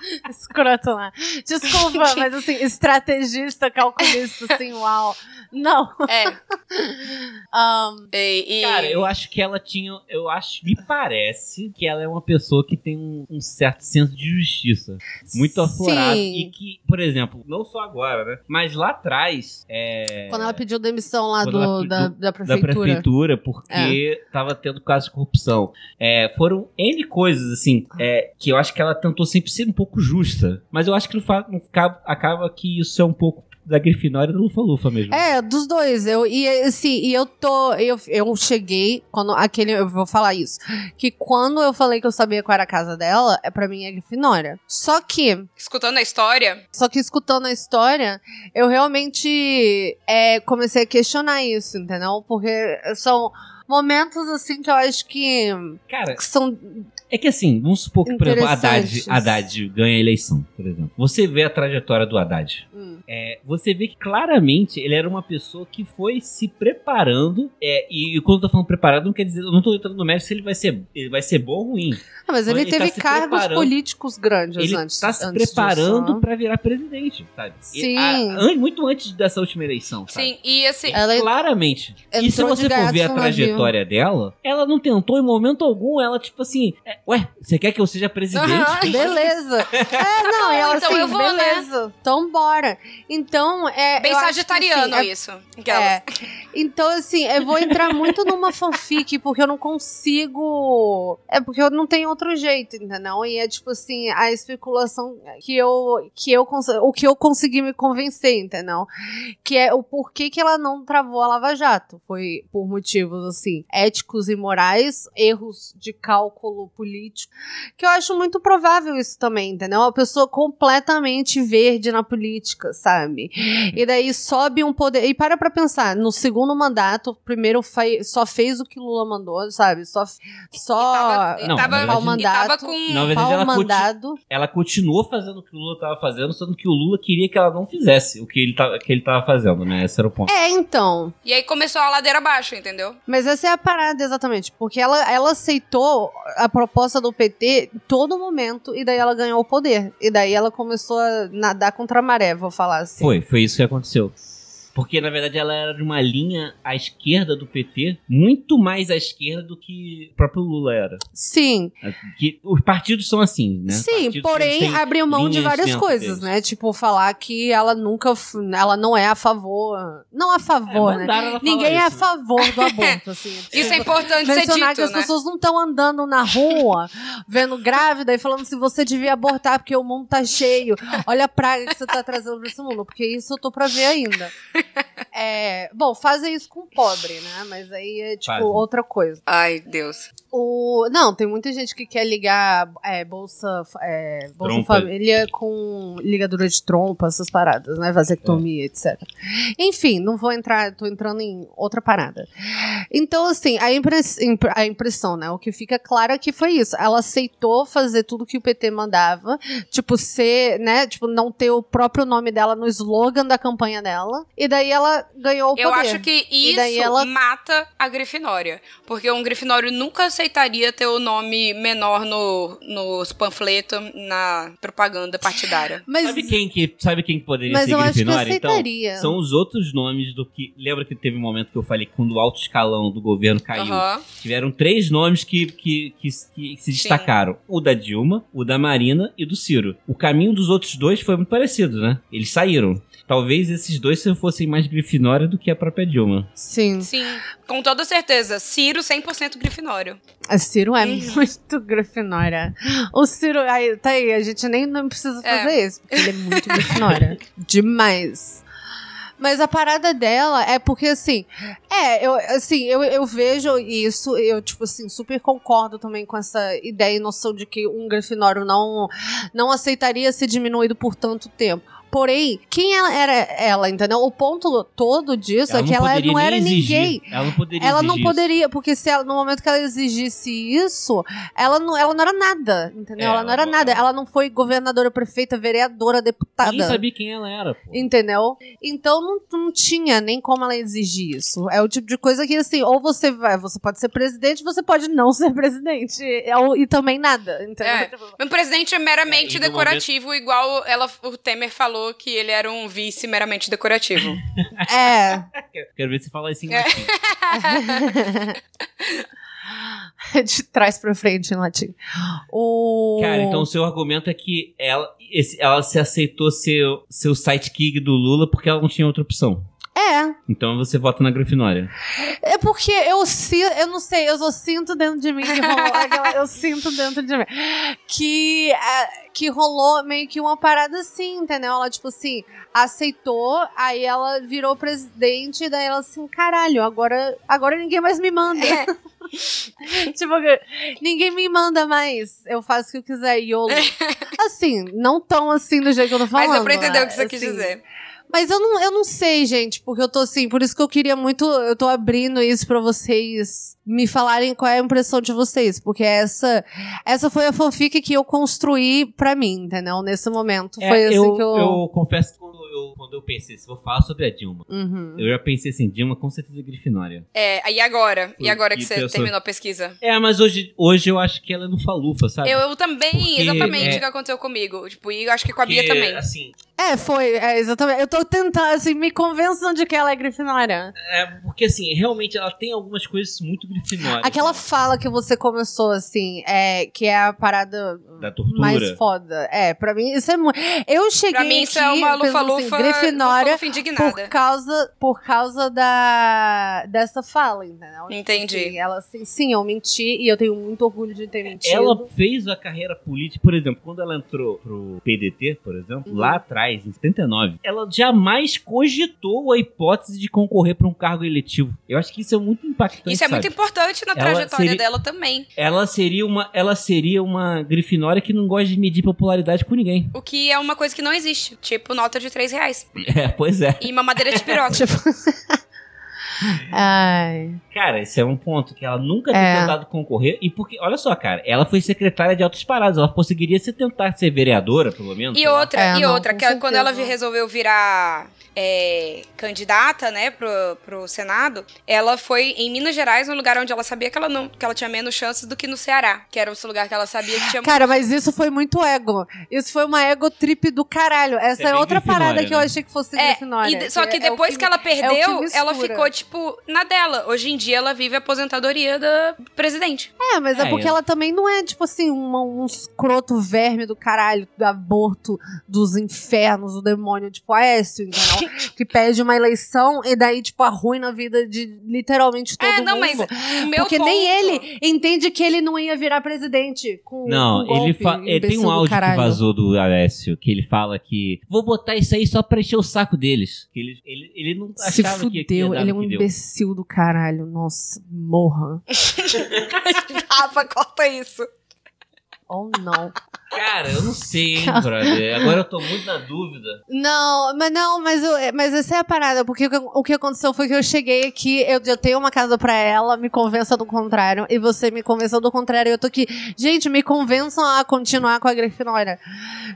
Escroto lá. Desculpa, mas assim, estrategista, calculista, assim, uau. Não. É. Um, E, e- Cara, eu acho que ela tinha. Eu acho. Me parece que ela é uma pessoa que tem um, um certo senso de justiça. Muito aflorado. Sim. E que, por exemplo, não só agora, né? Mas lá atrás. É, Quando ela pediu demissão lá do, da, pediu- da da prefeitura. prefeitura, porque tava tendo caso de corrupção. É, foram N coisas, assim, é, que eu acho que ela tentou sempre ser um pouco justa. Mas eu acho que no no ca- acaba que isso é um pouco da Grifinória e do Lufa-Lufa mesmo. É, dos dois. Eu, e assim, e eu tô. Eu, eu cheguei. Quando aquele. Eu vou falar isso. Que quando eu falei que eu sabia qual era a casa dela, é pra mim é Grifinória. Só que. Escutando a história, Só que escutando a história, eu realmente é, comecei a questionar isso, entendeu? Porque são momentos assim que eu acho que, Cara, que são É que assim, vamos supor que, por exemplo, Haddad. Haddad ganha a eleição, por exemplo. Você vê a trajetória do Haddad. Hum. É, você vê que claramente ele era uma pessoa que foi se preparando. é, e quando eu tô falando preparado, não quer dizer, eu não tô entrando no mérito se ele vai ser, ele vai ser bom ou ruim. Ah, mas ele, Ele tá teve se cargos políticos grandes Ele antes. tá se antes preparando disso, né? pra virar presidente, sabe? E Sim. a- an- muito antes dessa última eleição, sabe? Sim, e assim. Ela Claramente. E se você for ver a no trajetória dela, ela não tentou em momento algum, ela tipo assim, é, ué, você quer que eu seja presidente? Aham, beleza. É, não, ela Então assim, eu vou, né? beleza. Então bora. Então, é. Bem sagitariano assim, é- isso. É. Então, assim, eu vou entrar muito numa fanfic, porque eu não consigo. É porque eu não tenho outro jeito, entendeu? E é tipo assim, a especulação que eu. Que eu o que eu consegui me convencer, entendeu? Que é o porquê que ela não travou a Lava Jato. Foi por motivos, assim, éticos e morais, erros de cálculo político. Que eu acho muito provável isso também, entendeu? Uma pessoa completamente verde na política, sabe? E daí sobe um poder. E para pra pensar, no segundo mandato, primeiro só fez o que Lula mandou, sabe? Só. Só. E Não, tava, na pau verdade- mandado. e tava com. Na verdade, ela, conti- mandado. ela continuou fazendo o que o Lula tava fazendo, sendo que o Lula queria que ela não fizesse o que ele, tava, que ele tava fazendo, né? Esse era o ponto. É, então. E aí começou a ladeira abaixo, entendeu? Mas essa é a parada, exatamente. Porque ela, ela aceitou a proposta do PT em todo momento, e daí ela ganhou o poder. E daí ela começou a nadar contra a maré, vou falar assim. Foi, foi isso que aconteceu. Porque, na verdade, ela era de uma linha à esquerda do PT, muito mais à esquerda do que o próprio Lula era. Sim. Que os partidos são assim, né? Sim, Partidos, porém abriu mão de várias coisas, deles. né? Tipo, falar que ela nunca. Ela não é a favor. Não a favor, É, né? Ninguém é a isso, né? favor do aborto, assim. Isso é importante ser Mencionar dito, que as né? pessoas não estão andando na rua, vendo grávida e falando se você devia abortar porque o mundo tá cheio. Olha a praga que você tá trazendo pra esse mundo, porque isso eu tô pra ver ainda. É, bom, fazem isso com pobre, né? Mas aí é tipo Fazem. outra coisa. Ai, Deus. O, não, tem muita gente que quer ligar é, Bolsa, é, bolsa. Família com ligadura de trompa, essas paradas, né? Vasectomia, etc. Enfim, não vou entrar, tô entrando em outra parada. Então, assim, a, impress- impre- a impressão, né? O que fica claro é que foi isso. Ela aceitou fazer tudo que o PT mandava, tipo, ser, né? Tipo, não ter o próprio nome dela no slogan da campanha dela. E daí ela ganhou o poder. Eu acho que isso daí ela- mata a Grifinória. Porque um Grifinório nunca aceitaria ter o nome menor no, nos panfletos, na propaganda partidária. Mas Sabe quem que sabe quem que poderia Mas ser eu acho que Grifinória, então? São os outros nomes do que. Lembra que teve um momento que eu falei que quando o alto escalão do governo caiu? Aham. Tiveram três nomes que, que, que, que se destacaram: o da Dilma, o da Marina e do Ciro. O caminho dos outros dois foi muito parecido, né? Eles saíram. Talvez esses dois fossem mais Grifinória do que a própria Dilma. Sim. Sim, com toda certeza. Ciro 100% Grifinório. A Ciro é Uhum. muito Grifinória. O Ciro, aí, tá aí, a gente nem não precisa É. fazer isso, porque ele é muito Grifinória. Demais. Mas a parada dela é porque, assim, é, eu, assim, eu, eu vejo isso, eu, tipo assim, super concordo também com essa ideia e noção de que um Grifinório não, não aceitaria ser diminuído por tanto tempo. Porém, quem ela era ela, entendeu? O ponto todo disso é que ela poderia não nem era exigir. ninguém. Ela não poderia Ela não exigir isso. poderia, porque se ela, no momento que ela exigisse isso, ela não, ela não era nada, entendeu? É, ela não era ela- nada. Ela não foi governadora, prefeita, vereadora, deputada. Ninguém sabia quem ela era, pô. Entendeu? Então não, não tinha nem como ela exigir isso. É o tipo de coisa que, assim, ou você vai, você pode ser presidente, você pode não ser presidente. É o- E também nada, entendeu? É. Um presidente é meramente É, e decorativo, igual ela, o Temer falou que ele era um vice meramente decorativo. É. Quero ver se fala isso em É. latim. de trás pra frente em latim. O... Cara, então o seu argumento é que ela, esse- ela se aceitou ser, ser o sidekick do Lula porque ela não tinha outra opção. É. Então você vota na Grifinória. É porque eu sinto, eu não sei, eu só sinto dentro de mim que rolou, aquela- eu sinto dentro de mim que, é, que rolou meio que uma parada assim, entendeu? Ela, tipo assim, aceitou, aí ela virou presidente, e daí ela assim, caralho, agora, agora ninguém mais me manda. tipo, ninguém me manda mais, eu faço o que eu quiser, YOLO. Assim, não tão assim do jeito que eu tô falando. Mas deu pra entender o que você assim, quis dizer. Mas eu não, eu não sei, gente, porque eu tô assim, por isso que eu queria muito. Eu tô abrindo isso pra vocês me falarem qual é a impressão de vocês. Porque essa, essa foi a fanfic que eu construí pra mim, entendeu? Nesse momento. É, foi assim eu, que eu. eu confesso que quando eu, quando eu pensei, se vou falar sobre a Dilma, Uhum. eu já pensei assim, Dilma com certeza é Grifinória. É, e agora? E agora que Que você pessoa- terminou a pesquisa? É, mas hoje, hoje eu acho que ela é no Falufa, sabe? Eu, eu também, Porque, exatamente é- o que aconteceu comigo. Tipo, e eu acho que com a Bia Porque, também. assim, É, foi, é, exatamente. Eu tô tentando, assim, me convençam de que ela é Grifinória. É, porque assim, realmente ela tem algumas coisas muito grifinórias. Aquela fala que você começou, assim, é, que é a parada Da tortura. mais foda. É, pra mim isso é muito. Eu cheguei Pra mim, isso é uma pensando lufa-lufa- assim, Grifinória lufa-lufa indignada. por causa, por causa da, dessa fala, entendeu? Tipo Entendi. assim, ela assim, sim, eu menti e eu tenho muito orgulho de ter mentido. Ela fez a carreira política, por exemplo, quando ela entrou pro PDT, por exemplo, Uhum. lá atrás, em 79, ela jamais cogitou a hipótese de concorrer para um cargo eletivo. Eu acho que isso é muito impactante. Isso é muito sabe? importante na Ela trajetória seria- dela também. Ela seria uma, ela seria uma grifinória que não gosta de medir popularidade com ninguém. O que é uma coisa que não existe. Tipo, nota de 3 reais. É, pois é. E mamadeira de piroca. Tipo, Ai. Cara, esse é um ponto que ela nunca tem É. tentado concorrer. E porque, olha só, cara, ela foi secretária de altos parados. Ela conseguiria se tentar ser vereadora, pelo menos. E lá. outra, É, e não, outra, que ela- quando ela resolveu virar é, candidata, né, pro, pro Senado, ela foi em Minas Gerais, um lugar onde ela sabia que ela não, que ela tinha menos chances do que no Ceará, que era esse lugar que ela sabia que tinha Cara, mas isso foi muito ego. Isso foi uma ego trip do caralho. Essa É é, outra Grifinória, parada que eu né? achei que fosse É, Grifinória. e só que é o depois que, ela é o perdeu, que ela ficou, tipo, na dela. Hoje em dia ela vive a aposentadoria da presidente. É, mas é, É, porque ela também não é, tipo assim, uma- um escroto verme do caralho, do aborto dos infernos, o demônio, tipo Aécio, entendeu? que pede uma eleição e daí, tipo, arruina a vida de literalmente todo É, não, mundo. mas o meu porque nem ponto- ele entende que ele não ia virar presidente com Não, com golpe, ele, fa- é, tem imbecil um áudio que vazou do Alessio, que ele fala que vou botar isso aí só pra encher o saco deles. Que ele, ele, ele não Se achava que, ia fudeu, dar ele é um que deu. imbecil do caralho. Nossa, morra. Rafa, corta isso. Ou não. Cara, eu não sei, hein, brother. Agora eu tô muito na dúvida. Não, mas não, mas, eu, mas essa é a parada, porque o que, aconteceu foi que eu cheguei aqui, eu já tenho uma casa pra ela, me convença do contrário, e você me convenceu do contrário, e eu tô aqui, gente, me convençam a continuar com a Grifinória.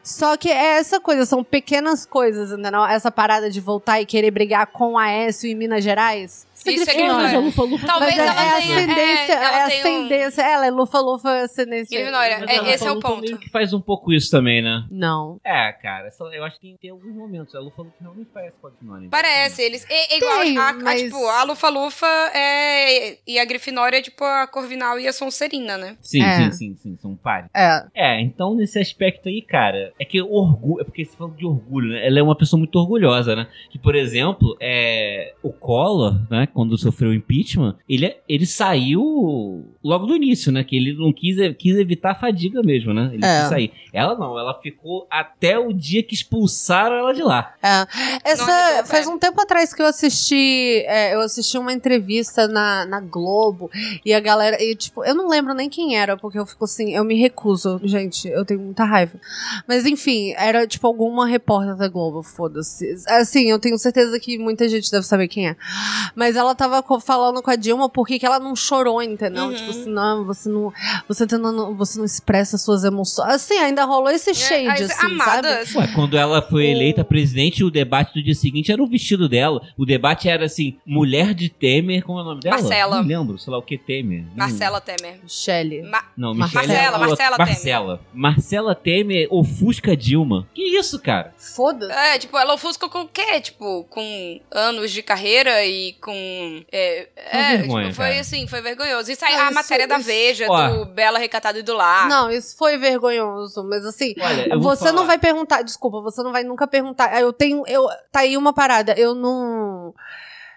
Só que é essa coisa, são pequenas coisas, entendeu? Essa parada de voltar e querer brigar com a Aécio em Minas Gerais. Isso é Grifinória. Grifinória. Lufa, Lufa, Talvez Mas é, ela é tenha... ascendência, é, ela é tem um- ascendência, ela é lufa-lufa ascendência. Grifinória, é, a esse é o ponto. que faz um pouco isso também, né? Não. É, cara, eu acho que tem, tem alguns momentos. A Lufa Lufa realmente parece com a Grifinória. Parece, eles. É, é igual Tem, a, a- mas- tipo, a Lufa-Lufa é, e a Grifinória é tipo a Corvinal e a Sonserina, né? Sim, É. sim, sim, sim, são pares. É. É, então nesse aspecto aí, cara, é que orgulho, é porque você falou de orgulho, né? Ela é uma pessoa muito orgulhosa, né? Que, por exemplo, é, o Collor, né, quando sofreu o impeachment, ele, ele saiu logo do início, né? Que ele não quis, quis evitar a fadiga mesmo, né? Ele É. quis sair. Ela não, ela ficou até o dia que expulsaram ela de lá. É. Essa, faz é. um tempo atrás que eu assisti. é, eu assisti uma entrevista na, na Globo e a galera. E, tipo, eu não lembro nem quem era, porque eu fico assim, eu me recuso, gente, eu tenho muita raiva. Mas enfim, era tipo alguma repórter da Globo, foda-se. Assim, eu tenho certeza que muita gente deve saber quem é. Mas ela tava falando com a Dilma porque que ela não chorou, entendeu? Uhum. Tipo assim, não, você não. Você, tentando, você não expressa suas emoções. Assim, ainda rolou esse shade, aí, assim, amada, sabe? Ué, quando ela foi eleita presidente, o debate do dia seguinte era o vestido dela. O debate era assim, mulher de Temer, como é o nome dela? Marcela. Não lembro, sei lá o que Temer. Não- Marcela Temer. Michelle. Ma- Não, Marcela, Michele é a outra. Marcela Temer. Marcela. Marcela Temer ofusca Dilma. Que isso, cara? Foda-se. É, tipo, ela ofusca com o quê? Tipo, com anos de carreira e com. É, é, vergonha, tipo, foi cara. assim, foi vergonhoso. Isso aí, Não, matéria da Veja, Ó. do Bela Recatada e do Lar. Não, isso foi vergonhoso, mas assim, Olha, você falar. não vai perguntar, desculpa, você não vai nunca perguntar. Ah, Eu tenho, eu, tá aí uma parada, eu não.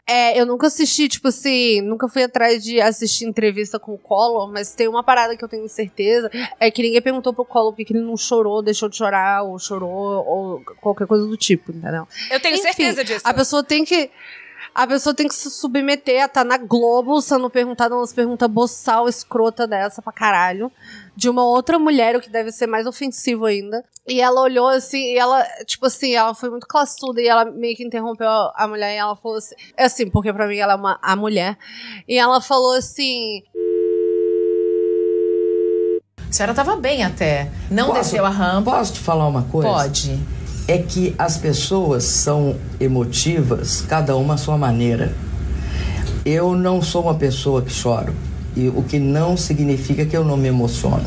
É, eu nunca assisti, tipo assim, nunca fui atrás de assistir entrevista com o Collor, mas tem uma parada que eu tenho certeza, é que ninguém perguntou pro Collor porque ele não chorou, deixou de chorar, ou chorou, ou qualquer coisa do tipo, entendeu? Eu tenho Enfim, certeza disso. A pessoa tem que. A pessoa tem que se submeter a estar na Globo sendo perguntada umas perguntas boçal, escrota dessa pra caralho. De uma outra mulher, o que deve ser mais ofensivo ainda. E ela olhou assim, e ela, tipo assim, ela foi muito classuda e ela meio que interrompeu a, a mulher e ela falou assim. É assim, porque pra mim ela é uma a mulher. E ela falou assim. A senhora tava bem até. Não Posso- desceu a rampa. Posso te falar uma coisa? Pode. É que as pessoas são emotivas, cada uma à sua maneira. Eu não sou uma pessoa que choro, e o que não significa que eu não me emociono.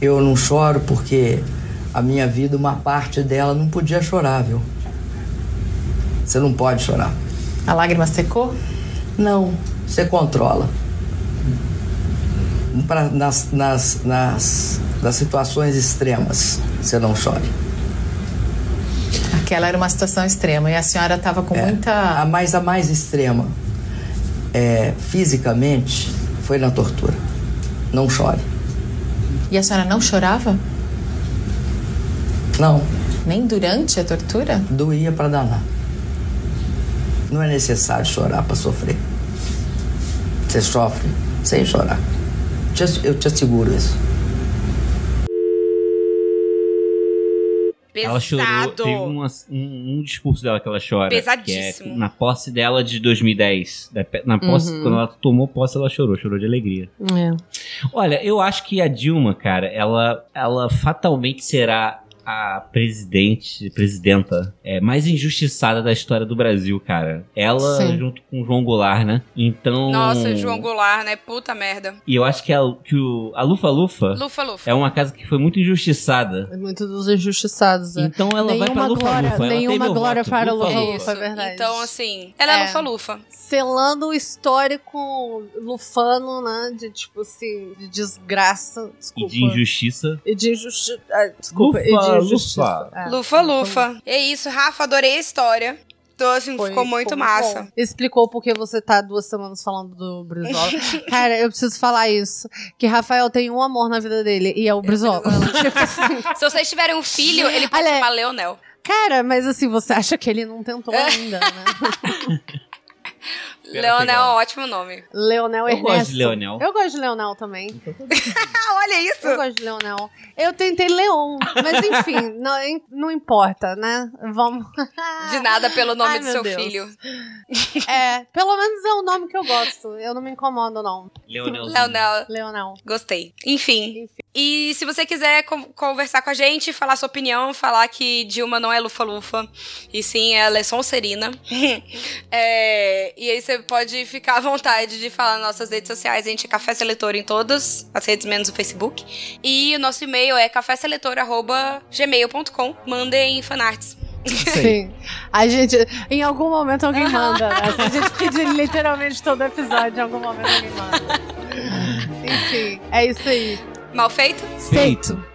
Eu não choro porque a minha vida, uma parte dela não podia chorar, viu? Você não pode chorar. A lágrima secou? Não, você controla. Pra, nas, nas, nas, nas situações extremas, você não chore. Aquela era uma situação extrema e a senhora tava com É, muita. A mais, a mais extrema, é, fisicamente, foi na tortura. Não chore. E a senhora não chorava? Não, Nem durante a tortura? doía pra danar. Não é necessário chorar pra sofrer. Você sofre sem chorar. Eu te asseguro isso. Ela chorou. Pesado. Teve uma- um, um discurso dela que ela chora. Pesadíssimo. que é na posse dela de 2010. Da pe- Na posse, Uhum. quando ela tomou posse, ela chorou. Chorou de alegria. É. Olha, eu acho que a Dilma, cara, ela, ela fatalmente será a presidente, presidenta é, mais injustiçada da história do Brasil, cara. Ela Sim. junto com o João Goulart, né? Então. Nossa, João Goulart, né? Puta merda. E eu acho que, a, que o, a Lufa Lufa Lufa Lufa. é uma casa que foi muito injustiçada. É muito dos injustiçados. É. Então ela vai pra Nenhuma Lufa glória, Lufa. Nenhuma glória voto. para Lufa Lufa Lufa. Lufa, é verdade. Então, assim, ela é, É. Lufa Lufa. Selando o histórico lufano, né? De tipo assim, de desgraça. E Desculpa. de injustiça. E de injustiça. Desculpa, Lufa, e de injustiça. Lufa. É. Lufa Lufa. É isso, Rafa, adorei a história. Então, assim, Foi- ficou muito massa. bom. Explicou porque você tá duas semanas falando do Brizola. Cara, eu preciso falar isso. Que Rafael tem um amor na vida dele e é o Brizola. Tipo assim. Se vocês tiverem um filho, ele pode Olha- chamar Leonel. Cara, mas assim, você acha que ele não tentou ainda, né? Leonel é um ótimo nome. Leonel Eu Ernesto. gosto de Leonel. Eu gosto de Leonel também. Ah, olha isso! Eu gosto de Leonel. Eu tentei Leon, mas enfim, não, não importa, né? Vamos. De nada pelo nome Ai, do seu Deus. filho. É, pelo menos é o nome que eu gosto. Eu não me incomodo, não. Leonelzinho. Leonel. Leonel. Gostei. Enfim. E se você quiser con- conversar com a gente, falar sua opinião, falar que Dilma não é lufa-lufa, e sim ela é Sonserina. é, e aí você pode ficar à vontade de falar nas nossas redes sociais. A gente é Café Seletor em todas as redes, menos o Facebook. E o nosso e-mail é caféseletor.gmail.com. Mandem fanarts. Sim. A gente, em algum momento alguém manda. Né? A gente pedir literalmente todo episódio, em algum momento alguém manda. Enfim, é isso aí. Mal feito? Feito.